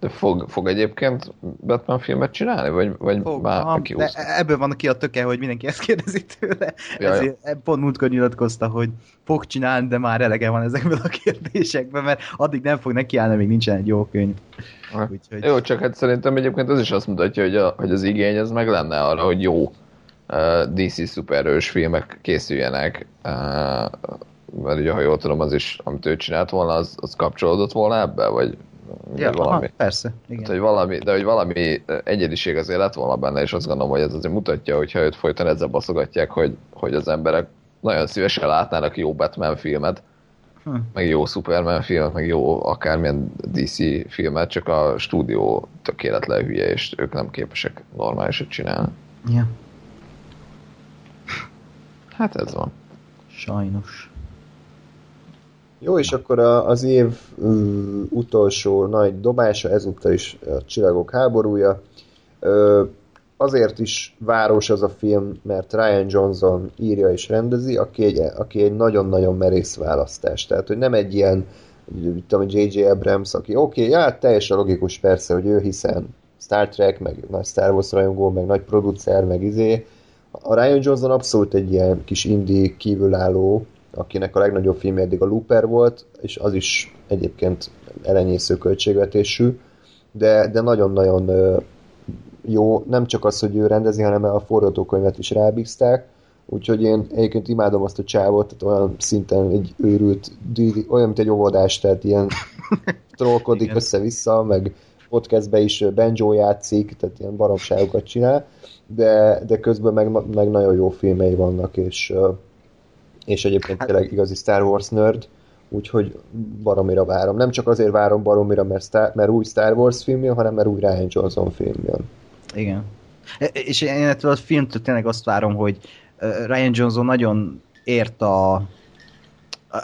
De fog, fog egyébként Batman filmet csinálni? Vagy, vagy Fog, már aha, de ebből van ki a töke, hogy mindenki ezt kérdezi tőle. Ezért pont múltkor nyilatkozta, hogy fog csinálni, de már elege van ezekből a kérdésekből, mert addig nem fog nekiállni, még nincsen egy jó könyv. Aha. Úgyhogy... Jó, csak hát szerintem egyébként az is azt mutatja, hogy, a, hogy az igény az meg lenne arra, hogy jó uh, DC szuperhős filmek készüljenek. Uh, mert ugye, ha jól tudom, az is, amit ő csinált volna, az, az kapcsolódott volna ebbe, vagy, Ja, valami. aha, persze, igen. Hát, hogy valami, de hogy valami egyediség azért lett volna benne, és azt gondolom, hogy ez azért mutatja, hogyha őt folyton ezzel baszogatják, hogy, hogy az emberek nagyon szívesen látnának jó Batman filmet, Hm. meg jó Superman filmet, meg jó akármilyen DC filmet, csak a stúdió tökéletlen hülye, és ők nem képesek normálisat csinálni. Ja, Hát ez van. sajnos. Jó, és akkor a, az év uh, utolsó nagy dobása, ezúttal is a Csillagok háborúja. Azért is város az a film, mert Ryan Johnson írja és rendezi, aki egy, aki egy nagyon-nagyon merész választás. Tehát, hogy nem egy ilyen, mit tudom, J.J. Abrams, aki oké, okay, ja, teljesen logikus persze, hogy ő hiszen Star Trek, meg nagy Star Wars rajongó, meg nagy producer, meg izé. A Ryan Johnson abszolút egy ilyen kis indie kívülálló, akinek a legnagyobb film eddig a Looper volt, és az is egyébként elenyésző költségvetésű, de, de nagyon-nagyon jó, nem csak az, hogy ő rendezi, hanem a forgatókönyvet is rábízták, úgyhogy én egyébként imádom azt a csávot, tehát olyan szinten egy őrült, olyan, mint egy óvodás, tehát ilyen trollkodik össze-vissza, meg podcastbe is banjo játszik, tehát ilyen baromságokat csinál, de, de közben meg, meg nagyon jó filmei vannak, és, és egyébként Hát- tényleg igazi Star Wars nerd, úgyhogy baromira várom. Nem csak azért várom baromira, mert, Star, mert új Star Wars film jön, hanem mert új Ryan Johnson film jön. Igen. E- És én ettől a filmtől tényleg azt várom, hogy ö, Ryan Johnson nagyon ért a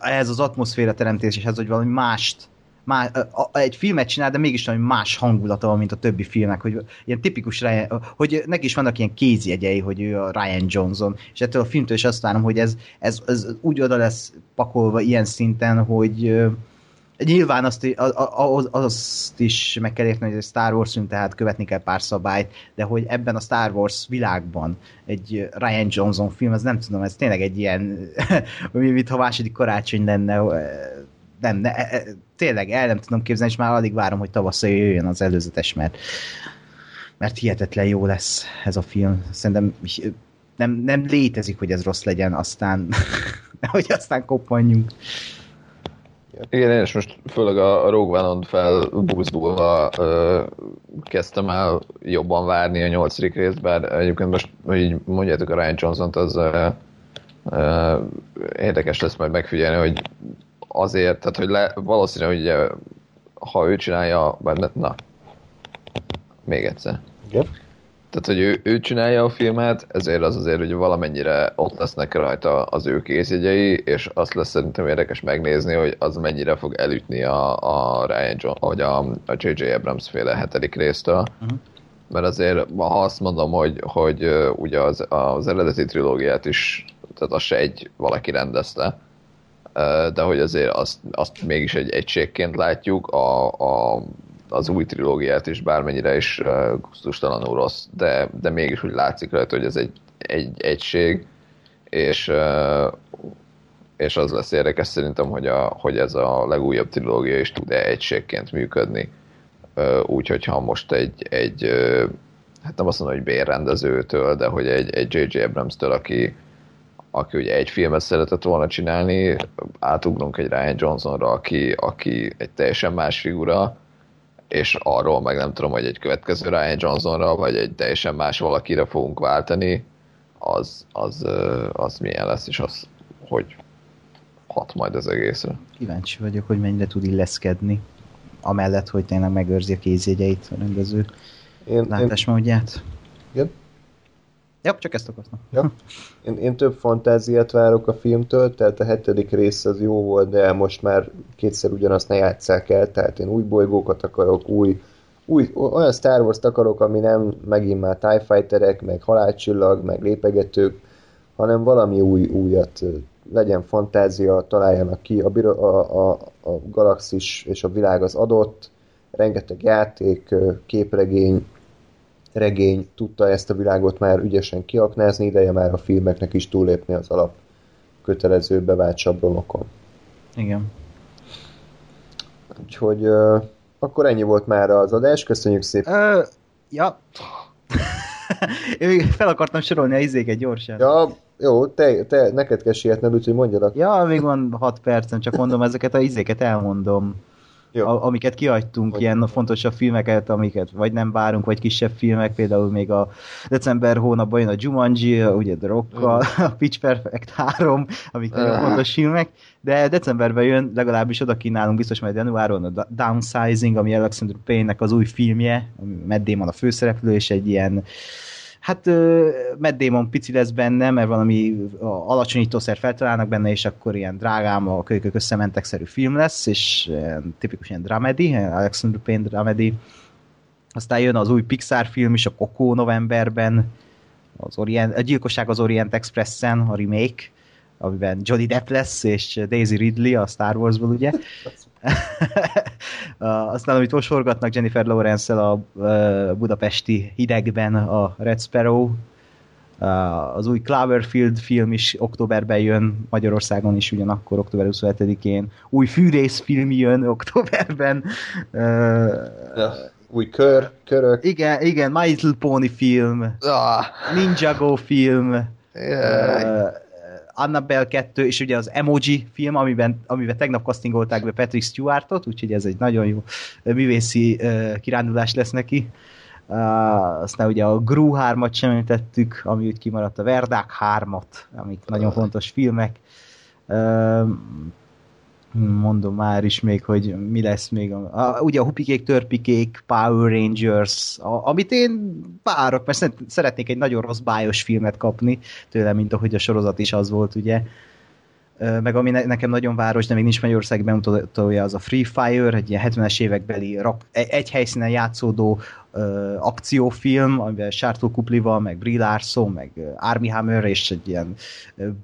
ehhez az atmoszféra teremtéshez, hogy valami mást má, a, a, egy filmet csinál, de mégis valami más hangulata van, mint a többi filmek, hogy ilyen tipikus Ryan, hogy neki is vannak ilyen kézjegyei, hogy ő a Ryan Johnson, és ettől a filmtől is azt várom, hogy ez, ez, ez úgy oda lesz pakolva ilyen szinten, hogy Nyilván azt, azt is meg kell érteni, hogy ez Star Wars film, tehát követni kell pár szabályt, de hogy ebben a Star Wars világban egy Ryan Johnson film, az nem tudom, ez tényleg egy ilyen, mintha második karácsony lenne, nem, ne, e- e- tényleg el nem tudom képzelni, és már alig várom, hogy tavasszal jöjjön az előzetes, mert, mert hihetetlen jó lesz ez a film. Szerintem nem, nem létezik, hogy ez rossz legyen, aztán hogy aztán koppanjunk. Igen, én is most főleg a a Rogue One-on felbúzdulva ö, kezdtem el jobban várni a nyolcadik részt, bár egyébként most, hogy így mondjátok a Ryan Johnson-t, az ö, ö, érdekes lesz majd megfigyelni, hogy azért, tehát hogy le, valószínű, hogy ugye, ha ő csinálja, bár na, még egyszer. Igen? Tehát, hogy ő, ő csinálja a filmet, ezért az azért, hogy valamennyire ott lesznek rajta az ő kézjegyei, és azt lesz szerintem érdekes megnézni, hogy az mennyire fog elütni a, a Ryan John, vagy a, a J.J. Abrams féle hetedik résztől. Uh-huh. Mert azért, ha azt mondom, hogy, hogy ugye az, az eredeti trilógiát is, tehát azt se egy valaki rendezte, de hogy azért azt, azt mégis egy egységként látjuk, a, a, az új trilógiát is bármennyire is gusztustalanul rossz, de, de mégis úgy látszik rajta, hogy ez egy, egy egység, és, és az lesz érdekes szerintem, hogy, a, hogy ez a legújabb trilógia is tud-e egységként működni. Uh, úgy, hogyha most egy, egy hát nem azt mondom, hogy bérrendezőtől, de hogy egy, egy J.J. Abrams-től, aki, aki ugye egy filmet szeretett volna csinálni, átugrunk egy Ryan Johnsonra, aki, aki egy teljesen más figura, és arról meg nem tudom, hogy egy következő Ryan Johnsonra, vagy egy teljesen más valakire fogunk váltani, az, az, az milyen lesz, és az, hogy hat majd az egészre. Kíváncsi vagyok, hogy mennyire tud illeszkedni. Amellett, hogy tényleg megőrzi a kézjegyeit a rendező Én, én, látásmódját. Igen? Ja, csak ezt akartam. Ja. Én, én több fantáziát várok a filmtől, tehát a hetedik rész az jó volt, de most már kétszer ugyanazt ne játsszák el, tehát én új bolygókat akarok, új, új olyan Star Wars-t akarok, ami nem megint már TIE Fighterek, meg halálcsillag, meg lépegetők, hanem valami új, újat legyen fantázia, találjanak ki, a, a, a, a galaxis és a világ az adott, rengeteg játék, képregény, regény tudta ezt a világot már ügyesen kiaknázni, ideje már a filmeknek is túlépni az alap kötelező bevált sablonokon. Igen. Úgyhogy uh, akkor ennyi volt már az adás, köszönjük szépen. Ö, ja. Én még fel akartam sorolni a izéket gyorsan. Ja, jó, te, te neked kell sietned, úgyhogy mondjalak. Ja, még van 6 percen, csak mondom, ezeket a izéket elmondom. Jó. A, amiket kihagytunk, Hogy- ilyen fontosabb filmeket, amiket vagy nem várunk, vagy kisebb filmek, például még a december hónapban jön a Jumanji, a- ugye The rock a Pitch Perfect 3, amik nagyon fontos filmek, de decemberben jön, legalábbis oda kínálunk biztos majd januáron a Downsizing, ami Alexander Payne-nek az új filmje, Matt Damon a főszereplő, és egy ilyen Hát Matt Damon pici lesz benne, mert valami alacsonyítószer feltalálnak benne, és akkor ilyen drágám a kölykök összementek-szerű film lesz, és tipikus ilyen dramedy, Alexander Payne dramedy. Aztán jön az új Pixar film is, a Coco novemberben, az Orient, a Gyilkosság az Orient Expressen, a remake, amiben Johnny Depp lesz, és Daisy Ridley a Star Warsból, ugye. Aztán, amit most forgatnak Jennifer Lawrence-el a budapesti hidegben a Red Sparrow, az új Cloverfield film is októberben jön, Magyarországon is ugyanakkor, október 27-én. Új fűrész film jön októberben. Ja. Új kör, körök. igen, igen, My Little Pony film, Ah, Ninjago film, jaj. uh, Annabelle 2, és ugye az Emoji film, amiben, amiben tegnap castingolták be Patrick Stewartot, úgyhogy ez egy nagyon jó művészi uh, kirándulás lesz neki. Uh, aztán ugye a Gru 3-at sem említettük, ami úgy kimaradt, a Verdák 3-at, amik nagyon fontos filmek. Uh, mondom már is még, hogy mi lesz még. A, a, ugye a Hupikék, Törpikék, Power Rangers, a, amit én várok, mert szeret- szeretnék egy nagyon rossz bájos filmet kapni tőle, mint ahogy a sorozat is az volt, ugye. Meg ami ne, nekem nagyon város, de még nincs Magyarország bemutatója, az a Free Fire, egy ilyen 70-es évekbeli rak, egy, helyszínen játszódó ö, akciófilm, amiben Sártó Kuplival, meg Brie Larson, meg ö, Armie Hammer, és egy ilyen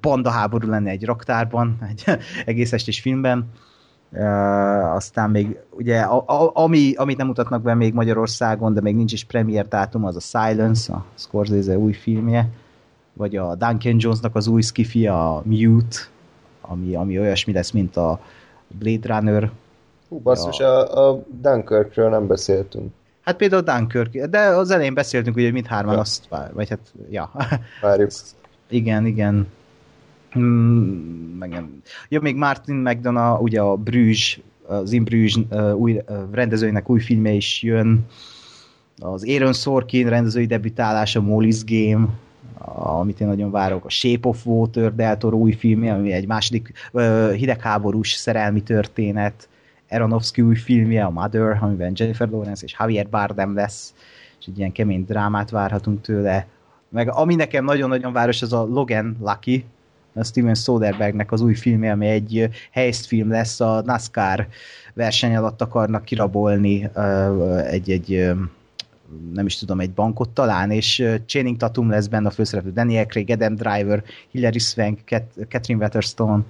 bandaháború lenne egy raktárban, egy egész estés filmben. Uh, aztán még, ugye, a, a, ami, amit nem mutatnak be még Magyarországon, de még nincs is premier dátum, az a Silence, a Scorsese új filmje, vagy a Duncan Jonesnak az új skifi, a Mute, ami, ami olyasmi lesz, mint a Blade Runner. Hú, basszus, a, a Dunkirkről nem beszéltünk. Hát például Dunkirk, de az elején beszéltünk, ugye, hogy mindhárman Ja. azt, vagy hát, ja. Várjuk. Igen, igen. Meg nem. Ja, még Martin McDonough, ugye a Bruges, az In uh, új, rendezőinek új filmje is jön. Az Aaron Sorkin rendezői debütálása, Molly's Game, amit én nagyon várok, a Shape of Water, Del Toro új filmje, ami egy második uh, hidegháborús szerelmi történet, Aronofsky új filmje, a Mother, amiben Jennifer Lawrence és Javier Bardem lesz, és egy ilyen kemény drámát várhatunk tőle. Meg ami nekem nagyon-nagyon város, az a Logan Lucky, a Steven Soderberghnek az új filmje, ami egy ö, heistfilm lesz, a NASCAR verseny alatt akarnak kirabolni ö, egy, egy ö, nem is tudom, egy bankot talán, és Channing Tatum lesz benne a főszereplő, Daniel Craig, Adam Driver, Hilary Swank, Cat- Catherine Waterston,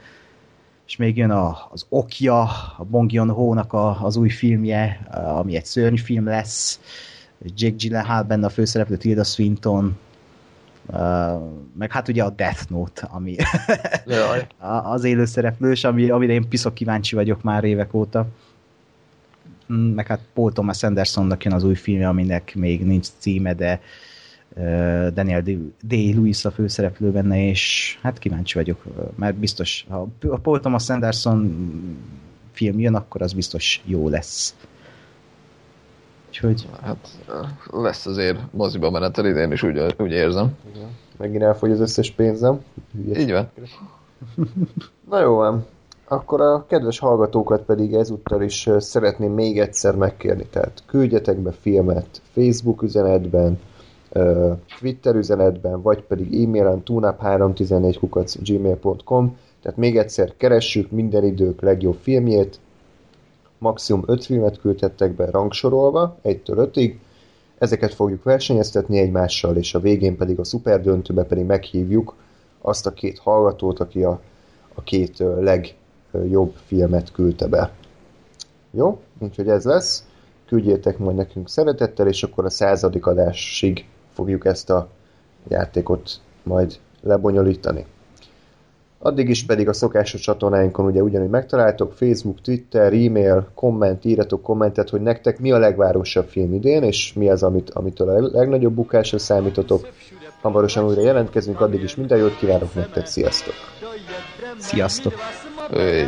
és még jön a, az Okja, a Bong Joon-ho-nak a, az új filmje, ami egy szörnyfilm lesz, Jake Gyllenhaal benne a főszereplő, Tilda Swinton, Uh, meg hát ugye a Death Note, ami az élő szereplős, ami, amire én piszok kíváncsi vagyok már évek óta. Mm, Meg hát Paul Thomas Andersonnak jön az új filmje, aminek még nincs címe, de Daniel D- Day-Lewis a főszereplő benne, és hát kíváncsi vagyok, mert biztos, ha a Paul Thomas Anderson film jön, akkor az biztos jó lesz. Úgyhogy Hát lesz azért moziba menetel idén is, úgy, úgy érzem. Megint elfogy az összes pénzem. Hülye. Így van. Na jó van. Akkor a kedves hallgatókat pedig ezúttal is szeretném még egyszer megkérni. Tehát küldjetek be filmet Facebook üzenetben, Twitter üzenetben, vagy pedig e-mailen tunap314 gmail.com Tehát még egyszer keressük minden idők legjobb filmjét. Maximum 5 filmet küldhettek be rangsorolva, 1-től 5-ig. Ezeket fogjuk versenyeztetni egymással, és a végén pedig a szuper döntőbe pedig meghívjuk azt a két hallgatót, aki a, a két ö, legjobb filmet küldte be. Jó? Úgyhogy ez lesz. küldjétek majd nekünk szeretettel, és akkor a századik adásig fogjuk ezt a játékot majd lebonyolítani. Addig is pedig a szokásos csatornáinkon ugye ugyanúgy megtaláltok, Facebook, Twitter, e-mail, komment, írjatok kommentet, hogy nektek mi a legvárosabb film idén, és mi az, amit, amitől a legnagyobb bukásra számítotok. Hamarosan újra jelentkezünk, addig is minden jót kívánok nektek, sziasztok! Sziasztok! 哎